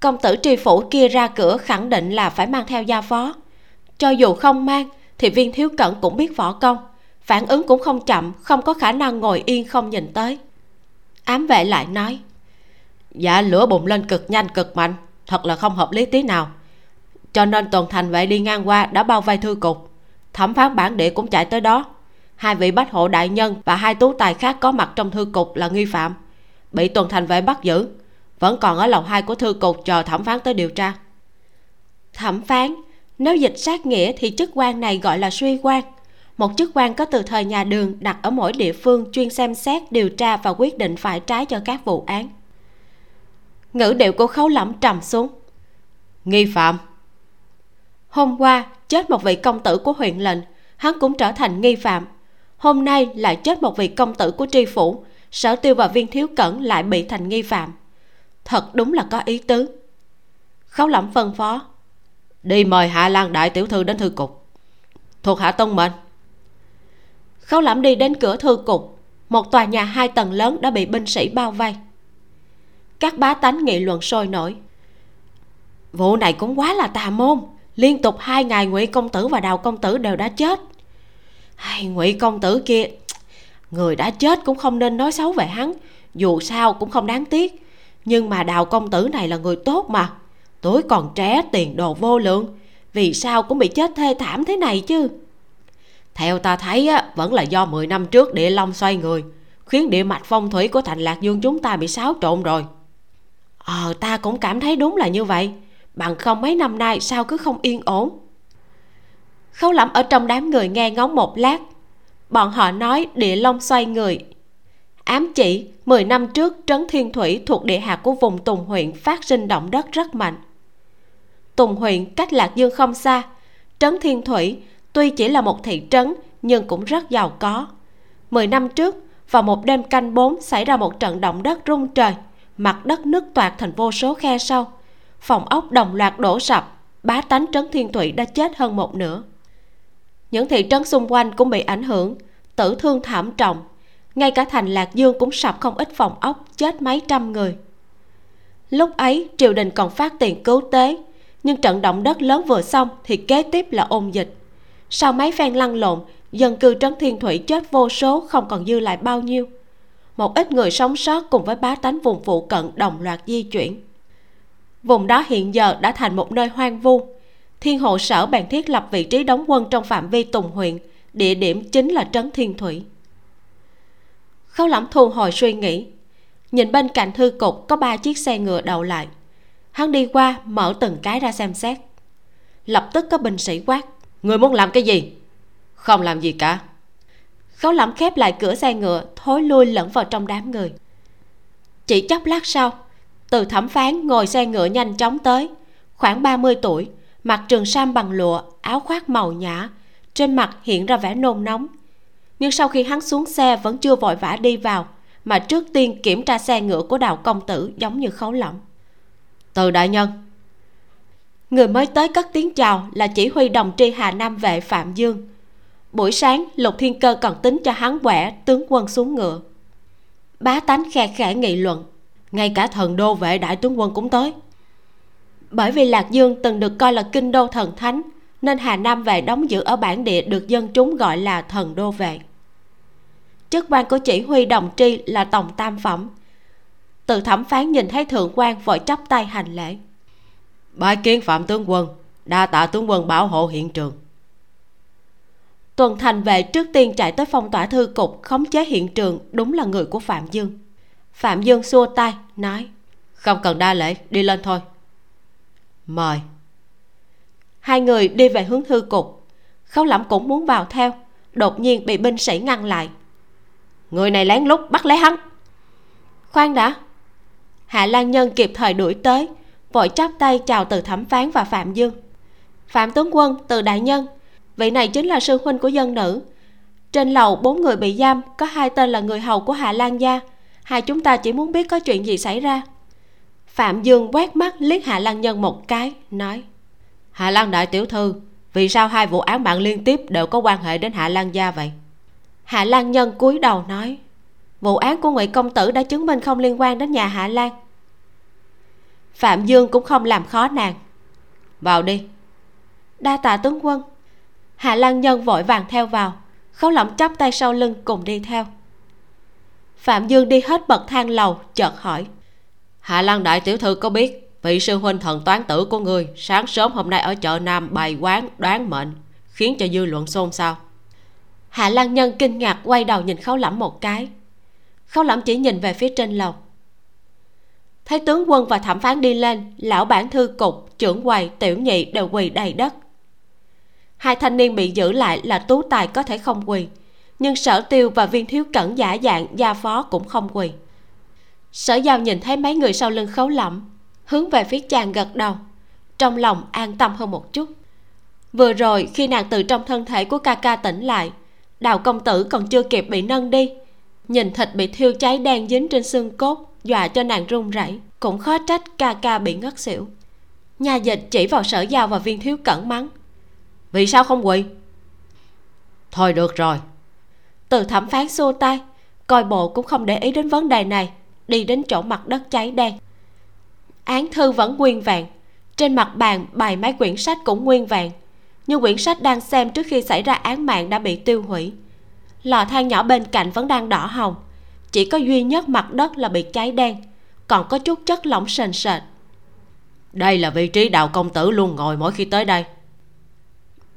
Công tử tri phủ kia ra cửa khẳng định là phải mang theo gia phó. Cho dù không mang, thì viên thiếu cẩn cũng biết võ công. Phản ứng cũng không chậm, không có khả năng ngồi yên không nhìn tới. Ám vệ lại nói dạ lửa bùng lên cực nhanh, cực mạnh. Thật là không hợp lý tí nào cho nên tuần thành vệ đi ngang qua đã bao vây thư cục. Thẩm phán bản địa cũng chạy tới đó. Hai vị bách hộ đại nhân và hai tú tài khác có mặt trong thư cục là nghi phạm. Bị tuần thành vệ bắt giữ. Vẫn còn ở lầu hai của thư cục chờ thẩm phán tới điều tra. Thẩm phán, nếu dịch sát nghĩa thì chức quan này gọi là suy quan. Một chức quan có từ thời nhà đường đặt ở mỗi địa phương chuyên xem xét, điều tra và quyết định phải trái cho các vụ án. Ngữ điệu của khấu lẩm trầm xuống. Nghi phạm hôm qua, chết một vị công tử của huyện lệnh, hắn cũng trở thành nghi phạm. Hôm nay lại chết một vị công tử của tri phủ, sở tiêu và viên thiếu cẩn lại bị thành nghi phạm. Thật đúng là có ý tứ. Khấu lẩm phân phó, đi mời hạ lan đại tiểu thư đến thư cục. Thuộc hạ tông mệnh. Khấu lẩm đi đến cửa thư cục, một tòa nhà hai tầng lớn đã bị binh sĩ bao vây. Các bá tánh nghị luận sôi nổi, vụ này cũng quá là tà môn liên tục hai ngày ngụy công tử và đào công tử đều đã chết. Hay ngụy công tử kia người đã chết cũng không nên nói xấu về hắn dù sao cũng không đáng tiếc. Nhưng mà đào công tử này là người tốt mà tuổi còn trẻ tiền đồ vô lượng vì sao cũng bị chết thê thảm thế này chứ? Theo ta thấy á, vẫn là do 10 năm trước địa long xoay người khiến địa mạch phong thủy của thành lạc dương chúng ta bị xáo trộn rồi. Ờ ta cũng cảm thấy đúng là như vậy bằng không mấy năm nay sao cứ không yên ổn? Khấu lẩm ở trong đám người nghe ngóng một lát. Bọn họ nói địa long xoay người. Ám chỉ 10 năm trước, trấn thiên thủy thuộc địa hạt của vùng tùng huyện phát sinh động đất rất mạnh. Tùng huyện cách lạc dương không xa. Trấn thiên thủy tuy chỉ là một thị trấn, nhưng cũng rất giàu có. 10 năm trước, vào một đêm canh bốn xảy ra một trận động đất rung trời, mặt đất nứt toạc thành vô số khe sâu phòng ốc đồng loạt đổ sập, bá tánh trấn thiên thủy đã chết hơn một nửa. Những thị trấn xung quanh cũng bị ảnh hưởng, tử thương thảm trọng. Ngay cả thành lạc dương cũng sập không ít phòng ốc, chết mấy trăm người. Lúc ấy, triều đình còn phát tiền cứu tế, nhưng trận động đất lớn vừa xong thì kế tiếp là ôn dịch. Sau mấy phen lăn lộn, dân cư trấn thiên thủy chết vô số, không còn dư lại bao nhiêu. Một ít người sống sót cùng với bá tánh vùng phụ cận đồng loạt di chuyển vùng đó hiện giờ đã thành một nơi hoang vu. Thiên hộ sở bèn thiết lập vị trí đóng quân trong phạm vi tùng huyện, địa điểm chính là trấn thiên thủy. Khấu lẫm thu hồi suy nghĩ. Nhìn bên cạnh thư cục có ba chiếc xe ngựa đậu lại. Hắn đi qua, mở từng cái ra xem xét. Lập tức có binh sĩ quát, người muốn làm cái gì? Không làm gì cả. Khấu lẫm khép lại cửa xe ngựa, thối lui lẫn vào trong đám người. Chỉ chốc lát sau từ thẩm phán ngồi xe ngựa nhanh chóng tới. Khoảng 30 tuổi mặc trường sam bằng lụa áo khoác màu nhã trên mặt hiện ra vẻ nôn nóng. Nhưng sau khi hắn xuống xe vẫn chưa vội vã đi vào mà trước tiên kiểm tra xe ngựa của đào công tử giống như khấu lỏng. Từ đại nhân. Người mới tới cất tiếng chào là chỉ huy đồng tri hà nam vệ phạm dương. Buổi sáng lục thiên cơ còn tính cho hắn quẻ tướng quân xuống ngựa. Bá tánh khe khẽ nghị luận ngay cả thần đô vệ đại tướng quân cũng tới. Bởi vì lạc dương từng được coi là kinh đô thần thánh nên hà nam vệ đóng giữ ở bản địa được dân chúng gọi là thần đô vệ. Chức quan của chỉ huy đồng tri là tổng tam phẩm. Từ thẩm phán nhìn thấy thượng quan vội chắp tay hành lễ. Bái kiến phạm tướng quân đa tạ tướng quân bảo hộ hiện trường. Tuần thành vệ trước tiên chạy tới phong tỏa thư cục khống chế hiện trường đúng là người của phạm dương phạm dương xua tay, nói, không cần đa lễ, đi lên thôi. Mời. Hai người đi về hướng thư cục. Khấu lẫm cũng muốn vào theo, đột nhiên bị binh sĩ ngăn lại. Người này lén lút bắt lấy hắn. Khoan đã. Hạ lan nhân kịp thời đuổi tới, vội chắp tay chào từ thẩm phán và phạm dương. Phạm tướng quân, từ đại nhân, vị này chính là sư huynh của dân nữ. Trên lầu bốn người bị giam, có hai tên là người hầu của hạ lan gia hai chúng ta chỉ muốn biết có chuyện gì xảy ra. Phạm dương quét mắt liếc hạ lan nhân một cái, nói hạ lan đại tiểu thư, vì sao hai vụ án mạng liên tiếp đều có quan hệ đến hạ lan gia vậy? Hạ lan nhân cúi đầu nói, vụ án của ngụy công tử đã chứng minh không liên quan đến nhà hạ lan. Phạm dương cũng không làm khó nàng, vào đi. Đa tạ tướng quân. Hạ lan nhân vội vàng theo vào, khấu lỏng chắp tay sau lưng cùng đi theo phạm dương đi hết bậc thang lầu chợt hỏi. Hạ lan đại tiểu thư có biết vị sư huynh thần toán tử của người sáng sớm hôm nay ở chợ nam bày quán đoán mệnh khiến cho dư luận xôn xao? Hạ lan nhân kinh ngạc quay đầu nhìn khấu lẩm một cái. Khấu lẩm chỉ nhìn về phía trên lầu. Thấy tướng quân và thẩm phán đi lên lão bản thư cục trưởng quầy tiểu nhị đều quỳ đầy đất. Hai thanh niên bị giữ lại là tú tài có thể không quỳ nhưng sở tiêu và viên thiếu cẩn giả dạng gia phó cũng không quỳ. Sở giao nhìn thấy mấy người sau lưng khấu lẩm hướng về phía chàng gật đầu, trong lòng an tâm hơn một chút. Vừa rồi, khi nàng từ trong thân thể của ca ca tỉnh lại, đào công tử còn chưa kịp bị nâng đi, nhìn thịt bị thiêu cháy đen dính trên xương cốt, dọa cho nàng run rẩy, cũng khó trách ca ca bị ngất xỉu. Nhà dịch chỉ vào sở giao và viên thiếu cẩn mắng, vì sao không quỳ? Thôi được rồi từ thẩm phán xô tay, coi bộ cũng không để ý đến vấn đề này, đi đến chỗ mặt đất cháy đen. Án thư vẫn nguyên vẹn, trên mặt bàn bài mấy quyển sách cũng nguyên vẹn nhưng quyển sách đang xem trước khi xảy ra án mạng đã bị tiêu hủy. Lò than nhỏ bên cạnh vẫn đang đỏ hồng, chỉ có duy nhất mặt đất là bị cháy đen, còn có chút chất lỏng sền sệt. Đây là vị trí đào công tử luôn ngồi mỗi khi tới đây.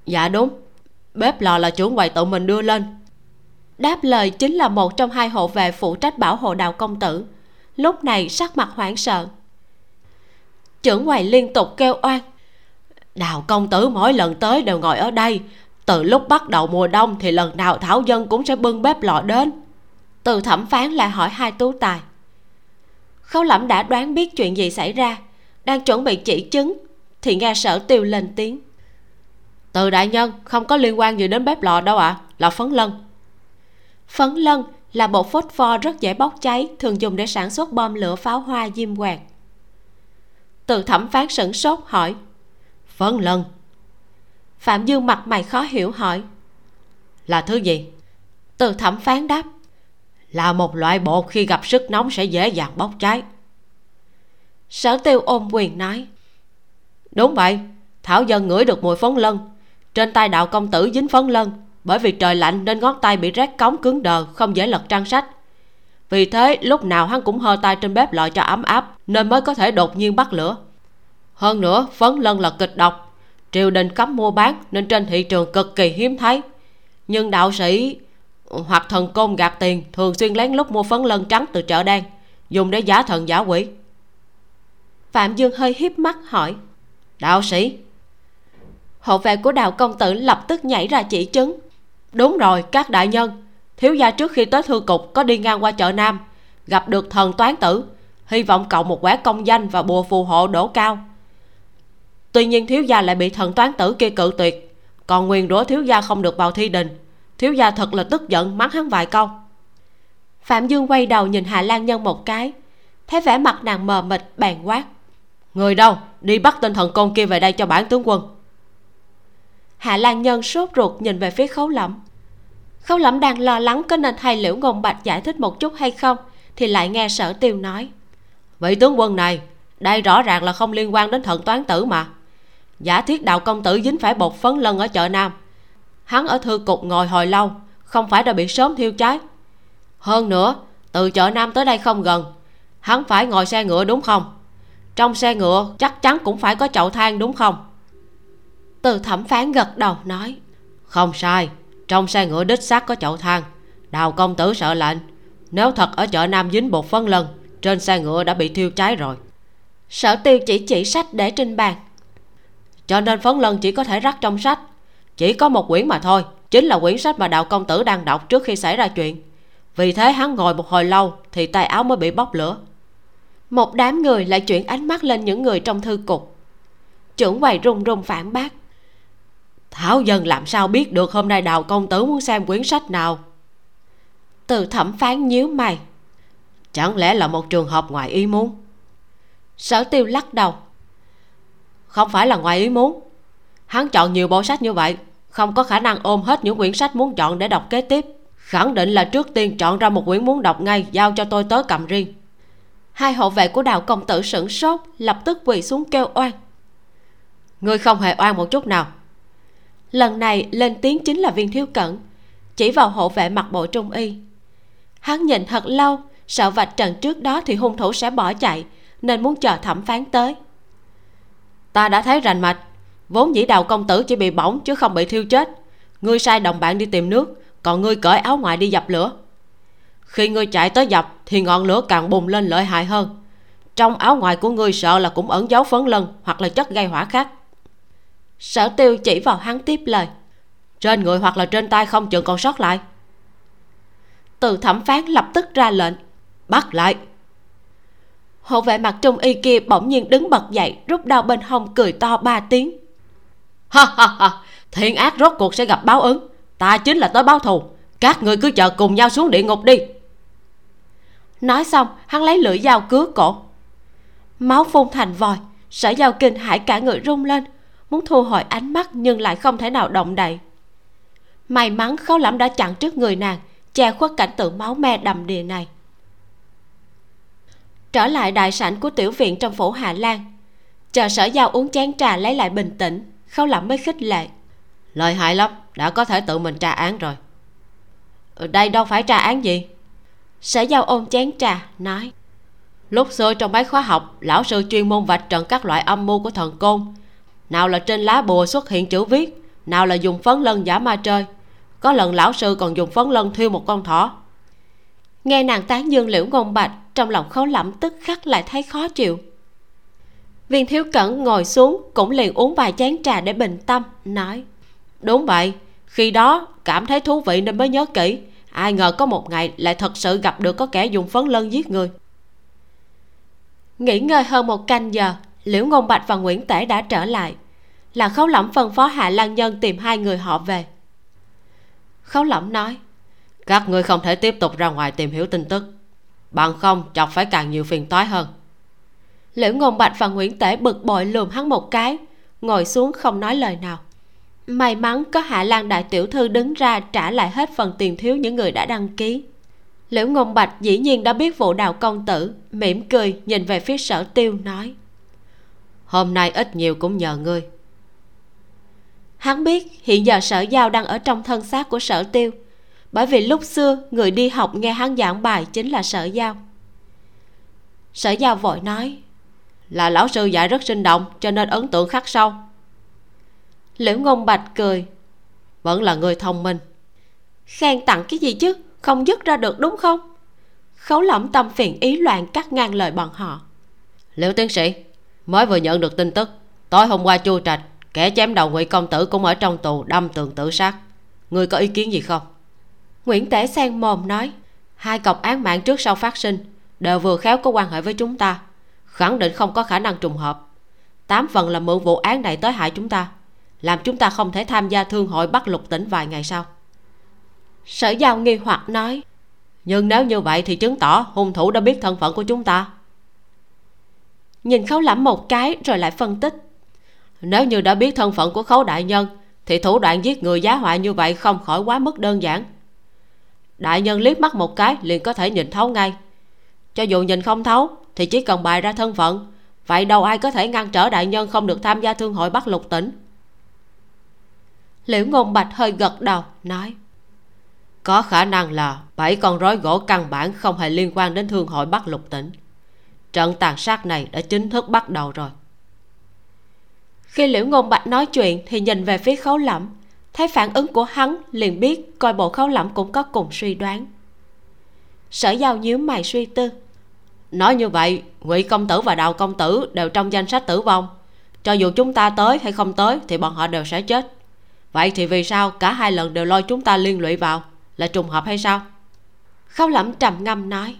Dạ đúng, bếp lò là trưởng quầy tự mình đưa lên đáp lời chính là một trong hai hộ vệ phụ trách bảo hộ đạo công tử. Lúc này sắc mặt hoảng sợ. Trưởng quầy liên tục kêu oan. Đào công tử mỗi lần tới đều ngồi ở đây. Từ lúc bắt đầu mùa đông thì lần nào thảo dân cũng sẽ bưng bếp lò đến. Từ thẩm phán lại hỏi hai tú tài. Khấu lẩm đã đoán biết chuyện gì xảy ra đang chuẩn bị chỉ chứng thì nghe sở tiêu lên tiếng. Từ đại nhân không có liên quan gì đến bếp lò đâu ạ à, là phấn lân phấn lân là bột phốt pho rất dễ bốc cháy, thường dùng để sản xuất bom lửa, pháo hoa, diêm quạt từ thẩm phán sửng sốt hỏi, phấn lân? Phạm dương mặt mày khó hiểu hỏi, là thứ gì? Từ thẩm phán đáp, là một loại bột, khi gặp sức nóng sẽ dễ dàng bốc cháy. Sở tiêu ôm quyền nói, đúng vậy, thảo dân ngửi được mùi phấn lân, trên tay đạo công tử dính phấn lân bởi vì trời lạnh nên ngón tay bị rét cống cứng đờ, không dễ lật trang sách. Vì thế, lúc nào hắn cũng hơ tay trên bếp lò cho ấm áp, nên mới có thể đột nhiên bắt lửa. Hơn nữa, phấn lân là kịch độc. Triều đình cấm mua bán, nên trên thị trường cực kỳ hiếm thấy. Nhưng đạo sĩ hoặc thần côn gạt tiền thường xuyên lén lút mua phấn lân trắng từ chợ đen, dùng để giả thần giả quỷ. Phạm dương hơi hiếp mắt hỏi, đạo sĩ hộ vệ của đạo công tử lập tức nhảy ra chỉ chứng đúng rồi, các đại nhân. Thiếu gia trước khi tới thư cục có đi ngang qua chợ nam, gặp được thần toán tử. Hy vọng cậu một quả công danh và bùa phù hộ đổ cao. Tuy nhiên thiếu gia lại bị thần toán tử kia cự tuyệt. Còn nguyền rủa thiếu gia không được vào thi đình. Thiếu gia thật là tức giận, mắng hắn vài câu. Phạm dương quay đầu nhìn hạ lan nhân một cái, thấy vẻ mặt nàng mờ mịt bàn quát. Người đâu? Đi bắt tên thần côn kia về đây cho bản tướng quân. Hạ lan nhân sốt ruột nhìn về phía khấu lẩm khấu lẩm đang lo lắng có nên thay liễu ngôn bạch giải thích một chút hay không thì lại nghe sở tiêu nói. Vị tướng quân này đây rõ ràng là không liên quan đến thần toán tử mà. Giả thiết đạo công tử dính phải bột phấn lân ở chợ nam. Hắn ở thư cục ngồi hồi lâu không phải đã bị sớm thiêu cháy. Hơn nữa từ chợ nam tới đây không gần hắn phải ngồi xe ngựa đúng không? Trong xe ngựa chắc chắn cũng phải có chậu than đúng không? Từ thẩm phán gật đầu nói. Không sai trong xe ngựa đích xác có chậu than. Đào công tử sợ lạnh. Nếu thật ở chợ nam dính bột phấn lân trên xe ngựa đã bị thiêu cháy rồi. Sở tiêu chỉ chỉ sách để trên bàn. Cho nên phấn lân chỉ có thể rắc trong sách. Chỉ có một quyển mà thôi, chính là quyển sách mà đạo công tử đang đọc trước khi xảy ra chuyện. Vì thế hắn ngồi một hồi lâu thì tay áo mới bị bốc lửa. Một đám người lại chuyển ánh mắt lên những người trong thư cục. Trưởng quầy run run phản bác thảo dân làm sao biết được hôm nay đào công tử muốn xem quyển sách nào? Từ thẩm phán nhíu mày. Chẳng lẽ là một trường hợp ngoài ý muốn? Sở tiêu lắc đầu. Không phải là ngoài ý muốn. Hắn chọn nhiều bộ sách như vậy, không có khả năng ôm hết những quyển sách muốn chọn để đọc kế tiếp. Khẳng định là trước tiên chọn ra một quyển muốn đọc ngay, giao cho tôi tới cầm riêng. Hai hộ vệ của đào công tử sửng sốt, lập tức quỳ xuống kêu oan. Ngươi không hề oan một chút nào lần này lên tiếng chính là viên thiếu cẩn, chỉ vào hộ vệ mặc bộ trung y. Hắn nhìn thật lâu, sợ vạch trần trước đó thì hung thủ sẽ bỏ chạy, nên muốn chờ thẩm phán tới. Ta đã thấy rành mạch, vốn dĩ đào công tử chỉ bị bỏng chứ không bị thiêu chết. Ngươi sai đồng bạn đi tìm nước, còn ngươi cởi áo ngoài đi dập lửa. Khi ngươi chạy tới dập thì ngọn lửa càng bùng lên lợi hại hơn. Trong áo ngoài của ngươi sợ là cũng ẩn dấu phấn lân hoặc là chất gây hỏa khác sở tiêu chỉ vào hắn tiếp lời. Trên người hoặc là trên tay không chừng còn sót lại. Từ thẩm phán lập tức ra lệnh, bắt lại. Hộ vệ mặt trung y kia bỗng nhiên đứng bật dậy, rút đao bên hông cười to ba tiếng. Ha ha ha, thiên ác rốt cuộc sẽ gặp báo ứng. Ta chính là tới báo thù. Các người cứ chờ cùng nhau xuống địa ngục đi. Nói xong, hắn lấy lưỡi dao cứa cổ. Máu phun thành vòi sở dao kinh hãi cả người rung lên muốn thu hồi ánh mắt nhưng lại không thể nào động đậy. May mắn khấu lẫm đã chặn trước người nàng che khuất cảnh tượng máu me đầm đìa này. Trở lại đại sảnh của tiểu viện trong phủ hạ lan chờ sở giao uống chén trà lấy lại bình tĩnh khấu lẫm mới khích lệ. Lợi hại lắm đã có thể tự mình tra án rồi. Ở đây đâu phải tra án gì? Sở giao ôm chén trà nói. Lúc xưa trong mấy khóa học lão sư chuyên môn vạch trần các loại âm mưu của thần côn nào là trên lá bùa xuất hiện chữ viết, nào là dùng phấn lân giả ma chơi. Có lần lão sư còn dùng phấn lân thiêu một con thỏ. Nghe nàng tán dương liễu ngôn bạch, trong lòng khấu lẩm tức khắc lại thấy khó chịu. Viên thiếu cẩn ngồi xuống cũng liền uống vài chén trà để bình tâm, nói, đúng vậy, khi đó cảm thấy thú vị nên mới nhớ kỹ. Ai ngờ có một ngày lại thật sự gặp được có kẻ dùng phấn lân giết người. Nghỉ ngơi hơn một canh giờ liễu ngôn bạch và nguyễn tể đã trở lại. Là khấu lẩm phân phó hạ lan nhân tìm hai người họ về. Khấu lẩm nói, các ngươi không thể tiếp tục ra ngoài tìm hiểu tin tức. Bằng không, chọc phải càng nhiều phiền toái hơn. Liễu ngôn bạch và nguyễn tể bực bội lườm hắn một cái, ngồi xuống không nói lời nào. May mắn có hạ lan đại tiểu thư đứng ra trả lại hết phần tiền thiếu những người đã đăng ký. Liễu ngôn bạch dĩ nhiên đã biết vụ đào công tử, mỉm cười nhìn về phía sở tiêu, nói hôm nay ít nhiều cũng nhờ ngươi. Hắn biết hiện giờ sở giao đang ở trong thân xác của sở tiêu, bởi vì lúc xưa người đi học nghe hắn giảng bài chính là sở giao. Sở giao vội nói, là lão sư dạy rất sinh động, cho nên ấn tượng khắc sâu. Liễu ngôn bạch cười, vẫn là người thông minh. Khen tặng cái gì chứ? Không dứt ra được đúng không? Khấu lỏng tâm phiền ý loạn cắt ngang lời bọn họ. Liễu tiến sĩ mới vừa nhận được tin tức. Tối hôm qua chu trạch kẻ chém đầu ngụy công tử cũng ở trong tù đâm tường tự sát. Người có ý kiến gì không? Nguyễn tể sen mồm nói hai cọc án mạng trước sau phát sinh đều vừa khéo có quan hệ với chúng ta khẳng định không có khả năng trùng hợp. Tám phần là mượn vụ án này tới hại chúng ta làm chúng ta không thể tham gia thương hội bắt lục tỉnh vài ngày sau. Sở giao nghi hoặc nói nhưng nếu như vậy thì chứng tỏ hung thủ đã biết thân phận của chúng ta nhìn khấu lẫm một cái rồi lại phân tích. Nếu như đã biết thân phận của khấu đại nhân, thì thủ đoạn giết người giá họa như vậy không khỏi quá mức đơn giản. Đại nhân liếc mắt một cái liền có thể nhìn thấu ngay. Cho dù nhìn không thấu, thì chỉ cần bày ra thân phận, vậy đâu ai có thể ngăn trở đại nhân không được tham gia thương hội bắt lục tỉnh? Liễu ngôn bạch hơi gật đầu, nói, có khả năng là bảy con rối gỗ căn bản không hề liên quan đến thương hội bắt lục tỉnh trận tàn sát này đã chính thức bắt đầu rồi. Khi liễu ngôn bạch nói chuyện thì nhìn về phía khấu lẩm thấy phản ứng của hắn liền biết coi bộ khấu lẩm cũng có cùng suy đoán. Sở giao nhíu mày suy tư, nói như vậy, ngụy công tử và đào công tử đều trong danh sách tử vong. Cho dù chúng ta tới hay không tới thì bọn họ đều sẽ chết. Vậy thì vì sao cả hai lần đều lôi chúng ta liên lụy vào? Là trùng hợp hay sao? Khấu lẩm trầm ngâm nói,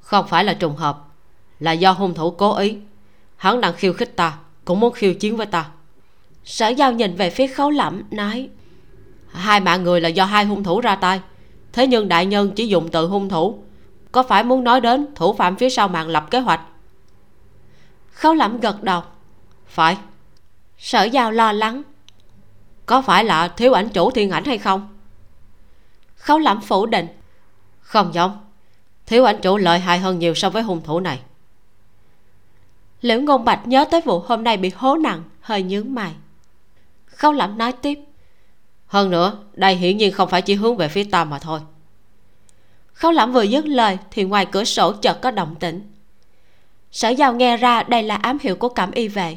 không phải là trùng hợp là do hung thủ cố ý. Hắn đang khiêu khích ta, cũng muốn khiêu chiến với ta. Sở giao nhìn về phía khấu lẩm nói, hai mạng người là do hai hung thủ ra tay. Thế nhưng đại nhân chỉ dùng từ hung thủ. Có phải muốn nói đến thủ phạm phía sau màn lập kế hoạch? Khấu lẩm gật đầu, phải. Sở giao lo lắng, có phải là thiếu ảnh chủ thiên ảnh hay không? Khấu lẩm phủ định, không giống. Thiếu ảnh chủ lợi hại hơn nhiều so với hung thủ này liễu ngôn bạch nhớ tới vụ hôm nay bị hố nặng hơi nhướng mày. Khâu lẩm nói tiếp. Hơn nữa đây hiển nhiên không phải chỉ hướng về phía ta mà thôi. Khâu lẩm vừa dứt lời thì ngoài cửa sổ chợt có động tĩnh. Sở giao nghe ra đây là ám hiệu của cẩm y vệ.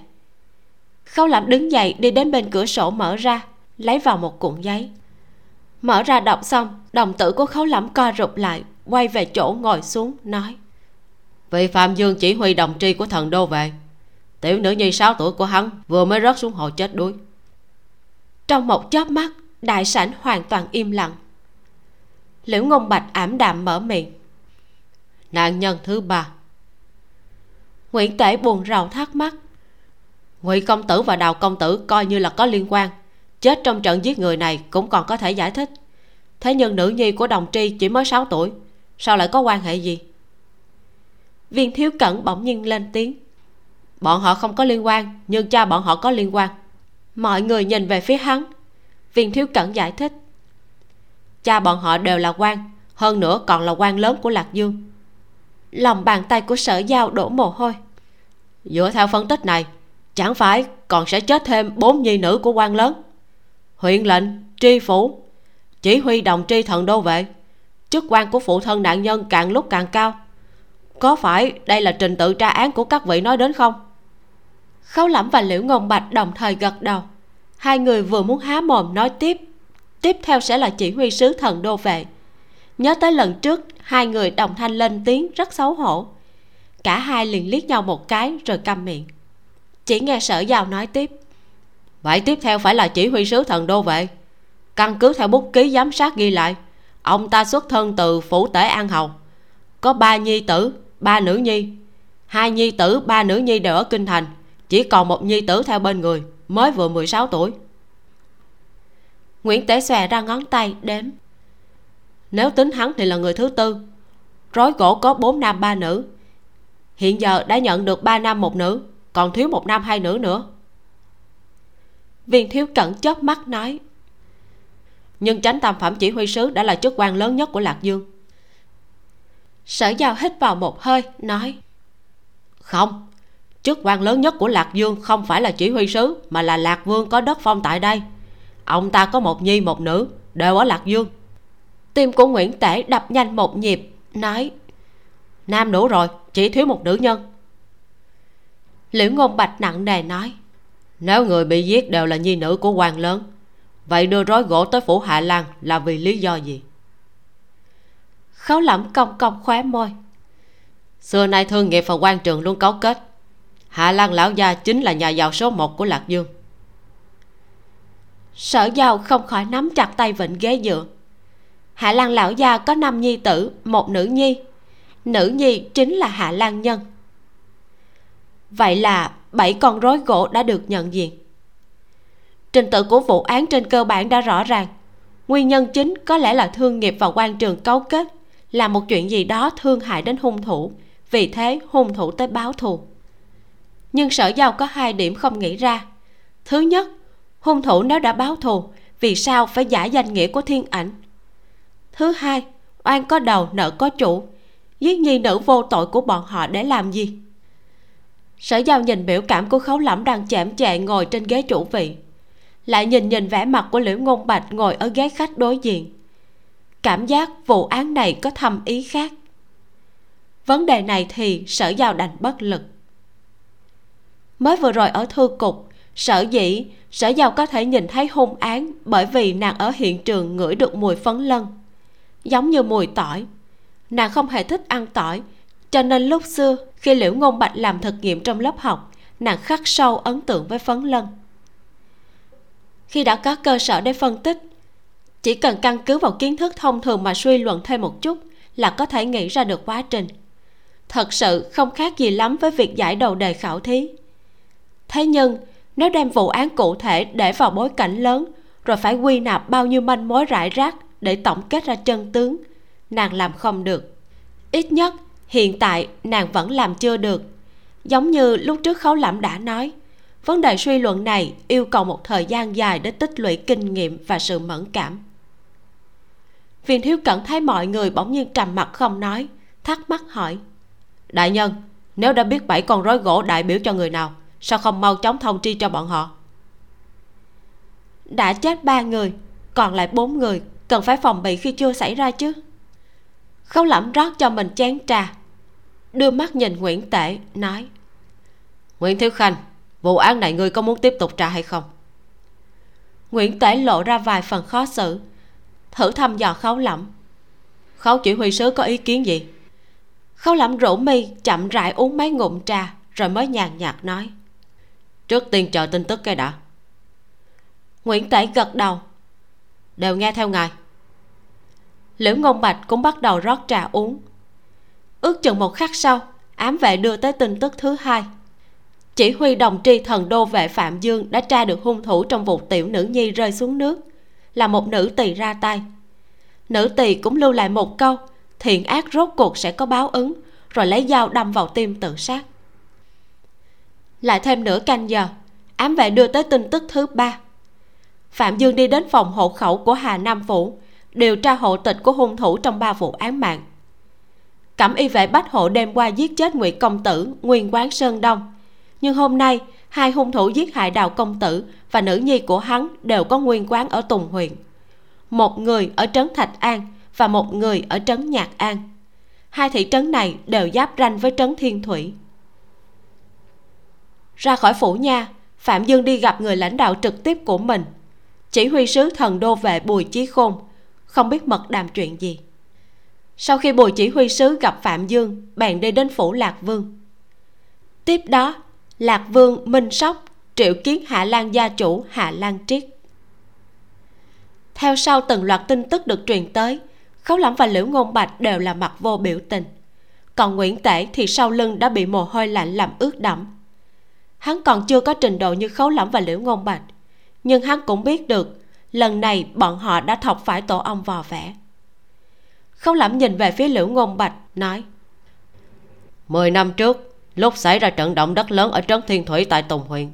Khâu lẩm đứng dậy đi đến bên cửa sổ mở ra lấy vào một cuộn giấy. Mở ra đọc xong đồng tử của khấu lẩm co rụt lại quay về chỗ ngồi xuống nói vì phạm dương chỉ huy đồng tri của thần đô về. Tiểu nữ nhi 6 tuổi của hắn vừa mới rớt xuống hồ chết đuối. Trong một chớp mắt, đại sảnh hoàn toàn im lặng. Liễu ngôn bạch ảm đạm mở miệng. Nạn nhân thứ ba. Nguyễn tể buồn rầu thắc mắc. Ngụy công tử và đào công tử coi như là có liên quan. Chết trong trận giết người này cũng còn có thể giải thích. Thế nhưng nữ nhi của đồng tri chỉ mới 6 tuổi, sao lại có quan hệ gì? Viên thiếu cẩn bỗng nhiên lên tiếng. Bọn họ không có liên quan, nhưng cha bọn họ có liên quan. Mọi người nhìn về phía hắn. Viên thiếu cẩn giải thích. Cha bọn họ đều là quan, hơn nữa còn là quan lớn của lạc dương. Lòng bàn tay của sở giao đổ mồ hôi. Dựa theo phân tích này, chẳng phải còn sẽ chết thêm bốn nhi nữ của quan lớn. Huyện lệnh, tri phủ, chỉ huy đồng tri thần đô vệ. Chức quan của phụ thân nạn nhân càng lúc càng cao có phải đây là trình tự tra án của các vị nói đến không? Khấu lẩm và liễu ngôn bạch đồng thời gật đầu. Hai người vừa muốn há mồm nói tiếp tiếp theo sẽ là chỉ huy sứ thần đô vệ. Nhớ tới lần trước hai người đồng thanh lên tiếng rất xấu hổ. Cả hai liền liếc nhau một cái rồi câm miệng. Chỉ nghe sở giàu nói tiếp. Vậy tiếp theo phải là chỉ huy sứ thần đô vệ. Căn cứ theo bút ký giám sát ghi lại ông ta xuất thân từ phủ tể an hầu. Có ba nhi tử ba nữ nhi. Hai nhi tử, ba nữ nhi đều ở kinh thành, chỉ còn một nhi tử theo bên người, mới vừa 16 tuổi. Nguyễn tế xòe ra ngón tay, đếm. Nếu tính hắn thì là người thứ tư. Rối gỗ có bốn nam, ba nữ. Hiện giờ đã nhận được ba nam, một nữ, còn thiếu một nam, hai nữ nữa. Viên thiếu cẩn chớp mắt nói, nhưng tránh tam phẩm chỉ huy sứ đã là chức quan lớn nhất của lạc dương sở giao hít vào một hơi, nói, không, chức quan lớn nhất của lạc dương không phải là chỉ huy sứ, mà là lạc vương có đất phong tại đây. Ông ta có một nhi một nữ, đều ở lạc dương. Tim của nguyễn tể đập nhanh một nhịp, nói, nam đủ rồi, chỉ thiếu một nữ nhân. Liễu ngôn bạch nặng nề nói, nếu người bị giết đều là nhi nữ của quan lớn, vậy đưa rối gỗ tới phủ hạ lan là vì lý do gì? Khấu lẩm cong cong khóe môi. Xưa nay thương nghiệp và quan trường luôn cấu kết. Hạ lan lão gia chính là nhà giàu số một của lạc dương. Sở giàu không khỏi nắm chặt tay vịnh ghế dựa. Hạ lan lão gia có năm nhi tử một nữ nhi. Nữ nhi chính là hạ lan nhân. Vậy là bảy con rối gỗ đã được nhận diện. Trình tự của vụ án trên cơ bản đã rõ ràng. Nguyên nhân chính có lẽ là thương nghiệp và quan trường cấu kết là một chuyện gì đó thương hại đến hung thủ. Vì thế, hung thủ tới báo thù. Nhưng sở giao có hai điểm không nghĩ ra. Thứ nhất, hung thủ nếu đã báo thù, vì sao phải giả danh nghĩa của thiên ảnh? Thứ hai, oan có đầu, nợ có chủ. Giết nhi nữ vô tội của bọn họ để làm gì? Sở giao nhìn biểu cảm của khấu lẫm đang chạm chệ ngồi trên ghế chủ vị. Lại nhìn nhìn vẻ mặt của liễu ngôn bạch ngồi ở ghế khách đối diện cảm giác vụ án này có thâm ý khác. Vấn đề này thì sở giao đành bất lực. Mới vừa rồi ở thư cục, sở dĩ sở giao có thể nhìn thấy hung án bởi vì nàng ở hiện trường ngửi được mùi phấn lân, giống như mùi tỏi. Nàng không hề thích ăn tỏi, cho nên lúc xưa khi liễu ngôn bạch làm thực nghiệm trong lớp học, nàng khắc sâu ấn tượng với phấn lân. Khi đã có cơ sở để phân tích chỉ cần căn cứ vào kiến thức thông thường mà suy luận thêm một chút là có thể nghĩ ra được quá trình. Thật sự không khác gì lắm với việc giải đầu đề khảo thí. Thế nhưng, nếu đem vụ án cụ thể để vào bối cảnh lớn, rồi phải quy nạp bao nhiêu manh mối rải rác để tổng kết ra chân tướng, nàng làm không được. Ít nhất, hiện tại nàng vẫn làm chưa được. Giống như lúc trước khấu lẩm đã nói, vấn đề suy luận này yêu cầu một thời gian dài để tích lũy kinh nghiệm và sự mẫn cảm viên thiếu cẩn thấy mọi người bỗng nhiên trầm mặt không nói, thắc mắc hỏi. Đại nhân, nếu đã biết bảy con rối gỗ đại biểu cho người nào, sao không mau chóng thông tri cho bọn họ? Đã chết ba người, còn lại bốn người cần phải phòng bị khi chưa xảy ra chứ. Khấu lẩm rót cho mình chén trà, đưa mắt nhìn nguyễn tể, nói. Nguyễn thiếu khanh, vụ án này ngươi có muốn tiếp tục tra hay không? Nguyễn tể lộ ra vài phần khó xử thử thăm dò khấu lẩm khấu chỉ huy sứ có ý kiến gì? Khấu lẩm rủ mi chậm rãi uống mấy ngụm trà, rồi mới nhàn nhạt nói. Trước tiên chờ tin tức cái đã. Nguyễn tể gật đầu. Đều nghe theo ngài. Liễu ngôn bạch cũng bắt đầu rót trà uống. Ước chừng một khắc sau, ám vệ đưa tới tin tức thứ hai. Chỉ huy đồng tri thần đô vệ phạm dương đã tra được hung thủ trong vụ tiểu nữ nhi rơi xuống nước là một nữ tỳ ra tay. Nữ tỳ cũng lưu lại một câu, thiện ác rốt cuộc sẽ có báo ứng, rồi lấy dao đâm vào tim tự sát. Lại thêm nửa canh giờ, ám vệ đưa tới tin tức thứ ba. Phạm dương đi đến phòng hộ khẩu của hà nam phủ, điều tra hộ tịch của hung thủ trong ba vụ án mạng. Cẩm y vệ bách hộ đêm qua giết chết ngụy công tử, nguyên quán sơn đông. Nhưng hôm nay hai hung thủ giết hại đào công tử và nữ nhi của hắn đều có nguyên quán ở tùng huyện một người ở trấn thạch an và một người ở trấn nhạc an. Hai thị trấn này đều giáp ranh với trấn thiên thủy. Ra khỏi phủ nha, phạm dương đi gặp người lãnh đạo trực tiếp của mình. Chỉ huy sứ thần đô vệ bùi chí khôn, không biết mật đàm chuyện gì. Sau khi bùi chỉ huy sứ gặp phạm dương, bèn đi đến phủ lạc vương. Tiếp đó lạc vương, minh sóc, triệu kiến, hạ lan gia chủ, hạ lan triết. Theo sau từng loạt tin tức được truyền tới, khấu lẫm và liễu ngôn bạch đều là mặt vô biểu tình. Còn nguyễn tể thì sau lưng đã bị mồ hôi lạnh làm ướt đẫm. Hắn còn chưa có trình độ như khấu lẫm và liễu ngôn bạch, nhưng hắn cũng biết được lần này bọn họ đã thọc phải tổ ong vò vẽ. Khấu lẫm nhìn về phía liễu ngôn bạch, nói, mười năm trước lúc xảy ra trận động đất lớn ở trấn thiên thủy tại tùng huyện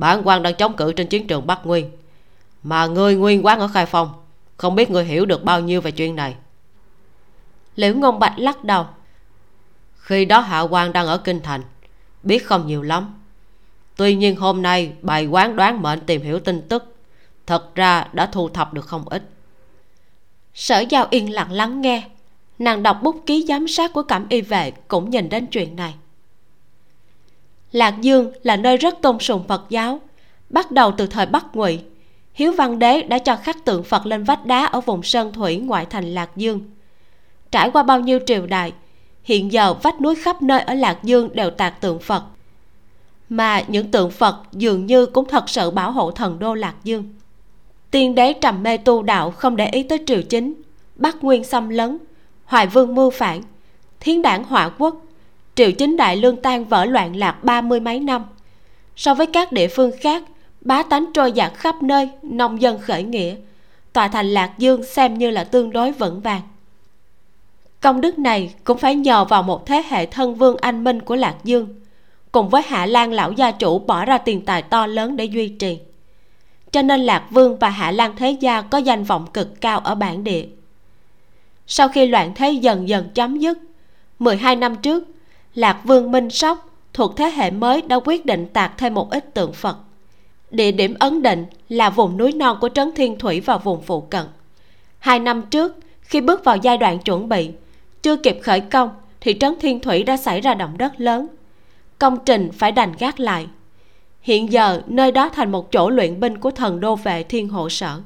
bản quan đang chống cự trên chiến trường bắc nguyên. Mà ngươi nguyên quán ở khai phong không biết ngươi hiểu được bao nhiêu về chuyện này. Liễu ngôn bạch lắc đầu. Khi đó hạ quan đang ở kinh thành, biết không nhiều lắm. Tuy nhiên hôm nay bài quán đoán mệnh tìm hiểu tin tức, thật ra đã thu thập được không ít. Sở giao yên lặng lắng nghe, nàng đọc bút ký giám sát của cảm y vệ cũng nhìn đến chuyện này lạc dương là nơi rất tôn sùng phật giáo. Bắt đầu từ thời bắc ngụy, hiếu văn đế đã cho khắc tượng phật lên vách đá ở vùng sơn thủy ngoại thành lạc dương. Trải qua bao nhiêu triều đại, hiện giờ vách núi khắp nơi ở lạc dương đều tạc tượng phật. Mà những tượng phật dường như cũng thật sự bảo hộ thần đô lạc dương. Tiên đế trầm mê tu đạo không để ý tới triều chính, bắc nguyên xâm lấn, hoài vương mưu phản thiên đảng hỏa quốc triệu chính đại lương tan vỡ loạn lạc ba mươi mấy năm. So với các địa phương khác, bá tánh trôi dạt khắp nơi, nông dân khởi nghĩa. Tòa thành lạc dương xem như là tương đối vững vàng. Công đức này cũng phải nhờ vào một thế hệ thân vương anh minh của lạc dương. Cùng với hạ lan lão gia chủ bỏ ra tiền tài to lớn để duy trì. Cho nên lạc vương và hạ lan thế gia có danh vọng cực cao ở bản địa. Sau khi loạn thế dần dần chấm dứt 12 năm trước lạc vương minh sóc thuộc thế hệ mới đã quyết định tạc thêm một ít tượng phật. Địa điểm ấn định là vùng núi non của trấn thiên thủy và vùng phụ cận. Hai năm trước, khi bước vào giai đoạn chuẩn bị, chưa kịp khởi công thì trấn thiên thủy đã xảy ra động đất lớn. Công trình phải đành gác lại. Hiện giờ, nơi đó thành một chỗ luyện binh của thần đô vệ thiên hộ sở.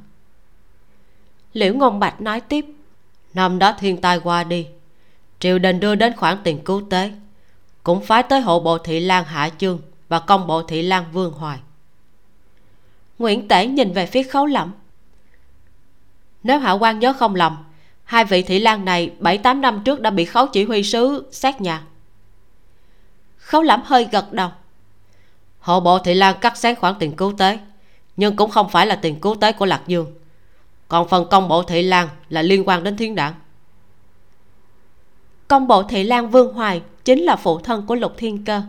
Liễu ngôn bạch nói tiếp, năm đó thiên tai qua đi, triều đình đưa đến khoản tiền cứu tế cũng phái tới hộ bộ thị lan hạ chương và công bộ thị lan vương hoài. Nguyễn tể nhìn về phía khấu lẩm nếu hạ quan nhớ không lầm, hai vị thị lan này bảy tám năm trước đã bị khấu chỉ huy sứ xét nhà. Khấu lẩm hơi gật đầu. Hộ bộ thị lan cắt xén khoản tiền cứu tế, nhưng cũng không phải là tiền cứu tế của lạc dương. Còn phần công bộ thị lan là liên quan đến thiên đảng. Công bộ thị lan vương hoài chính là phụ thân của lục thiên cơ.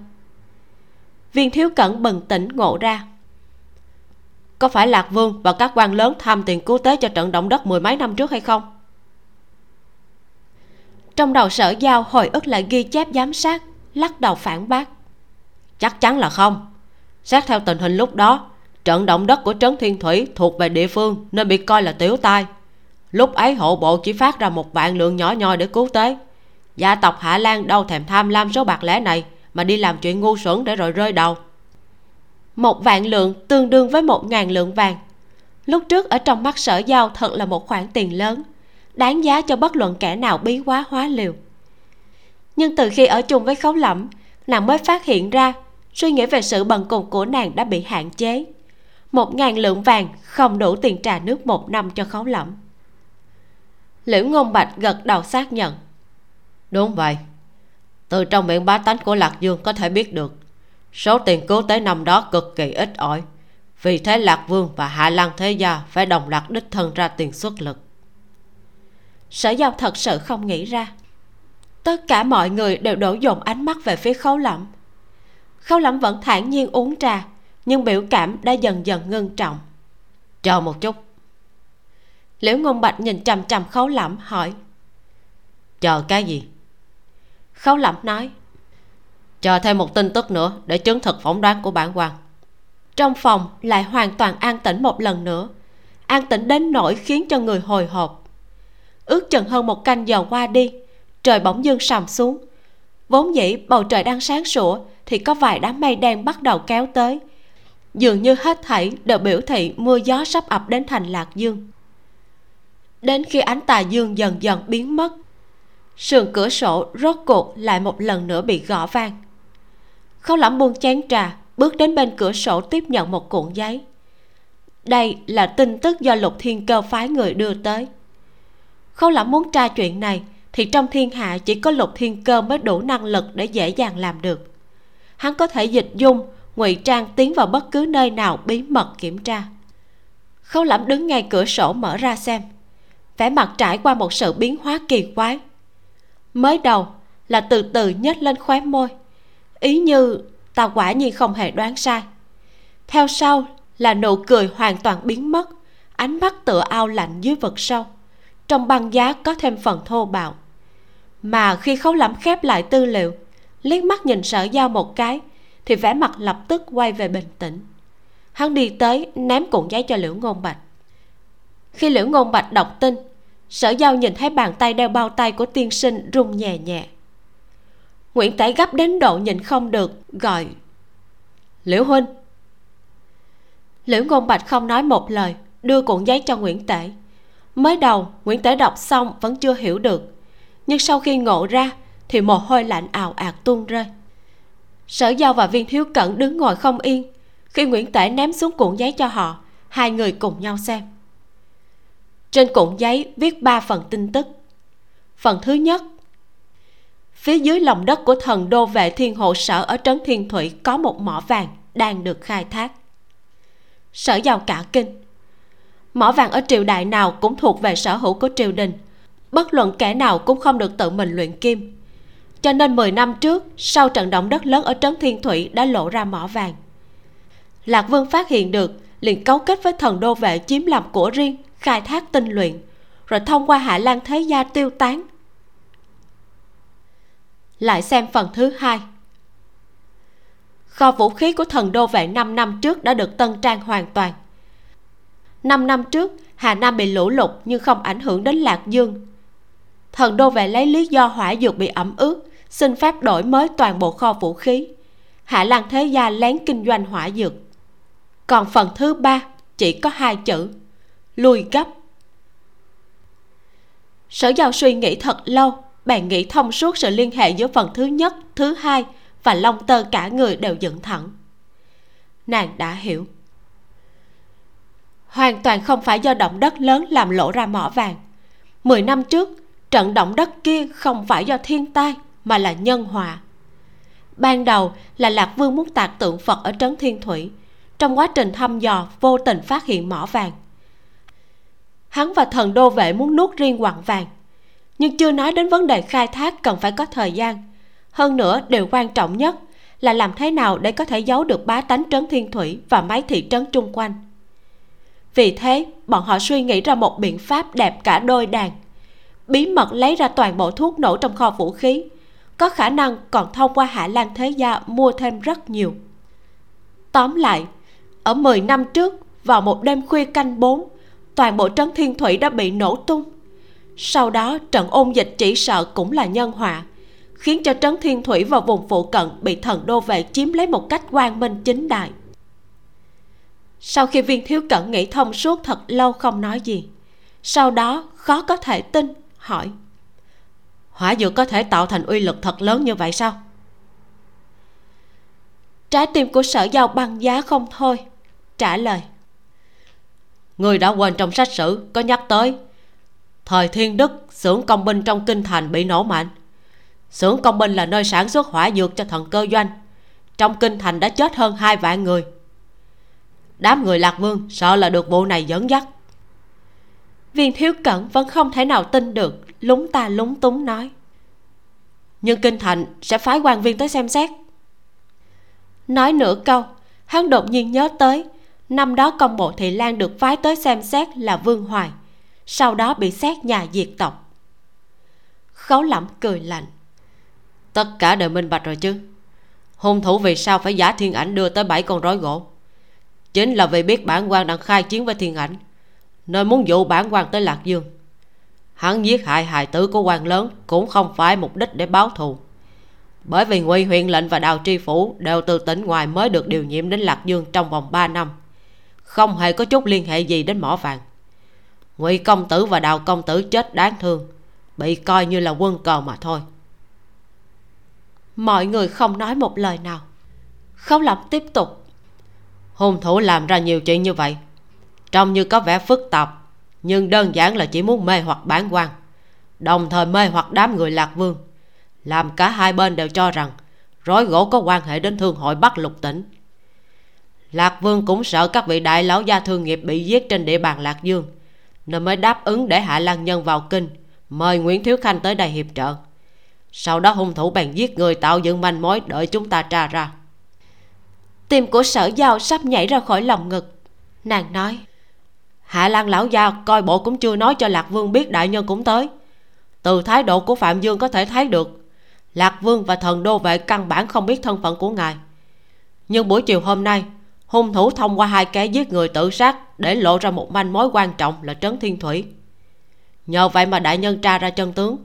Viên thiếu cẩn bừng tỉnh ngộ ra. Có phải lạc vương và các quan lớn tham tiền cứu tế cho trận động đất mười mấy năm trước hay không? Trong đầu sở giao hồi ức lại ghi chép giám sát, lắc đầu phản bác. Chắc chắn là không. Xét theo tình hình lúc đó, trận động đất của trấn thiên thủy thuộc về địa phương nên bị coi là tiểu tai. Lúc ấy hộ bộ chỉ phát ra một vạn lượng nhỏ nhoi để cứu tế gia tộc hạ lan đâu thèm tham lam số bạc lẻ này, mà đi làm chuyện ngu xuẩn để rồi rơi đầu. Một vạn lượng, tương đương với một ngàn lượng vàng. Lúc trước ở trong mắt sở giao thật là một khoản tiền lớn, đáng giá cho bất luận kẻ nào bí quá hóa liều. Nhưng từ khi ở chung với khấu lẫm, nàng mới phát hiện ra suy nghĩ về sự bần cùng của nàng đã bị hạn chế. Một ngàn lượng vàng không đủ tiền trà nước một năm cho khấu lẫm. Liễu ngôn bạch gật đầu xác nhận đúng vậy. Từ trong miệng bá tánh của lạc dương có thể biết được, số tiền cứu tế năm đó cực kỳ ít ỏi. Vì thế lạc vương và hạ lan thế gia phải đồng loạt đích thân ra tiền xuất lực. Sở giao thật sự không nghĩ ra. Tất cả mọi người đều đổ dồn ánh mắt về phía khấu lẫm khấu lẫm vẫn thản nhiên uống trà, nhưng biểu cảm đã dần dần ngưng trọng. Chờ một chút. Liễu ngôn bạch nhìn chằm chằm khấu lẫm hỏi, chờ cái gì? Khấu lẫm nói chờ thêm một tin tức nữa để chứng thực phỏng đoán của bản quan trong phòng lại hoàn toàn an tĩnh một lần nữa an tĩnh đến nỗi khiến cho người hồi hộp. Ước chừng hơn một canh giờ qua đi trời bỗng dưng sầm xuống. Vốn dĩ bầu trời đang sáng sủa thì có vài đám mây đen bắt đầu kéo tới. Dường như hết thảy đều biểu thị mưa gió sắp ập đến thành lạc dương. Đến khi ánh tà dương dần dần biến mất sườn cửa sổ rốt cuộc lại một lần nữa bị gõ vang. Khâu lẫm buông chén trà, bước đến bên cửa sổ tiếp nhận một cuộn giấy. Đây là tin tức do lục thiên cơ phái người đưa tới. Khâu lẫm muốn tra chuyện này thì trong thiên hạ chỉ có lục thiên cơ mới đủ năng lực để dễ dàng làm được. Hắn có thể dịch dung, ngụy trang tiến vào bất cứ nơi nào bí mật kiểm tra. Khâu lẫm đứng ngay cửa sổ mở ra xem. Vẻ mặt trải qua một sự biến hóa kỳ quái mới đầu là từ từ nhếch lên khóe môi. Ý như ta quả nhiên không hề đoán sai. Theo sau là nụ cười hoàn toàn biến mất, ánh mắt tựa ao lạnh dưới vực sâu, trong băng giá có thêm phần thô bạo. Mà khi khấu lẩm khép lại tư liệu, liếc mắt nhìn sở giao một cái, thì vẻ mặt lập tức quay về bình tĩnh. Hắn đi tới ném cuộn giấy cho liễu ngôn bạch. Khi liễu ngôn bạch đọc tin sở giao nhìn thấy bàn tay đeo bao tay của tiên sinh rung nhẹ nhẹ. Nguyễn tể gấp đến độ nhìn không được, gọi, liễu huynh. Liễu ngôn bạch không nói một lời, đưa cuộn giấy cho nguyễn tể. Mới đầu, nguyễn tể đọc xong vẫn chưa hiểu được, nhưng sau khi ngộ ra thì mồ hôi lạnh ào ạt tuôn rơi. Sở giao và viên thiếu cẩn đứng ngồi không yên. Khi nguyễn tể ném xuống cuộn giấy cho họ, hai người cùng nhau xem trên cuộn giấy viết ba phần tin tức. Phần thứ nhất, phía dưới lòng đất của thần đô vệ thiên hộ sở ở trấn thiên thủy có một mỏ vàng đang được khai thác. Sở giàu cả kinh. Mỏ vàng ở triều đại nào cũng thuộc về sở hữu của triều đình. Bất luận kẻ nào cũng không được tự mình luyện kim. Cho nên 10 năm trước, sau trận động đất lớn ở trấn thiên thủy đã lộ ra mỏ vàng. Lạc vương phát hiện được, liền cấu kết với thần đô vệ chiếm làm của riêng khai thác tinh luyện, rồi thông qua hạ lan thế gia tiêu tán. Lại xem phần thứ hai. Kho vũ khí của thần đô vệ 5 năm trước đã được tân trang hoàn toàn. 5 năm trước, hà nam bị lũ lụt nhưng không ảnh hưởng đến lạc dương. Thần đô vệ lấy lý do hỏa dược bị ẩm ướt, xin phép đổi mới toàn bộ kho vũ khí. Hạ lan thế gia lén kinh doanh hỏa dược. Còn phần thứ ba, chỉ có hai chữ lui gấp. Sở giao suy nghĩ thật lâu, bạn nghĩ thông suốt sự liên hệ giữa phần thứ nhất, thứ hai và lông tơ cả người đều dựng thẳng. Nàng đã hiểu. Hoàn toàn không phải do động đất lớn làm lộ ra mỏ vàng. Mười năm trước, trận động đất kia không phải do thiên tai mà là nhân hòa. ban đầu là lạc vương muốn tạc tượng phật ở trấn thiên thủy. Trong quá trình thăm dò, vô tình phát hiện mỏ vàng hắn và thần đô vệ muốn nuốt riêng quặng vàng. Nhưng chưa nói đến vấn đề khai thác cần phải có thời gian. Hơn nữa, điều quan trọng nhất là làm thế nào để có thể giấu được bá tánh trấn thiên thủy và mấy thị trấn chung quanh. Vì thế, bọn họ suy nghĩ ra một biện pháp đẹp cả đôi đàn. Bí mật lấy ra toàn bộ thuốc nổ trong kho vũ khí, có khả năng còn thông qua hạ lan thế gia mua thêm rất nhiều. Tóm lại, ở 10 năm trước, vào một đêm khuya canh bốn toàn bộ trấn thiên thủy đã bị nổ tung. Sau đó, trận ôn dịch chỉ sợ cũng là nhân họa, khiến cho trấn thiên thủy và vùng phụ cận bị thần đô vệ chiếm lấy một cách quang minh chính đại. Sau khi viên thiếu cẩn nghĩ thông suốt thật lâu không nói gì, sau đó khó có thể tin, hỏi, hỏa dược có thể tạo thành uy lực thật lớn như vậy sao? Trái tim của sở giao băng giá không thôi, trả lời người đã quên trong sách sử, có nhắc tới. Thời thiên đức, xưởng công binh trong kinh thành bị nổ mạnh. Xưởng công binh là nơi sản xuất hỏa dược cho thần cơ doanh. Trong kinh thành đã chết hơn hai vạn người. Đám người lạc vương sợ là được vụ này dẫn dắt. Viên thiếu cẩn vẫn không thể nào tin được, lúng ta lúng túng nói. Nhưng kinh thành sẽ phái quan viên tới xem xét. Nói nửa câu, hắn đột nhiên nhớ tới năm đó công bộ thị lan được phái tới xem xét là vương hoài, sau đó bị xét nhà diệt tộc. Khấu lẩm cười lạnh. Tất cả đều minh bạch rồi chứ. Hung thủ vì sao phải giả thiên ảnh đưa tới bảy con rối gỗ? Chính là vì biết bản quan đang khai chiến với thiên ảnh, nên muốn dụ bản quan tới lạc dương. Hắn giết hại hài tử của quan lớn cũng không phải mục đích để báo thù. Bởi vì nguy huyện lệnh và đào tri phủ đều từ tỉnh ngoài mới được điều nhiệm đến lạc dương trong vòng 3 năm không hề có chút liên hệ gì đến mỏ vàng. Ngụy công tử và đào công tử chết đáng thương, bị coi như là quân cờ mà thôi. Mọi người không nói một lời nào. Khấu lập tiếp tục. Hung thủ làm ra nhiều chuyện như vậy. Trông như có vẻ phức tạp, nhưng đơn giản là chỉ muốn mê hoặc bản quan. Đồng thời mê hoặc đám người lạc vương. Làm cả hai bên đều cho rằng rối gỗ có quan hệ đến thương hội bắc lục tỉnh lạc vương cũng sợ các vị đại lão gia thương nghiệp bị giết trên địa bàn lạc dương nên mới đáp ứng để hạ lan nhân vào kinh mời nguyễn thiếu khanh tới đây hiệp trợ. Sau đó hung thủ bèn giết người tạo dựng manh mối đợi chúng ta tra ra. Tim của sở giao sắp nhảy ra khỏi lòng ngực. Nàng nói hạ lan lão gia coi bộ cũng chưa nói cho lạc vương biết đại nhân cũng tới. Từ thái độ của phạm dương có thể thấy được lạc vương và thần đô vệ căn bản không biết thân phận của ngài. Nhưng buổi chiều hôm nay hung thủ thông qua hai cái giết người tự sát để lộ ra một manh mối quan trọng là trấn thiên thủy. Nhờ vậy mà đại nhân tra ra chân tướng.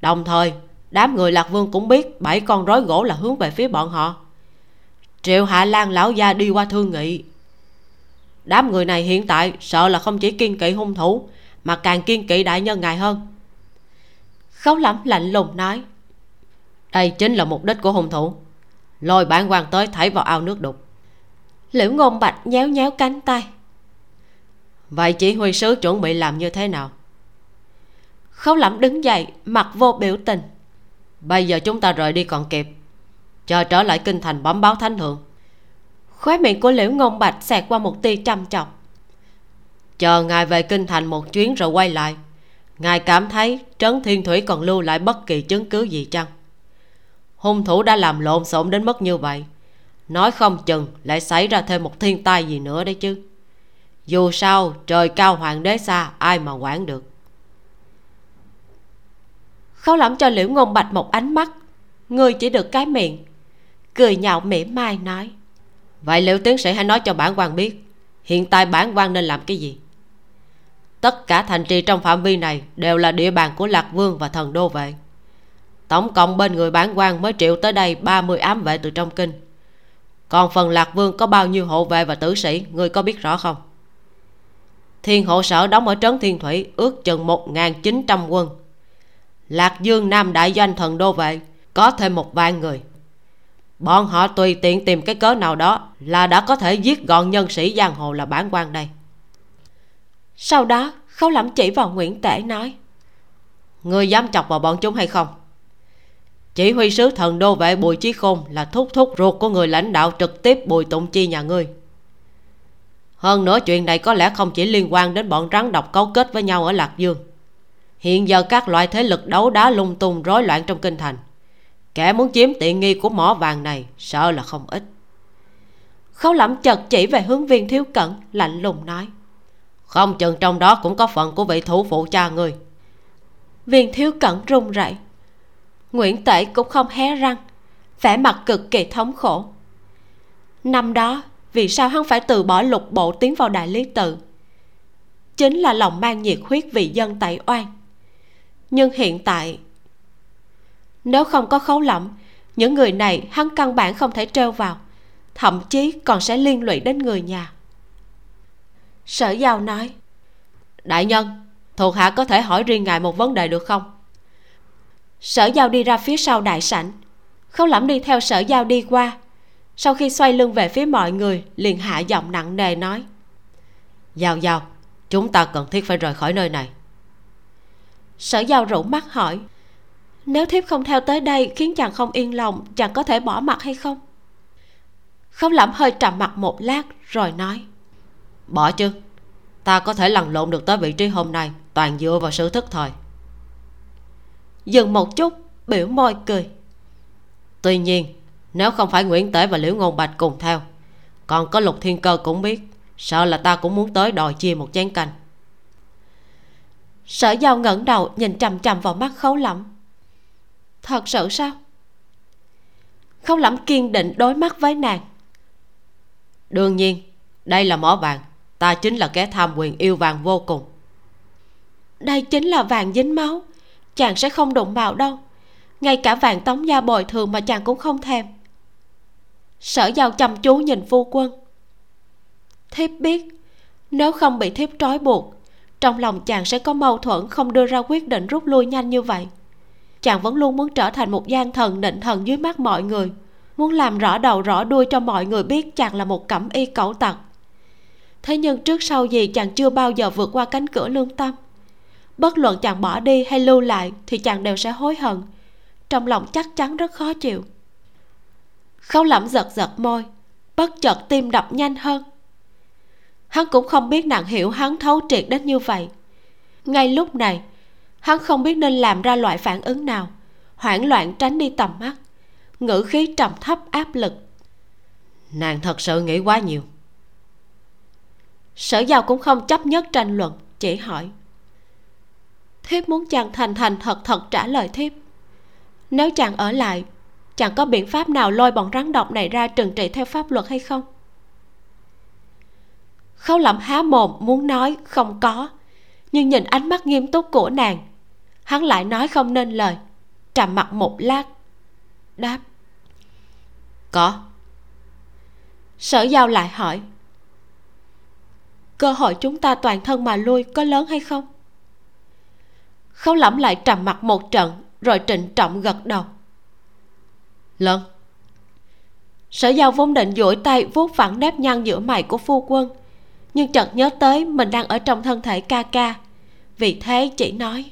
Đồng thời, đám người lạc vương cũng biết bảy con rối gỗ là hướng về phía bọn họ. Triệu hạ lan lão gia đi qua thương nghị. Đám người này hiện tại sợ là không chỉ kiên kỵ hung thủ, mà càng kiên kỵ đại nhân ngài hơn. Khấu lắm lạnh lùng nói, đây chính là mục đích của hung thủ. Lôi bản quan tới thảy vào ao nước đục liễu ngôn bạch nhéo nhéo cánh tay. Vậy chỉ huy sứ chuẩn bị làm như thế nào? Khấu lẩm đứng dậy mặt vô biểu tình. Bây giờ chúng ta rời đi còn kịp chờ trở lại kinh thành bấm báo thánh thượng. Khóe miệng của liễu ngôn bạch xẹt qua một tia trầm trọng. Chờ ngài về kinh thành một chuyến rồi quay lại. Ngài cảm thấy trấn thiên thủy còn lưu lại bất kỳ chứng cứ gì chăng? Hung thủ đã làm lộn xộn đến mức như vậy nói không chừng lại xảy ra thêm một thiên tai gì nữa đấy chứ. Dù sao, trời cao hoàng đế xa, ai mà quản được. Khấu lẩm cho liễu ngôn bạch một ánh mắt. Người chỉ được cái miệng. Cười nhạo mỉm mai nói. Vậy liễu tiến sĩ hãy nói cho bản quan biết. Hiện tại bản quan nên làm cái gì? Tất cả thành trì trong phạm vi này đều là địa bàn của lạc vương và thần đô vệ. Tổng cộng bên người bản quan mới triệu tới đây 30 ám vệ từ trong kinh còn phần lạc vương có bao nhiêu hộ vệ và tử sĩ, người có biết rõ không? Thiên hộ sở đóng ở trấn thiên thủy, ước chừng 1.900 quân. Lạc dương nam đại doanh thần đô vệ, có thêm một vạn người. Bọn họ tùy tiện tìm cái cớ nào đó là đã có thể giết gọn nhân sĩ giang hồ là bản quan đây. Sau đó, khấu lẩm chỉ vào nguyễn tể nói, người dám chọc vào bọn chúng hay không? Chỉ huy sứ thần đô vệ bùi chí khôn là thúc thúc ruột của người lãnh đạo trực tiếp bùi tụng chi nhà ngươi. Hơn nữa chuyện này có lẽ không chỉ liên quan đến bọn rắn độc cấu kết với nhau ở lạc dương. Hiện giờ các loại thế lực đấu đá lung tung rối loạn trong kinh thành. Kẻ muốn chiếm tiện nghi của mỏ vàng này sợ là không ít. Khấu lẩm chợt chỉ về hướng viên thiếu cẩn, lạnh lùng nói, không chừng trong đó cũng có phần của vị thủ phụ cha người. viên thiếu cẩn run rẩy nguyễn tể cũng không hé răng, vẻ mặt cực kỳ thống khổ. Năm đó, vì sao hắn phải từ bỏ lục bộ tiến vào đại lý tự? Chính là lòng mang nhiệt huyết vì dân tại oan. Nhưng hiện tại, nếu không có khấu lẫm, những người này hắn căn bản không thể trêu vào, thậm chí còn sẽ liên lụy đến người nhà. Sở giao nói, đại nhân, thuộc hạ có thể hỏi riêng ngài một vấn đề được không? Sở giao đi ra phía sau đại sảnh. Khấu lẩm đi theo sở giao đi qua. Sau khi xoay lưng về phía mọi người, liền hạ giọng nặng nề nói, giao giao, chúng ta cần thiết phải rời khỏi nơi này. Sở giao rủ mắt hỏi, nếu thiếp không theo tới đây khiến chàng không yên lòng, chàng có thể bỏ mặt hay không? Khấu lẩm hơi trầm mặt một lát rồi nói, bỏ chứ. Ta có thể lăn lộn được tới vị trí hôm nay, toàn dựa vào sự thức thời dừng một chút, biểu môi cười. Tuy nhiên, nếu không phải nguyễn tể và liễu ngôn bạch cùng theo, còn có lục thiên cơ cũng biết, sợ là ta cũng muốn tới đòi chia một chén canh. Sở giao ngẩng đầu nhìn chằm chằm vào mắt khấu lẩm thật sự sao? Khấu lẩm kiên định đối mắt với nàng. Đương nhiên, đây là mỏ vàng, ta chính là kẻ tham quyền yêu vàng vô cùng. Đây chính là vàng dính máu chàng sẽ không đụng vào đâu. Ngay cả vàng tống gia bồi thường mà chàng cũng không thèm. Sở giao chăm chú nhìn phu quân. Thiếp biết, nếu không bị thiếp trói buộc, trong lòng chàng sẽ có mâu thuẫn không đưa ra quyết định rút lui nhanh như vậy. Chàng vẫn luôn muốn trở thành một gian thần định thần dưới mắt mọi người, muốn làm rõ đầu rõ đuôi cho mọi người biết chàng là một cẩm y cẩu tặc. Thế nhưng trước sau gì chàng chưa bao giờ vượt qua cánh cửa lương tâm bất luận chàng bỏ đi hay lưu lại thì chàng đều sẽ hối hận. Trong lòng chắc chắn rất khó chịu. Khấu lẩm giật giật môi bất chợt tim đập nhanh hơn. Hắn cũng không biết nàng hiểu hắn thấu triệt đến như vậy. Ngay lúc này hắn không biết nên làm ra loại phản ứng nào hoảng loạn tránh đi tầm mắt. Ngữ khí trầm thấp áp lực. Nàng thật sự nghĩ quá nhiều. Sở giao cũng không chấp nhất tranh luận chỉ hỏi thiếp muốn chàng thành thành thật thật trả lời thiếp. Nếu chàng ở lại, chàng có biện pháp nào lôi bọn rắn độc này ra trừng trị theo pháp luật hay không? Khấu lẩm há mồm muốn nói không có, nhưng nhìn ánh mắt nghiêm túc của nàng, hắn lại nói không nên lời, trầm mặt một lát, đáp. Có. Sở giao lại hỏi, cơ hội chúng ta toàn thân mà lui có lớn hay không? Khấu lẩm lại trầm mặt một trận, rồi trịnh trọng gật đầu. Lớn sở giao vốn định duỗi tay vuốt phẳng nếp nhăn giữa mày của phu quân, nhưng chợt nhớ tới mình đang ở trong thân thể ca ca. Vì thế chỉ nói,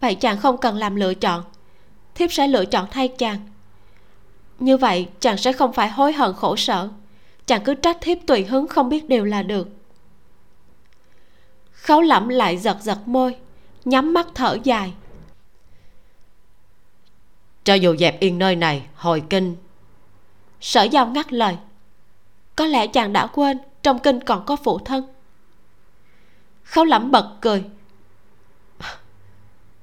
vậy chàng không cần làm lựa chọn, thiếp sẽ lựa chọn thay chàng. Như vậy chàng sẽ không phải hối hận khổ sở, chàng cứ trách thiếp tùy hứng không biết điều là được. Khấu lẩm lại giật giật môi nhắm mắt thở dài. Cho dù dẹp yên nơi này hồi kinh. Sở giao ngắt lời. Có lẽ chàng đã quên trong kinh còn có phụ thân. Khấu lẩm bật cười.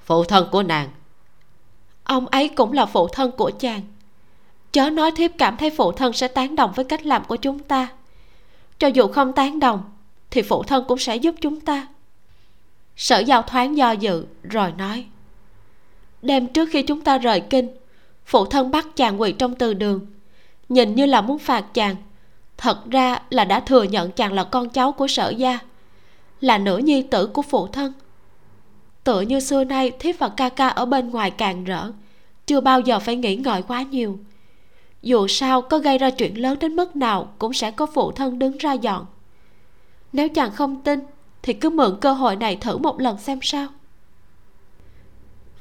Phụ thân của nàng. Ông ấy cũng là phụ thân của chàng. Chớ nói thiếp cảm thấy phụ thân sẽ tán đồng với cách làm của chúng ta. Cho dù không tán đồng thì phụ thân cũng sẽ giúp chúng ta sở giao thoáng do dự, rồi nói, đêm trước khi chúng ta rời kinh, phụ thân bắt chàng quỳ trong từ đường. Nhìn như là muốn phạt chàng. Thật ra là đã thừa nhận chàng là con cháu của sở gia, là nữ nhi tử của phụ thân. Tựa như xưa nay thiếp và ca ca ở bên ngoài càng rỡ, chưa bao giờ phải nghĩ ngợi quá nhiều. Dù sao, có gây ra chuyện lớn đến mức nào cũng sẽ có phụ thân đứng ra dọn. Nếu chàng không tin thì cứ mượn cơ hội này thử một lần xem sao.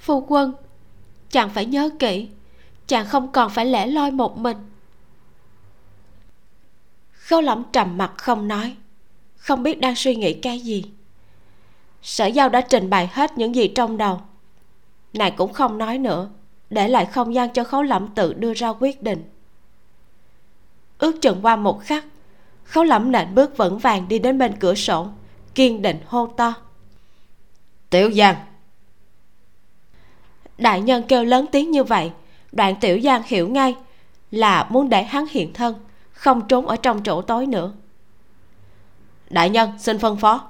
Phu quân, chàng phải nhớ kỹ, chàng không còn phải lẻ loi một mình. Khâu lẩm trầm mặt không nói, không biết đang suy nghĩ cái gì. Sở giao đã trình bày hết những gì trong đầu. Nàng cũng không nói nữa, để lại không gian cho khấu lẩm tự đưa ra quyết định. Ước chừng qua một khắc khấu lẩm nện bước vững vàng đi đến bên cửa sổ kiên định hô to. Tiểu giang. Đại nhân kêu lớn tiếng như vậy đoạn tiểu giang hiểu ngay là muốn để hắn hiện thân không trốn ở trong chỗ tối nữa. Đại nhân xin phân phó.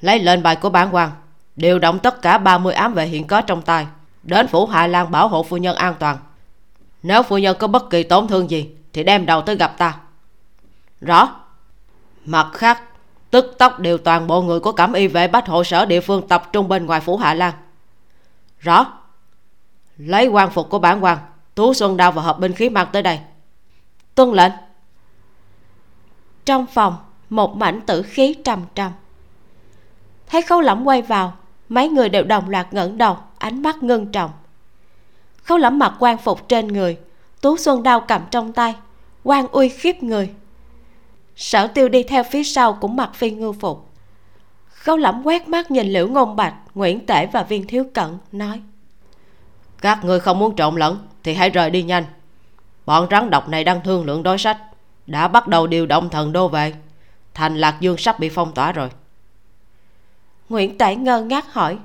Lấy lệnh bài của bản quan điều động tất cả 30 ám vệ hiện có trong tay đến phủ hạ lan bảo hộ phu nhân an toàn. Nếu phu nhân có bất kỳ tổn thương gì thì đem đầu tới gặp ta. Rõ. Mặt khác tức tốc điều toàn bộ người của cẩm y vệ bách hộ sở địa phương tập trung bên ngoài phủ hạ lan. Rõ. Lấy quan phục của bản quan tú xuân đao và hợp binh khí mang tới đây. Tuân lệnh. Trong phòng, một mảnh tử khí trầm trầm. Thấy khấu lẩm quay vào, mấy người đều đồng loạt ngẩng đầu, ánh mắt ngưng trọng. Khấu lẩm mặc quan phục trên người, tú xuân đao cầm trong tay, quan uy khiếp người sở tiêu đi theo phía sau cũng mặc phi ngư phục. Khấu lẩm quét mắt nhìn liễu ngôn bạch nguyễn tể và viên thiếu cận nói các người không muốn trộn lẫn thì hãy rời đi nhanh. Bọn rắn độc này đang thương lượng đối sách đã bắt đầu điều động thần đô về. Thành lạc dương sắp bị phong tỏa rồi. Nguyễn tể ngơ ngác hỏi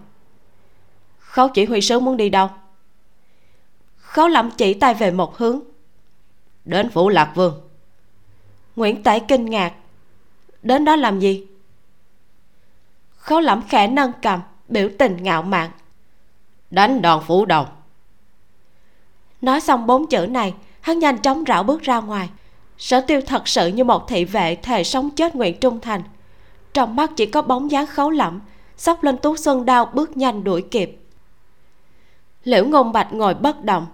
khấu chỉ huy sứ muốn đi đâu? Khấu lẩm chỉ tay về một hướng đến phủ lạc vương nguyễn tể kinh ngạc. Đến đó làm gì? Khấu lẩm khẽ nâng cầm biểu tình ngạo mạn. Đánh đòn phủ đầu. Nói xong bốn chữ này hắn nhanh chóng rảo bước ra ngoài. Sở tiêu thật sự như một thị vệ thề sống chết nguyện trung thành. Trong mắt chỉ có bóng dáng khấu lẩm xốc lên tú xuân đao bước nhanh đuổi kịp. Liễu ngôn bạch ngồi bất động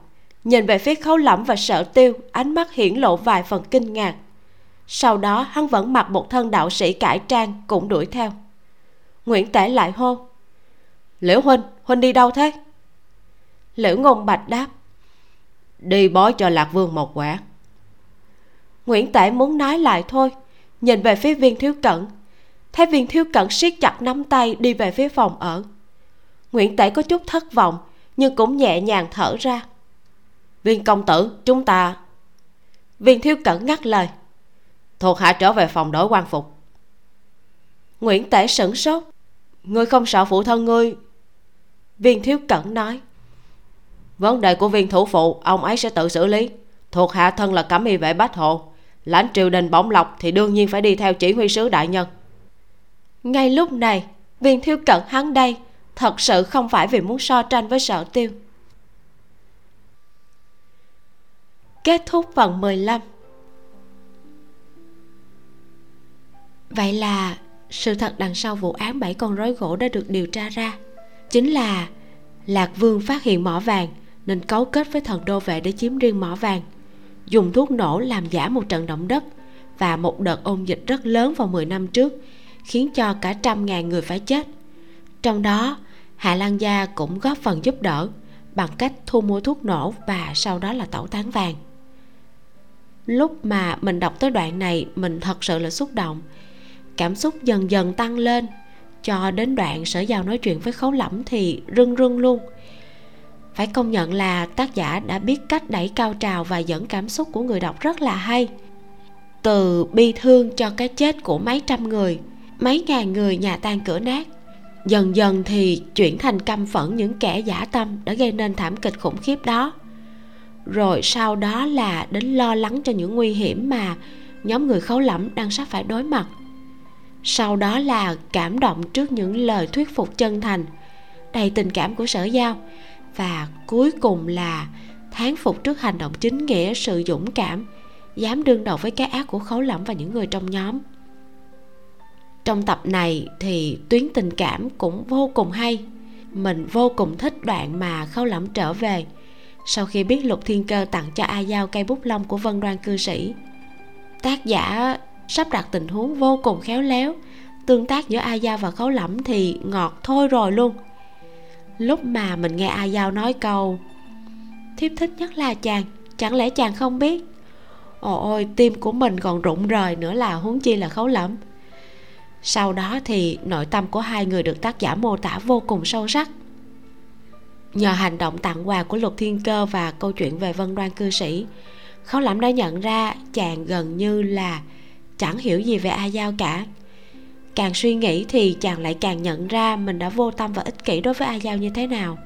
nhìn về phía khấu lẫm và sợ tiêu ánh mắt hiển lộ vài phần kinh ngạc sau đó, hắn vẫn mặc một thân đạo sĩ cải trang cũng đuổi theo. Nguyễn tể lại hô, liễu huynh huynh đi đâu thế? Liễu ngôn bạch đáp, đi bói cho lạc vương một quả. Nguyễn tể muốn nói lại thôi, nhìn về phía viên thiếu cẩn. Thấy viên thiếu cẩn siết chặt nắm tay đi về phía phòng ở. Nguyễn tể có chút thất vọng, nhưng cũng nhẹ nhàng thở ra. Viên công tử, chúng ta viên thiếu cẩn ngắt lời thuộc hạ trở về phòng đổi quan phục. Nguyễn tể sửng sốt. Ngươi không sợ phụ thân ngươi? Viên thiếu cẩn nói. Vấn đề của viên thủ phụ, ông ấy sẽ tự xử lý. Thuộc hạ thân là cẩm y vệ bách hộ. Lãnh triều đình bổng lộc thì đương nhiên phải đi theo chỉ huy sứ đại nhân. Ngay lúc này, viên thiếu cận hắn đây, thật sự không phải vì muốn so tranh với sở tiêu. Kết thúc phần 15 Vậy là sự thật đằng sau vụ án bảy con rối gỗ đã được điều tra ra. Chính là Lạc Vương phát hiện mỏ vàng Nên cấu kết với thần đô vệ để chiếm riêng mỏ vàng, Dùng thuốc nổ làm giả một trận động đất Và một đợt ôn dịch rất lớn vào 10 năm trước, Khiến cho cả trăm ngàn người phải chết. Trong đó, Hạ Lan Gia cũng góp phần giúp đỡ Bằng cách thu mua thuốc nổ Và sau đó là tẩu tán vàng. Lúc mà mình đọc tới đoạn này, mình thật sự là xúc động cảm xúc dần dần tăng lên. Cho đến đoạn sở giao nói chuyện với khấu lẫm thì rưng rưng luôn. Phải công nhận là tác giả đã biết cách đẩy cao trào và dẫn cảm xúc của người đọc rất là hay. Từ bi thương cho cái chết của mấy trăm người, mấy ngàn người nhà tan cửa nát, dần dần thì chuyển thành căm phẫn những kẻ giả tâm đã gây nên thảm kịch khủng khiếp đó. Rồi sau đó là đến lo lắng cho những nguy hiểm mà nhóm người khấu lẫm đang sắp phải đối mặt sau đó là cảm động trước những lời thuyết phục chân thành, đầy tình cảm của sở giao. Và cuối cùng là thán phục trước hành động chính nghĩa, sự dũng cảm, dám đương đầu với cái ác của khấu lẫm và những người trong nhóm. Trong tập này thì tuyến tình cảm cũng vô cùng hay. Mình vô cùng thích đoạn mà khấu lẫm trở về. Sau khi biết lục thiên cơ tặng cho a giao cây bút lông của vân đoan cư sĩ, tác giả sắp đặt tình huống vô cùng khéo léo. Tương tác giữa a Dao và khấu lẫm thì ngọt thôi rồi luôn. Lúc mà mình nghe a Dao nói câu, thiếp thích nhất là chàng, chẳng lẽ chàng không biết? Ôi, tim của mình còn rụng rời nữa là huống chi là khấu lẫm. Sau đó thì nội tâm của hai người được tác giả mô tả vô cùng sâu sắc. Nhờ hành động tặng quà của lục thiên cơ và câu chuyện về vân đoan cư sĩ, khấu lẫm đã nhận ra chàng gần như là chẳng hiểu gì về a giao cả. Càng suy nghĩ thì chàng lại càng nhận ra mình đã vô tâm và ích kỷ đối với a giao như thế nào.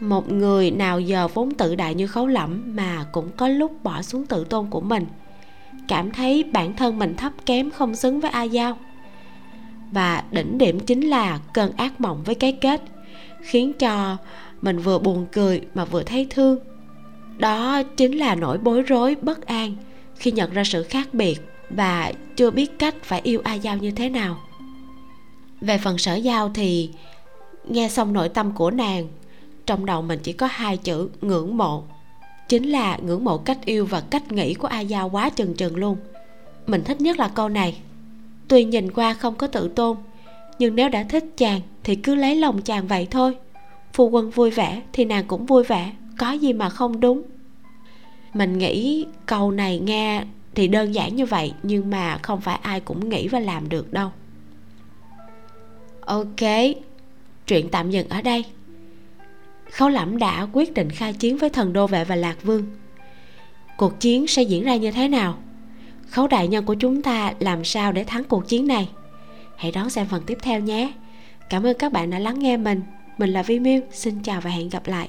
Một người nào giờ vốn tự đại như khấu lẫm mà cũng có lúc bỏ xuống tự tôn của mình, cảm thấy bản thân mình thấp kém không xứng với a giao. Và đỉnh điểm chính là cơn ác mộng với cái kết, khiến cho mình vừa buồn cười mà vừa thấy thương. Đó chính là nỗi bối rối, bất an khi nhận ra sự khác biệt và chưa biết cách phải yêu ai giao như thế nào. Về phần sở giao thì nghe xong nội tâm của nàng, trong đầu mình chỉ có hai chữ ngưỡng mộ. Chính là ngưỡng mộ cách yêu và cách nghĩ của a giao quá chừng chừng luôn. Mình thích nhất là câu này. Tuy nhìn qua không có tự tôn, nhưng nếu đã thích chàng thì cứ lấy lòng chàng vậy thôi. Phu quân vui vẻ thì nàng cũng vui vẻ, có gì mà không đúng. Mình nghĩ câu này nghe thì đơn giản như vậy, nhưng mà không phải ai cũng nghĩ và làm được đâu. Ok chuyện tạm dừng ở đây. Khấu lẫm đã quyết định khai chiến với thần đô vệ và lạc vương. Cuộc chiến sẽ diễn ra như thế nào? Khấu đại nhân của chúng ta làm sao để thắng cuộc chiến này? Hãy đón xem phần tiếp theo nhé. Cảm ơn các bạn đã lắng nghe mình. Mình là vi miu xin chào và hẹn gặp lại.